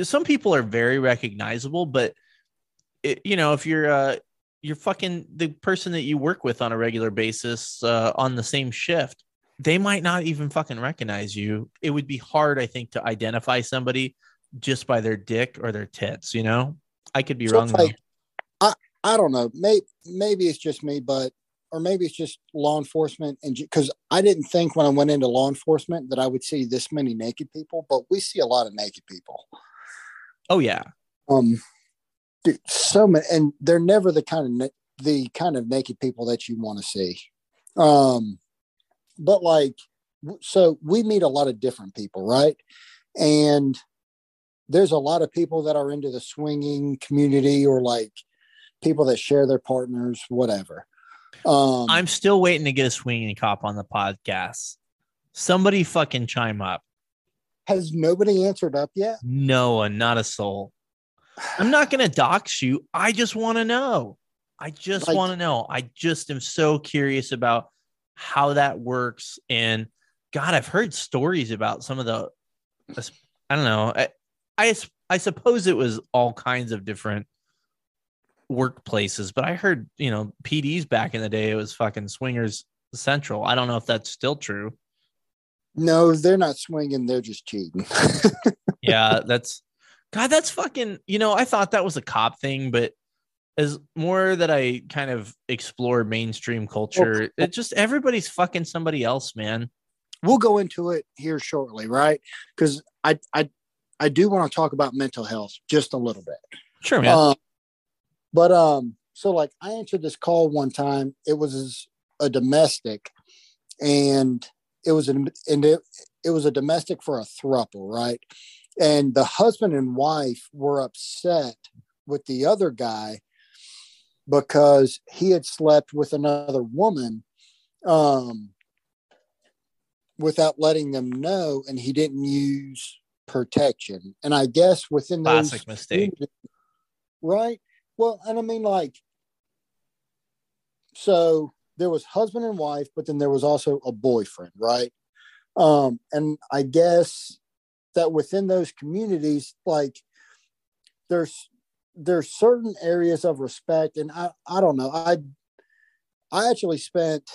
A: some people are very recognizable, but it, you know, if you're uh you're fucking the person that you work with on a regular basis uh, on the same shift, they might not even fucking recognize you. It would be hard, I think, to identify somebody just by their dick or their tits. You know, I could be so wrong.
C: Like, I I don't know. Maybe maybe it's just me, but or maybe it's just law enforcement and because I didn't think when I went into law enforcement that I would see this many naked people, but we see a lot of naked people.
A: Oh yeah.
C: Um, dude, so many, and they're never the kind of the kind of naked people that you want to see. Um, but like, so we meet a lot of different people, right? And there's a lot of people that are into the swinging community or like people that share their partners, whatever.
A: Um, I'm still waiting to get a swinging cop on the podcast. Somebody fucking chime up.
C: Has nobody answered up yet?
A: No, not a soul. I'm not going to dox you. I just want to know. I just like, want to know. I just am so curious about how that works. And God, I've heard stories about some of the, I don't know. I, I, I suppose it was all kinds of different workplaces, but I heard, you know, PDs back in the day, it was fucking swingers central. I don't know if that's still true.
C: No, they're not swinging. They're just cheating. <laughs>
A: yeah, that's God. That's fucking. You know, I thought that was a cop thing, but as more that I kind of explore mainstream culture, it just everybody's fucking somebody else, man.
C: We'll go into it here shortly, right? Because I I I do want to talk about mental health just a little bit.
A: Sure, man. Uh,
C: but um, so like I answered this call one time. It was a domestic, and it was an and it, it was a domestic for a thruple, right? And the husband and wife were upset with the other guy because he had slept with another woman um, without letting them know, and he didn't use protection. And I guess within
A: classic those mistake,
C: right? Well, and I mean, like, so there was husband and wife, but then there was also a boyfriend, right? Um, and I guess that within those communities, like there's there's certain areas of respect, and I I don't know. I I actually spent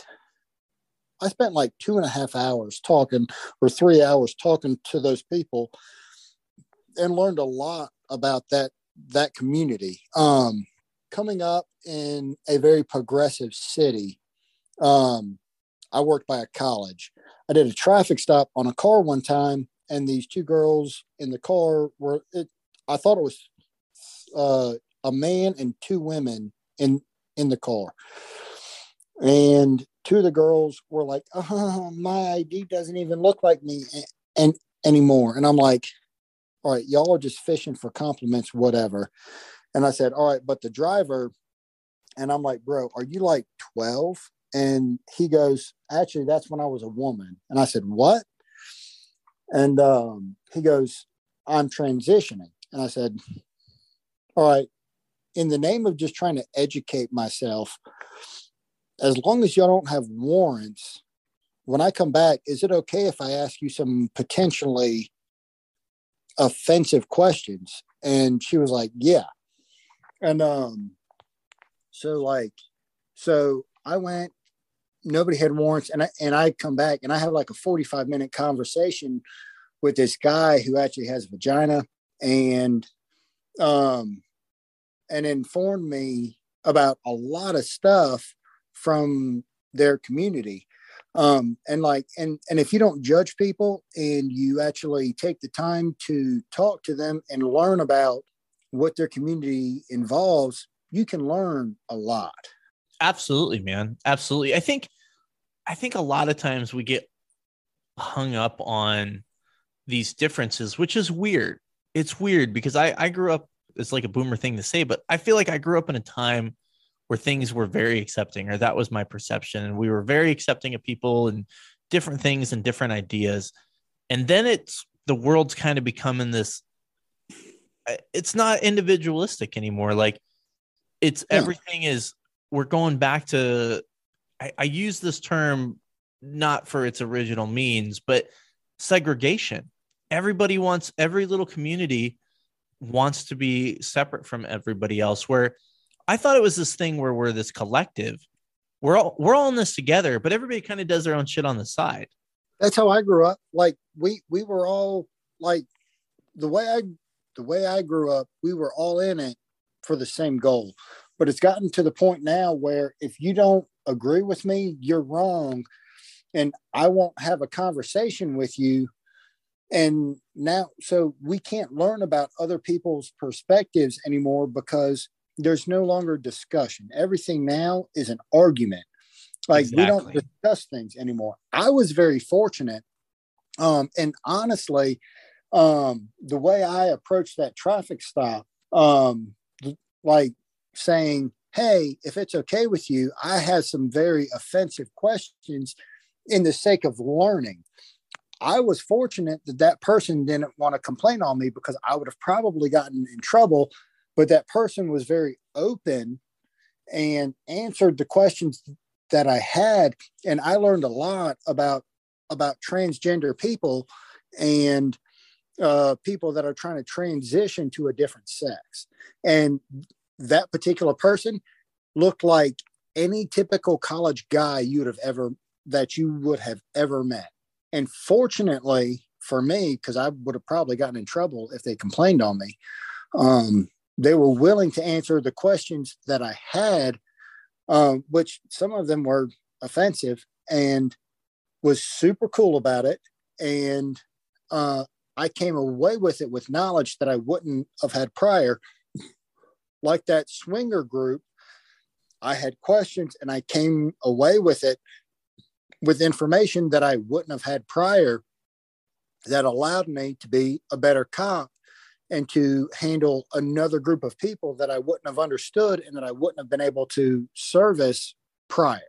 C: I spent like two and a half hours talking or three hours talking to those people and learned a lot about that that community. Um, coming up in a very progressive city, um, I worked by a college. I did a traffic stop on a car one time, and these two girls in the car were. It, I thought it was uh, a man and two women in in the car, and two of the girls were like, "Oh, my ID doesn't even look like me and, and anymore," and I'm like, "All right, y'all are just fishing for compliments, whatever." And I said, "All right, but the driver." And I'm like, bro, are you like 12? And he goes, Actually, that's when I was a woman. And I said, What? And um, he goes, I'm transitioning. And I said, All right, in the name of just trying to educate myself, as long as y'all don't have warrants, when I come back, is it okay if I ask you some potentially offensive questions? And she was like, Yeah. And um, so like, so I went, nobody had warrants, and I and I come back and I have like a 45 minute conversation with this guy who actually has a vagina and um and informed me about a lot of stuff from their community um and like and and if you don't judge people and you actually take the time to talk to them and learn about what their community involves you can learn a lot
A: Absolutely, man. Absolutely. I think I think a lot of times we get hung up on these differences, which is weird. It's weird because I I grew up it's like a boomer thing to say, but I feel like I grew up in a time where things were very accepting, or that was my perception. And we were very accepting of people and different things and different ideas. And then it's the world's kind of becoming this it's not individualistic anymore. Like it's
C: Yeah.
A: everything is we're going back to I, I use this term not for its original means, but segregation. Everybody wants every little community wants to be separate from everybody else. Where I thought it was this thing where we're this collective. We're all we're all in this together, but everybody kind of does their own shit on the side.
C: that's how I grew up. Like we we were all like the way I the way I grew up, we were all in it for the same goal. But it's gotten to the point now where if you don't agree with me, you're wrong. And I won't have a conversation with you. And now, so we can't learn about other people's perspectives anymore because there's no longer discussion. Everything now is an argument. Like we don't discuss things anymore. I was very fortunate. Um, and honestly, um, the way I approached that traffic stop, um, like saying, Hey, if it's okay with you, I have some very offensive questions in the sake of learning. I was fortunate that that person didn't want to complain on me because I would have probably gotten in trouble. But that person was very open and answered the questions that I had, and I learned a lot about about transgender people and uh, people that are trying to transition to a different sex. And that particular person looked like any typical college guy you would have ever that you would have ever met. And fortunately for me, because I would have probably gotten in trouble if they complained on me, um, they were willing to answer the questions that I had, um, which some of them were offensive, and was super cool about it. And uh, I came away with it with knowledge that I wouldn't have had prior. Like that swinger group, I had questions and I came away with it with information that I wouldn't have had prior that allowed me to be a better cop and to handle another group of people that I wouldn't have understood and that I wouldn't have been able to service prior.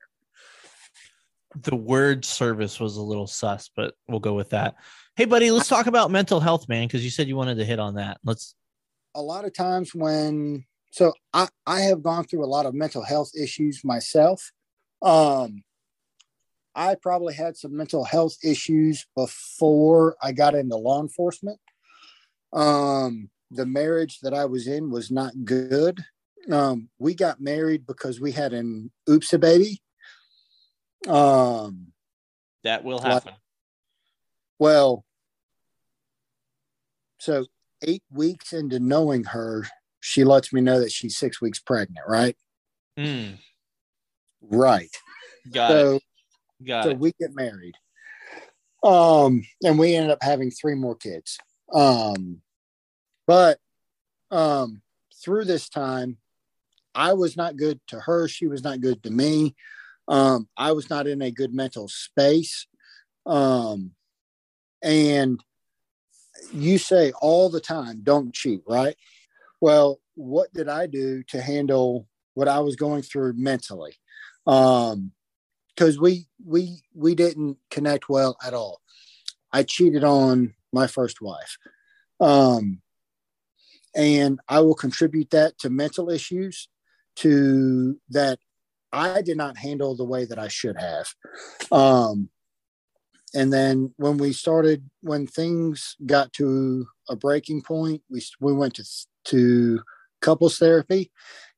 A: The word service was a little sus, but we'll go with that. Hey, buddy, let's talk about mental health, man, because you said you wanted to hit on that. Let's.
C: a lot of times when so I, I have gone through a lot of mental health issues myself. Um, I probably had some mental health issues before I got into law enforcement. Um, the marriage that I was in was not good. Um, we got married because we had an oopsie baby. Um,
A: That will happen.
C: well, so eight weeks into knowing her, she lets me know that she's six weeks pregnant, right?
A: Mm,
C: Right.
A: got
C: so
A: it. Got
C: so
A: it.
C: we get married. Um, and we ended up having three more kids. Um, but um through this time, I was not good to her, she was not good to me. Um, I was not in a good mental space. Um, and you say all the time, don't cheat, right? Well, what did I do to handle what I was going through mentally? Um, because we we we didn't connect well at all. I cheated on my first wife, um, and I will contribute that to mental issues, to that I did not handle the way that I should have. Um, and then when we started, when things got to a breaking point, we we went to to couples therapy,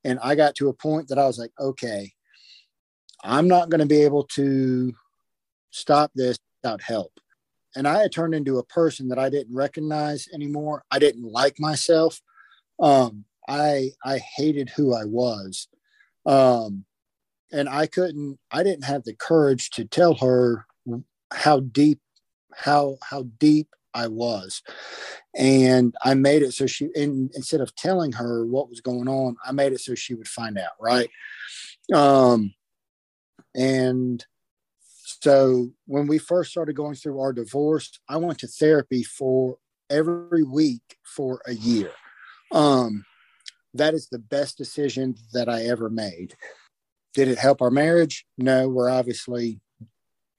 C: and I got to a point that I was like, okay, I'm not going to be able to stop this without help. And I had turned into a person that I didn't recognize anymore. I didn't like myself. Um, I I hated who I was. Um, and I couldn't I didn't have the courage to tell her how deep how how deep I was. And I made it so she in, instead of telling her what was going on, I made it so she would find out, right? Um and so when we first started going through our divorce, I went to therapy for every week for a year. Um, that is the best decision that I ever made. Did it help our marriage? No, we're obviously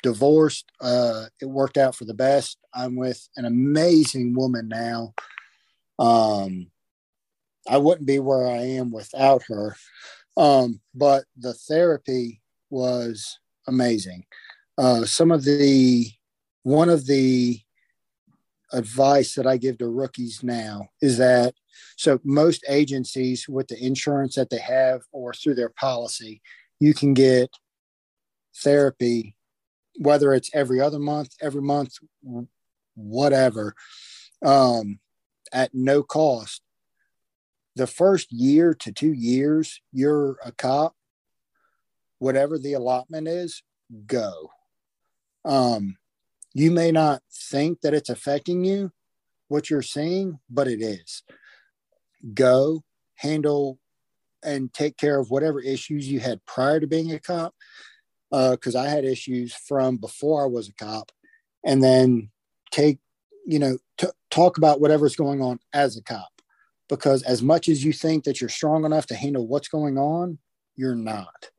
C: divorced. Uh, it worked out for the best. I'm with an amazing woman now. Um, I wouldn't be where I am without her. Um, but the therapy was amazing. Uh, some of the one of the advice that I give to rookies now is that so most agencies with the insurance that they have or through their policy, you can get therapy, whether it's every other month, every month, whatever, um, at no cost. The first year to two years, you're a cop whatever the allotment is, go. Um, you may not think that it's affecting you, what you're seeing, but it is. Go handle and take care of whatever issues you had prior to being a cop. Uh, because uh, I had issues from before I was a cop, and then take, you know, t- talk about whatever's going on as a cop. Because as much as you think that you're strong enough to handle what's going on, you're not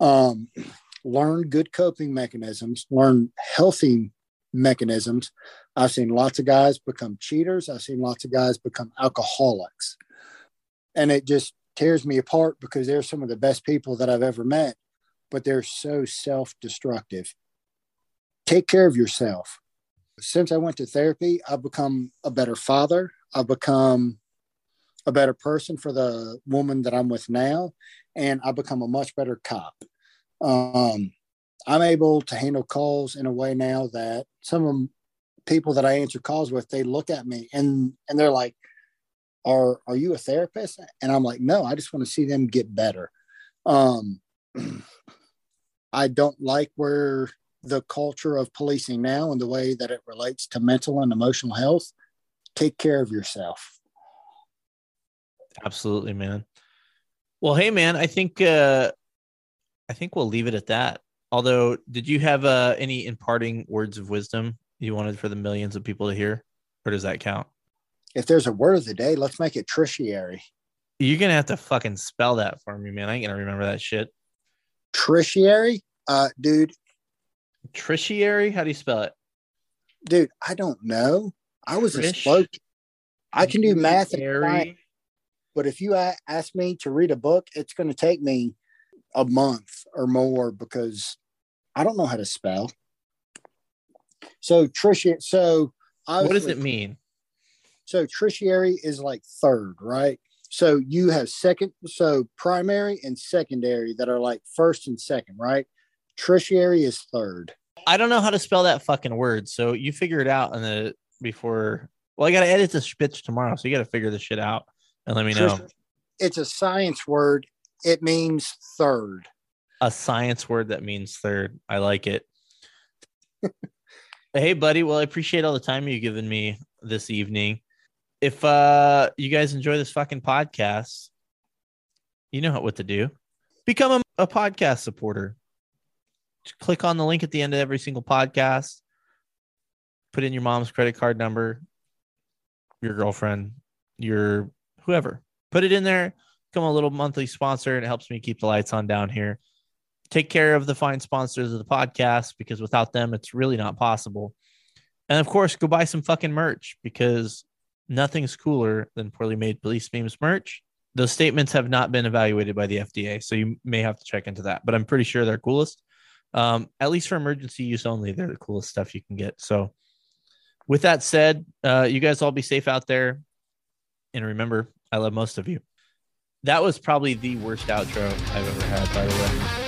C: um, learn good coping mechanisms, learn healthy mechanisms. I've seen lots of guys become cheaters. I've seen lots of guys become alcoholics. And it just tears me apart because they're some of the best people that I've ever met, but they're so self destructive. Take care of yourself. Since I went to therapy, I've become a better father. I've become a better person for the woman that I'm with now, and I've become a much better cop. Um, I'm able to handle calls in a way now that some of people that I answer calls with, they look at me and and they're like, "Are are you a therapist?" And I'm like, "No, I just want to see them get better." Um, <clears throat> I don't like where the culture of policing now and the way that it relates to mental and emotional health. Take care of yourself.
A: Absolutely, man. Well, hey, man, I think uh, I think we'll leave it at that. Although, did you have uh, any imparting words of wisdom you wanted for the millions of people to hear, or does that count?
C: If there's a word of the day, let's make it tertiary.
A: You're gonna have to fucking spell that for me, man. I ain't gonna remember that shit.
C: Tertiary, uh, dude.
A: Tertiary? How do you spell it?
C: Dude, I don't know. I was Trish? a slow. I can do math and science, but if you ask me to read a book, it's going to take me a month or more because I don't know how to spell. So Trisha, so
A: what does it mean?
C: So tertiary is like third, right? So you have second, so primary and secondary that are like first and second, right? Tertiary is third.
A: I don't know how to spell that fucking word, so you figure it out and then before. Well, I got to edit this bitch tomorrow, so you got to figure this shit out and let me know.
C: It's a science word it means third.
A: A science word that means third. I like it. <laughs> hey, buddy. Well, I appreciate all the time you've given me this evening. If uh you guys enjoy this fucking podcast, you know what to do. Become a, a podcast supporter. Just click on the link at the end of every single podcast. Put in your mom's credit card number, your girlfriend, your whoever. Put it in there become a little monthly sponsor and it helps me keep the lights on down here. Take care of the fine sponsors of the podcast because without them, it's really not possible. And of course, go buy some fucking merch because nothing's cooler than poorly made police memes merch. Those statements have not been evaluated by the FDA, so you may have to check into that. But I'm pretty sure they're coolest. Um, at least for emergency use only, they're the coolest stuff you can get. So, with that said, uh, you guys all be safe out there, and remember, I love most of you. That was probably the worst outro I've ever had, by the way.